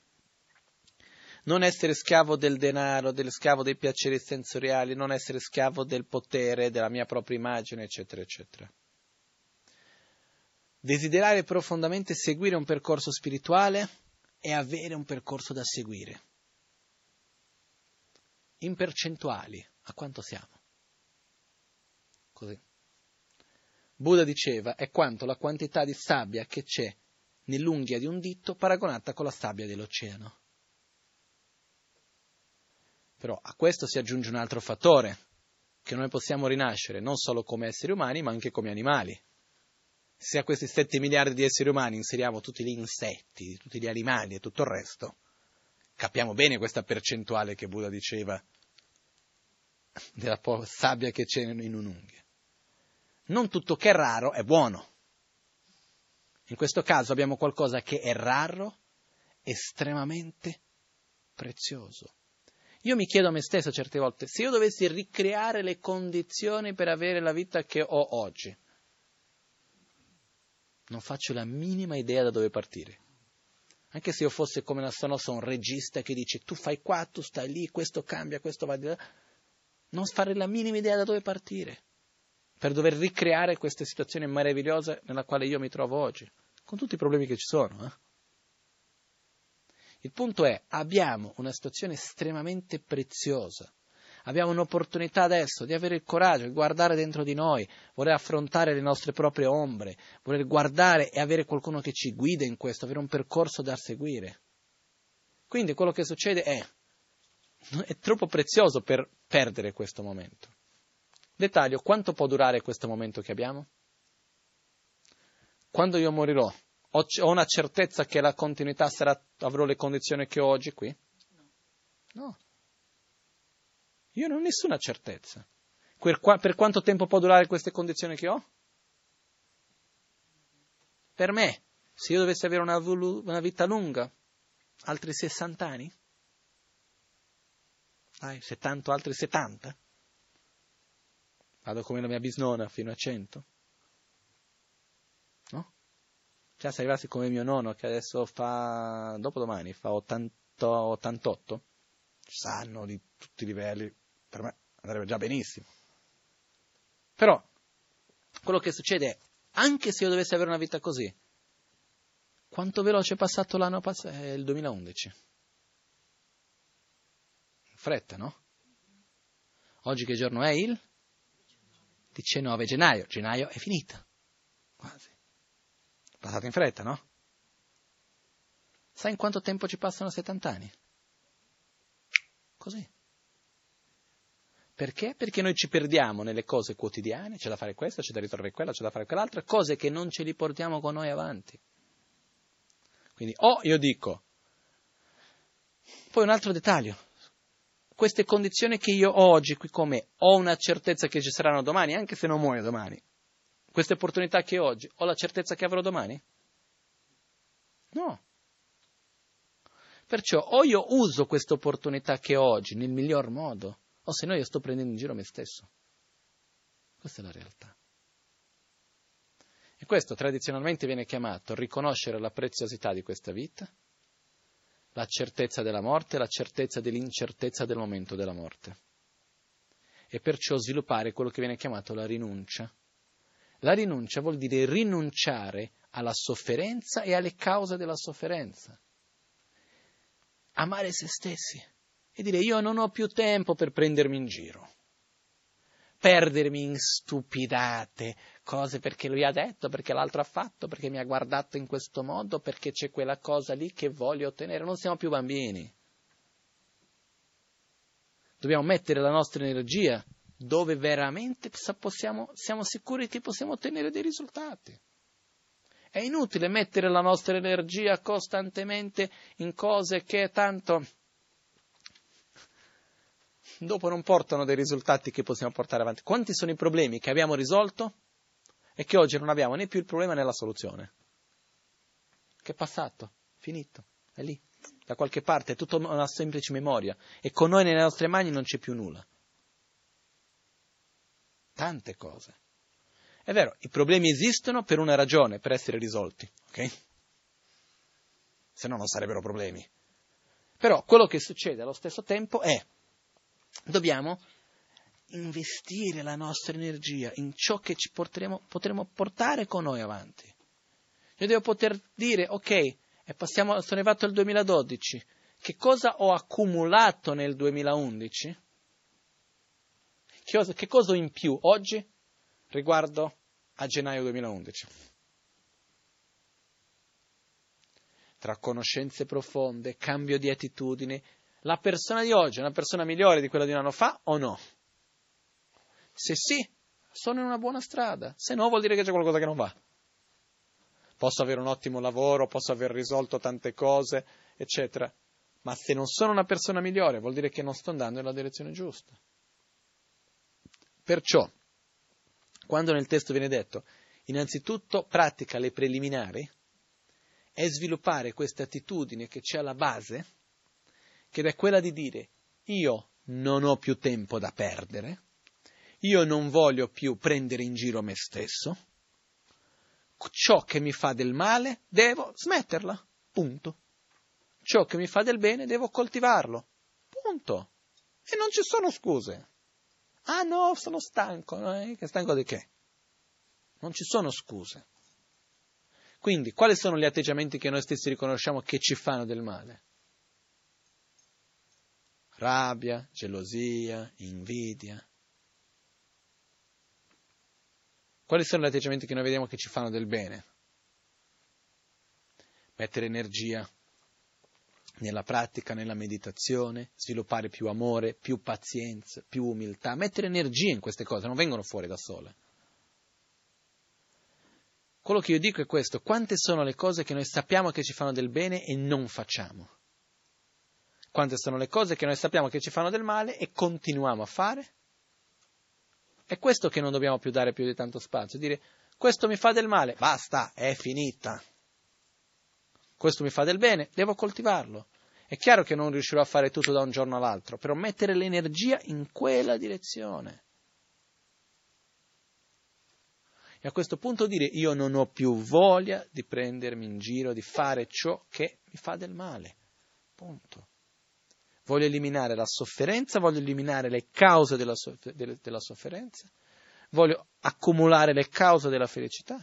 non essere schiavo del denaro, del schiavo dei piaceri sensoriali, non essere schiavo del potere, della mia propria immagine, eccetera, eccetera. Desiderare profondamente seguire un percorso spirituale e avere un percorso da seguire. In percentuali, a quanto siamo? Così. Buddha diceva è quanto la quantità di sabbia che c'è nell'unghia di un dito paragonata con la sabbia dell'oceano. Però a questo si aggiunge un altro fattore, che noi possiamo rinascere non solo come esseri umani, ma anche come animali. Se a questi 7 miliardi di esseri umani inseriamo tutti gli insetti, tutti gli animali e tutto il resto, capiamo bene questa percentuale che Buddha diceva della sabbia che c'è in un'unghia. Non tutto che è raro è buono. In questo caso abbiamo qualcosa che è raro, estremamente prezioso. Io mi chiedo a me stesso certe volte, se io dovessi ricreare le condizioni per avere la vita che ho oggi, non faccio la minima idea da dove partire. Anche se io fosse come la Sonosa un regista che dice tu fai qua, tu stai lì, questo cambia, questo va di là, non fare la minima idea da dove partire per dover ricreare questa situazione meravigliosa nella quale io mi trovo oggi, con tutti i problemi che ci sono. Eh? Il punto è, abbiamo una situazione estremamente preziosa. Abbiamo un'opportunità adesso di avere il coraggio di guardare dentro di noi, voler affrontare le nostre proprie ombre, voler guardare e avere qualcuno che ci guida in questo, avere un percorso da seguire. Quindi quello che succede è, è troppo prezioso per perdere questo momento. Dettaglio, quanto può durare questo momento che abbiamo? Quando io morirò, ho, ho una certezza che la continuità sarà, avrò le condizioni che ho oggi qui? No. Io non ho nessuna certezza. Per, per quanto tempo può durare queste condizioni che ho? Per me, se io dovessi avere una, una vita lunga, altri 60 anni? Dai, 70, altri 70? Vado come la mia bisnona fino a 100? No? Già se arrivassi come mio nonno che adesso fa, dopodomani, fa 80, 88, sanno di tutti i livelli, per me andrebbe già benissimo. Però, quello che succede è, anche se io dovessi avere una vita così, quanto veloce è passato l'anno passato? È il 2011. In fretta, no? Oggi che giorno è il? 19 gennaio. Gennaio è finita. Quasi. Passate in fretta, no? Sai in quanto tempo ci passano 70 anni? Così. Perché? Perché noi ci perdiamo nelle cose quotidiane, c'è da fare questo, c'è da ritornare quella, c'è da fare quell'altra, cose che non ce li portiamo con noi avanti. Quindi, o io dico, poi un altro dettaglio, queste condizioni che io ho oggi qui con me, ho una certezza che ci saranno domani, anche se non muoio domani, queste opportunità che ho oggi, ho la certezza che avrò domani? No. Perciò o io uso questa opportunità che ho oggi nel miglior modo, o se no io sto prendendo in giro me stesso. Questa è la realtà. E questo tradizionalmente viene chiamato riconoscere la preziosità di questa vita, la certezza della morte, la certezza dell'incertezza del momento della morte. E perciò sviluppare quello che viene chiamato la rinuncia. La rinuncia vuol dire rinunciare alla sofferenza e alle cause della sofferenza amare se stessi e dire io non ho più tempo per prendermi in giro, perdermi in stupidate, cose perché lui ha detto, perché l'altro ha fatto, perché mi ha guardato in questo modo, perché c'è quella cosa lì che voglio ottenere. Non siamo più bambini. Dobbiamo mettere la nostra energia dove veramente possiamo, siamo sicuri che possiamo ottenere dei risultati. È inutile mettere la nostra energia costantemente in cose che tanto dopo non portano dei risultati che possiamo portare avanti. Quanti sono i problemi che abbiamo risolto e che oggi non abbiamo né più il problema né la soluzione? Che è passato, finito, è lì, da qualche parte, è tutto una semplice memoria e con noi nelle nostre mani non c'è più nulla. Tante cose. È vero, i problemi esistono per una ragione, per essere risolti, ok? Se no non sarebbero problemi. Però quello che succede allo stesso tempo è, dobbiamo investire la nostra energia in ciò che ci porteremo, potremo portare con noi avanti. Io devo poter dire, ok, e passiamo, sono arrivato al 2012, che cosa ho accumulato nel 2011? Che cosa, ho in più oggi? riguardo a gennaio 2011. Tra conoscenze profonde, cambio di attitudine, la persona di oggi è una persona migliore di quella di un anno fa o no? Se sì, sono in una buona strada, se no vuol dire che c'è qualcosa che non va. Posso avere un ottimo lavoro, posso aver risolto tante cose, eccetera, ma se non sono una persona migliore vuol dire che non sto andando nella direzione giusta. Perciò, quando nel testo viene detto, innanzitutto pratica le preliminari, è sviluppare questa attitudine che c'è alla base, che è quella di dire io non ho più tempo da perdere, io non voglio più prendere in giro me stesso, ciò che mi fa del male devo smetterla, punto. Ciò che mi fa del bene devo coltivarlo, punto. E non ci sono scuse. Ah no, sono stanco. Eh? Che stanco di che? Non ci sono scuse. Quindi, quali sono gli atteggiamenti che noi stessi riconosciamo che ci fanno del male? Rabbia, gelosia, invidia. Quali sono gli atteggiamenti che noi vediamo che ci fanno del bene? Mettere energia nella pratica, nella meditazione, sviluppare più amore, più pazienza, più umiltà, mettere energia in queste cose, non vengono fuori da sole. Quello che io dico è questo, quante sono le cose che noi sappiamo che ci fanno del bene e non facciamo? Quante sono le cose che noi sappiamo che ci fanno del male e continuiamo a fare? È questo che non dobbiamo più dare più di tanto spazio, dire questo mi fa del male, basta, è finita questo mi fa del bene, devo coltivarlo. È chiaro che non riuscirò a fare tutto da un giorno all'altro, però mettere l'energia in quella direzione. E a questo punto dire io non ho più voglia di prendermi in giro, di fare ciò che mi fa del male. Punto. Voglio eliminare la sofferenza, voglio eliminare le cause della, della sofferenza, voglio accumulare le cause della felicità.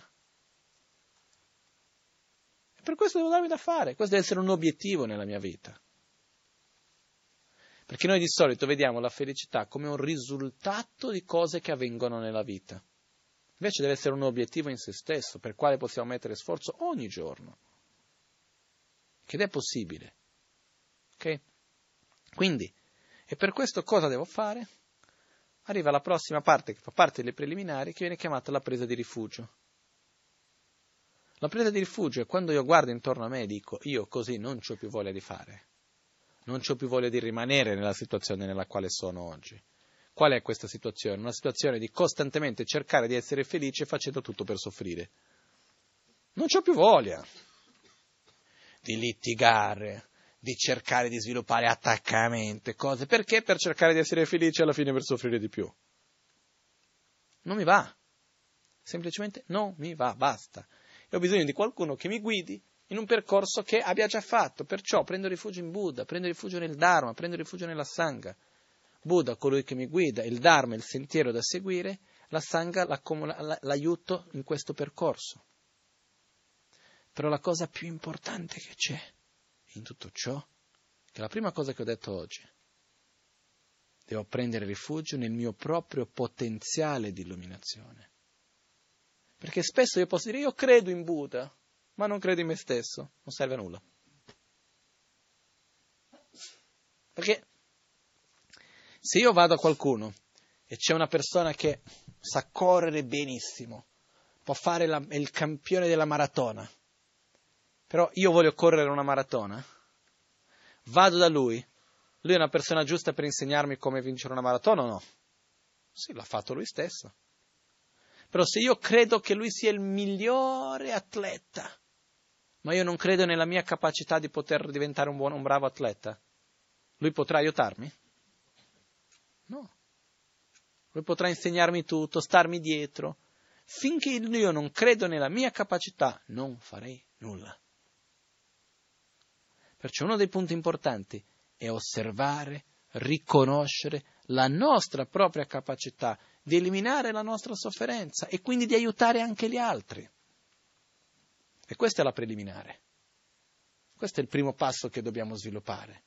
Per questo devo darmi da fare, questo deve essere un obiettivo nella mia vita. Perché noi di solito vediamo la felicità come un risultato di cose che avvengono nella vita. Invece deve essere un obiettivo in se stesso, per quale possiamo mettere sforzo ogni giorno. Ed è possibile. Ok? Quindi, e per questo cosa devo fare? Arriva la prossima parte, che fa parte delle preliminari, che viene chiamata la presa di rifugio. La presa di rifugio è quando io guardo intorno a me e dico io così non ho più voglia di fare, non ho più voglia di rimanere nella situazione nella quale sono oggi. Qual è questa situazione? Una situazione di costantemente cercare di essere felice facendo tutto per soffrire. Non ho più voglia di litigare, di cercare di sviluppare attaccamento e cose. Perché? Per cercare di essere felice alla fine per soffrire di più. Non mi va. Semplicemente non mi va, basta. E ho bisogno di qualcuno che mi guidi in un percorso che abbia già fatto. Perciò prendo rifugio in Buddha, prendo rifugio nel Dharma, prendo rifugio nella Sangha. Buddha, colui che mi guida, il Dharma, il sentiero da seguire, la Sangha l'aiuto in questo percorso. Però la cosa più importante che c'è in tutto ciò, che è la prima cosa che ho detto oggi, devo prendere rifugio nel mio proprio potenziale di illuminazione. Perché spesso io posso dire io credo in Buddha, ma non credo in me stesso, non serve a nulla. Perché se io vado a qualcuno e c'è una persona che sa correre benissimo, può fare la, il campione della maratona, però io voglio correre una maratona, vado da lui, lui è una persona giusta per insegnarmi come vincere una maratona o no? Sì, l'ha fatto lui stesso. Però se io credo che lui sia il migliore atleta, ma io non credo nella mia capacità di poter diventare un, buon, un bravo atleta, lui potrà aiutarmi? No. Lui potrà insegnarmi tutto, starmi dietro. Finché io non credo nella mia capacità, non farei nulla. Perciò uno dei punti importanti è osservare, riconoscere la nostra propria capacità di eliminare la nostra sofferenza e quindi di aiutare anche gli altri. E questa è la preliminare. Questo è il primo passo che dobbiamo sviluppare,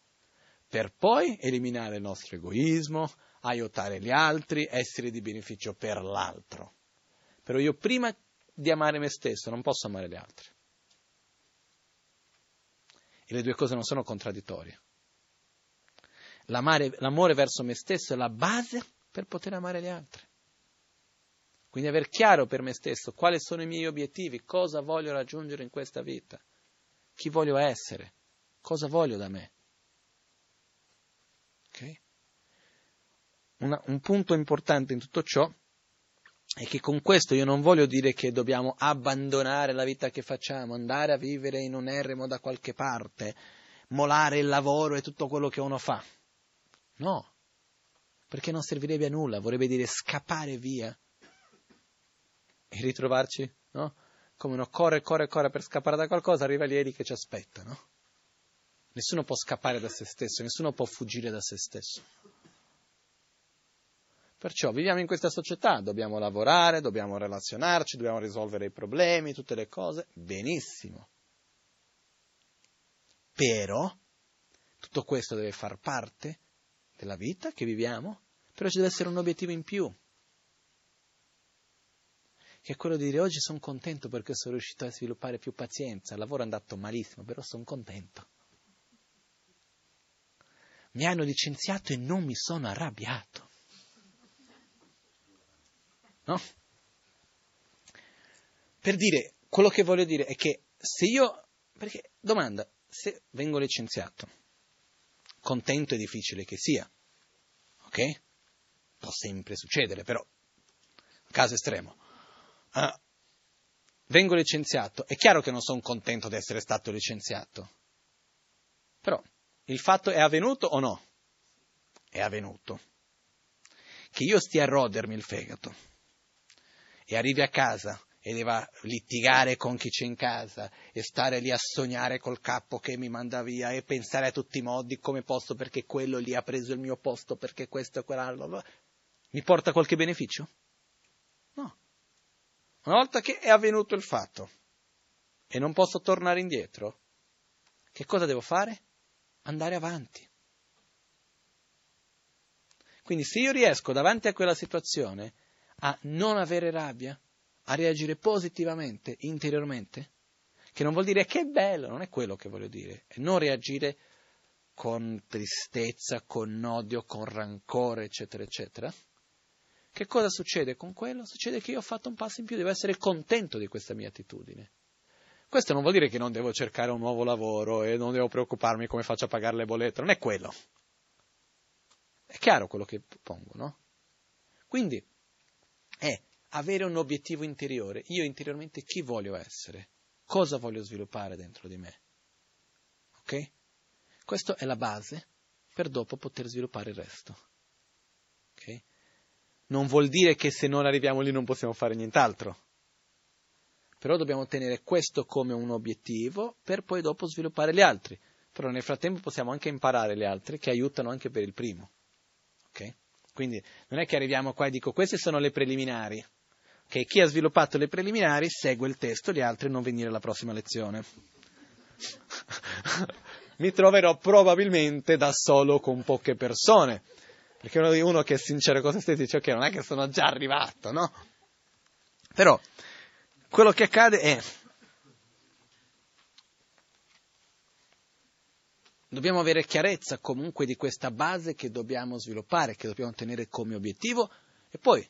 per poi eliminare il nostro egoismo, aiutare gli altri, essere di beneficio per l'altro. Però io prima di amare me stesso non posso amare gli altri. E le due cose non sono contraddittorie. L'amore verso me stesso è la base per poter amare gli altri. Quindi aver chiaro per me stesso quali sono i miei obiettivi, cosa voglio raggiungere in questa vita, chi voglio essere, cosa voglio da me. Okay? Una, un punto importante in tutto ciò è che con questo io non voglio dire che dobbiamo abbandonare la vita che facciamo, andare a vivere in un eremo da qualche parte, molare il lavoro e tutto quello che uno fa. No, perché non servirebbe a nulla, vorrebbe dire scappare via e ritrovarci, no? Come uno corre, corre, corre per scappare da qualcosa, arriva lì Eri che ci aspetta, no? Nessuno può scappare da se stesso, nessuno può fuggire da se stesso. Perciò viviamo in questa società, dobbiamo lavorare, dobbiamo relazionarci, dobbiamo risolvere i problemi, tutte le cose, benissimo. Però tutto questo deve far parte della vita che viviamo, però ci deve essere un obiettivo in più che è quello di dire oggi sono contento perché sono riuscito a sviluppare più pazienza, il lavoro è andato malissimo, però sono contento. Mi hanno licenziato e non mi sono arrabbiato. No? Per dire, quello che voglio dire è che se io, perché domanda, se vengo licenziato, contento è difficile che sia, ok? Può sempre succedere, però, caso estremo uh, vengo licenziato, è chiaro che non sono contento di essere stato licenziato. Però il fatto è avvenuto o no? È avvenuto. Che io stia a rodermi il fegato e arrivi a casa e deve litigare con chi c'è in casa e stare lì a sognare col capo che mi manda via e pensare a tutti i modi come posso perché quello lì ha preso il mio posto, perché questo e quell'altro, mi porta qualche beneficio? Una volta che è avvenuto il fatto e non posso tornare indietro, che cosa devo fare? Andare avanti. Quindi se io riesco davanti a quella situazione a non avere rabbia, a reagire positivamente, interiormente, che non vuol dire che è bello, non è quello che voglio dire, è non reagire con tristezza, con odio, con rancore, eccetera, eccetera, che cosa succede con quello? Succede che io ho fatto un passo in più, devo essere contento di questa mia attitudine. Questo non vuol dire che non devo cercare un nuovo lavoro e non devo preoccuparmi come faccio a pagare le bollette, non è quello. È chiaro quello che pongo, no? Quindi è avere un obiettivo interiore. Io interiormente chi voglio essere? Cosa voglio sviluppare dentro di me? Ok? Questa è la base per dopo poter sviluppare il resto. Non vuol dire che se non arriviamo lì non possiamo fare nient'altro. Però dobbiamo tenere questo come un obiettivo per poi dopo sviluppare gli altri. Però nel frattempo possiamo anche imparare le altre che aiutano anche per il primo. Okay? Quindi non è che arriviamo qua e dico queste sono le preliminari. Okay? Chi ha sviluppato le preliminari segue il testo, gli altri non venire alla prossima lezione. Mi troverò probabilmente da solo con poche persone. Perché uno, uno che è sincero con se stesso dice ok, non è che sono già arrivato, no? Però quello che accade è Dobbiamo avere chiarezza comunque di questa base che dobbiamo sviluppare, che dobbiamo tenere come obiettivo e poi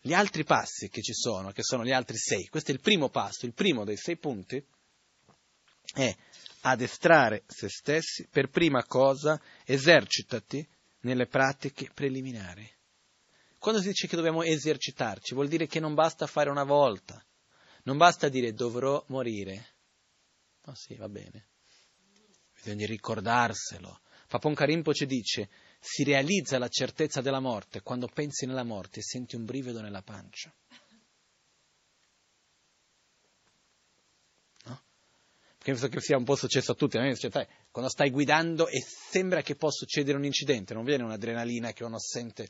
gli altri passi che ci sono, che sono gli altri sei, questo è il primo passo, il primo dei sei punti, è addestrare se stessi, per prima cosa esercitati nelle pratiche preliminari. Quando si dice che dobbiamo esercitarci, vuol dire che non basta fare una volta, non basta dire dovrò morire. Ma oh sì, va bene bisogna ricordarselo. Papon Karimpo ci dice, si realizza la certezza della morte quando pensi nella morte e senti un brivido nella pancia. Penso che sia un po' successo a tutti, cioè, quando stai guidando e sembra che possa succedere un incidente, non viene un'adrenalina che uno sente,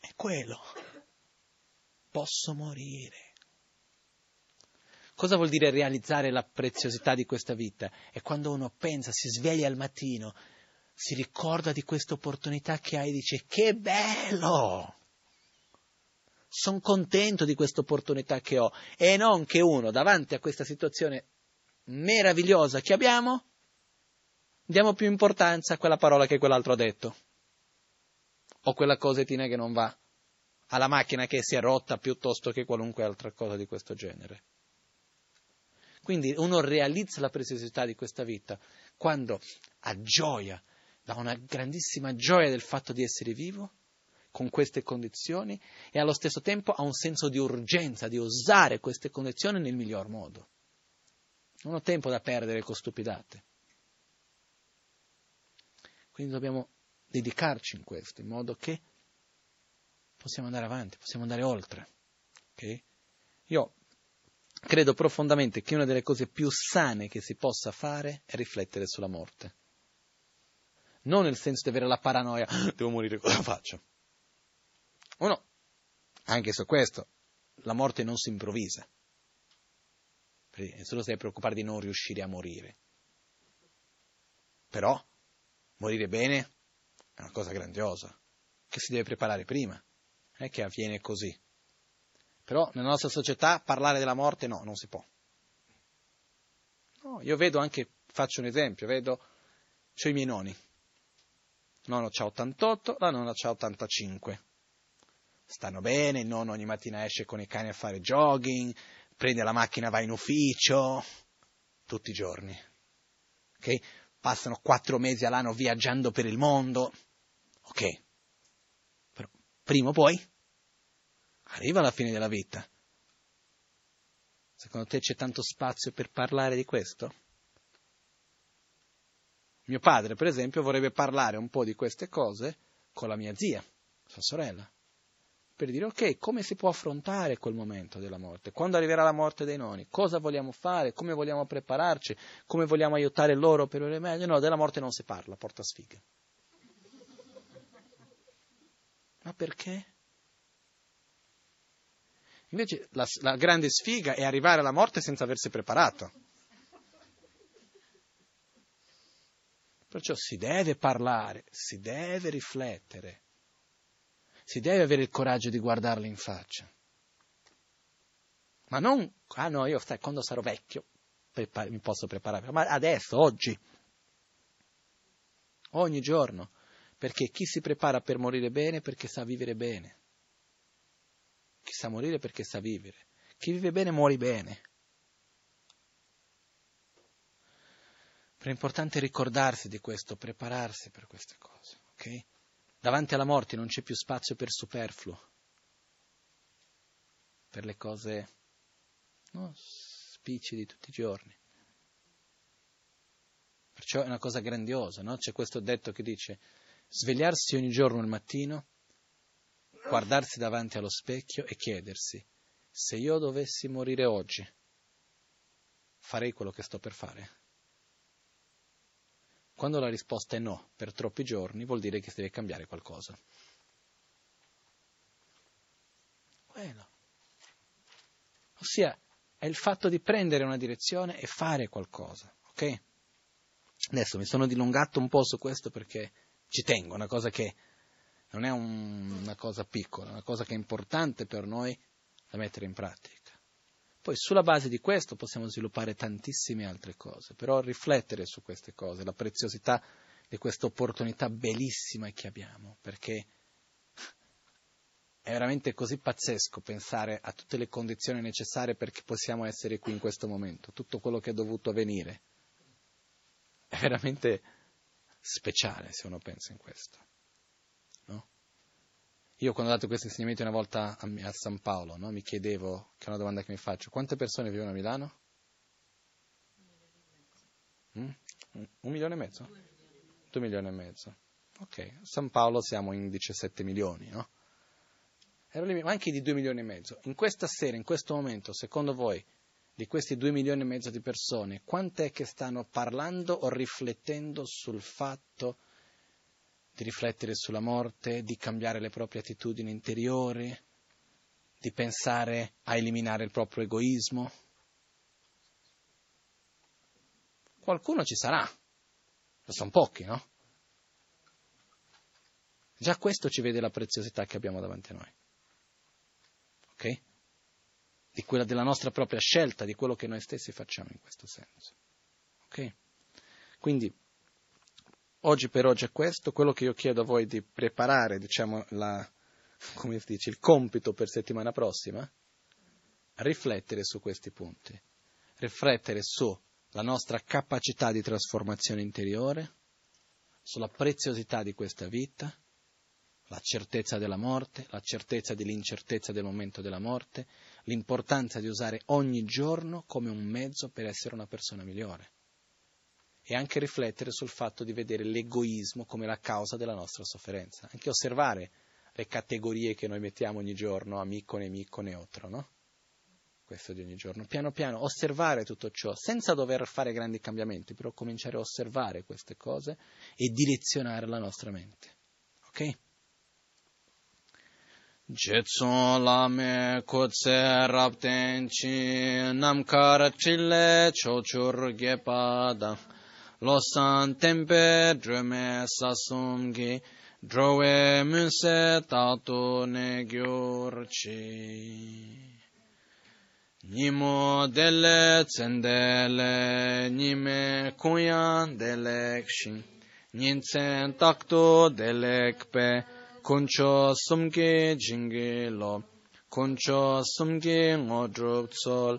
è quello, posso morire. Cosa vuol dire realizzare la preziosità di questa vita? È quando uno pensa, si sveglia al mattino, si ricorda di questa opportunità che hai e dice che bello! Sono contento di questa opportunità che ho e non che uno davanti a questa situazione meravigliosa che abbiamo diamo più importanza a quella parola che quell'altro ha detto o quella cosettina che non va, alla macchina che si è rotta piuttosto che qualunque altra cosa di questo genere. Quindi uno realizza la preziosità di questa vita quando ha gioia, da una grandissima gioia del fatto di essere vivo, con queste condizioni, e allo stesso tempo ha un senso di urgenza, di usare queste condizioni nel miglior modo. Non ho tempo da perdere con stupidate. Quindi dobbiamo dedicarci in questo, in modo che possiamo andare avanti, possiamo andare oltre. Okay? Io credo profondamente che una delle cose più sane che si possa fare è riflettere sulla morte. Non nel senso di avere la paranoia, ah, devo morire, cosa faccio? Uno, anche su questo, la morte non si improvvisa. Nessuno si deve preoccupare di non riuscire a morire. Però, morire bene è una cosa grandiosa, che si deve preparare prima. Non è che avviene così. Però nella nostra società parlare della morte no, non si può. No, io vedo anche, faccio un esempio, vedo, ho i miei nonni. Nonno c'ha 88, la nonna c'ha 85. Stanno bene, il nonno ogni mattina esce con i cani a fare jogging, prende la macchina, va in ufficio, tutti i giorni. Ok? Passano quattro mesi all'anno viaggiando per il mondo. Ok. Però prima o poi arriva alla fine della vita. Secondo te c'è tanto spazio per parlare di questo? Mio padre, per esempio, vorrebbe parlare un po' di queste cose con la mia zia, sua sorella, per dire ok, come si può affrontare quel momento della morte? Quando arriverà la morte dei nonni? Cosa vogliamo fare? Come vogliamo prepararci? Come vogliamo aiutare loro per il meglio? No, della morte non si parla, porta sfiga. Ma perché? Invece la, la grande sfiga è arrivare alla morte senza aversi preparato. Perciò si deve parlare, si deve riflettere, si deve avere il coraggio di guardarli in faccia. Ma non, ah no, io quando sarò vecchio mi posso preparare, ma adesso, oggi, ogni giorno, perché chi si prepara per morire bene perché sa vivere bene. Chi sa morire perché sa vivere. Chi vive bene muore bene. Però è importante ricordarsi di questo, prepararsi per queste cose. ok? Davanti alla morte non c'è più spazio per superfluo, per le cose no, spicci di tutti i giorni. Perciò è una cosa grandiosa, no? C'è questo detto che dice svegliarsi ogni giorno al mattino, guardarsi davanti allo specchio e chiedersi se io dovessi morire oggi, farei quello che sto per fare? Quando la risposta è no per troppi giorni, vuol dire che si deve cambiare qualcosa. Quello. Ossia, è il fatto di prendere una direzione e fare qualcosa, ok? Adesso mi sono dilungato un po' su questo perché ci tengo, una cosa che non è un, una cosa piccola, una cosa che è importante per noi da mettere in pratica. Poi sulla base di questo possiamo sviluppare tantissime altre cose, però riflettere su queste cose, la preziosità di questa opportunità bellissima che abbiamo, perché è veramente così pazzesco pensare a tutte le condizioni necessarie perché possiamo essere qui in questo momento, tutto quello che è dovuto avvenire. È veramente speciale se uno pensa in questo. Io quando ho dato questi insegnamenti una volta a, a San Paolo, no, mi chiedevo, che è una domanda che mi faccio, quante persone vivono a Milano? Mm? Un milione e mezzo? Due milioni e mezzo. Ok, San Paolo siamo in 17 milioni, no? ma anche di 2 milioni e mezzo. In questa sera, in questo momento, secondo voi, di questi 2 milioni e mezzo di persone, quante è che stanno parlando o riflettendo sul fatto di riflettere sulla morte, di cambiare le proprie attitudini interiori, di pensare a eliminare il proprio egoismo? Qualcuno ci sarà, ma sono pochi, no? Già questo ci vede la preziosità che abbiamo davanti a noi ok? Di quella della nostra propria scelta, di quello che noi stessi facciamo in questo senso. Ok? Quindi, oggi per oggi è questo, quello che io chiedo a voi di preparare, diciamo, la, dice, il compito per settimana prossima, riflettere su questi punti, riflettere sulla nostra capacità di trasformazione interiore, sulla preziosità di questa vita, la certezza della morte, la certezza dell'incertezza del momento della morte, l'importanza di usare ogni giorno come un mezzo per essere una persona migliore. E anche riflettere sul fatto di vedere l'egoismo come la causa della nostra sofferenza, anche osservare le categorie che noi mettiamo ogni giorno, amico, nemico, neutro, no? Questo di ogni giorno. Piano piano osservare tutto ciò, senza dover fare grandi cambiamenti, però cominciare a osservare queste cose e direzionare la nostra mente. Ok? Jetson lame kotse rapten chi namkar chile chochur gepada losan tempe drume sasumgi drowe munse tatu ne gyurchi nimo dele tsendele nime kunyan delekshin nintsen takto delek pe kuncho sumge jingilo kuncho sumge ngodrup tsol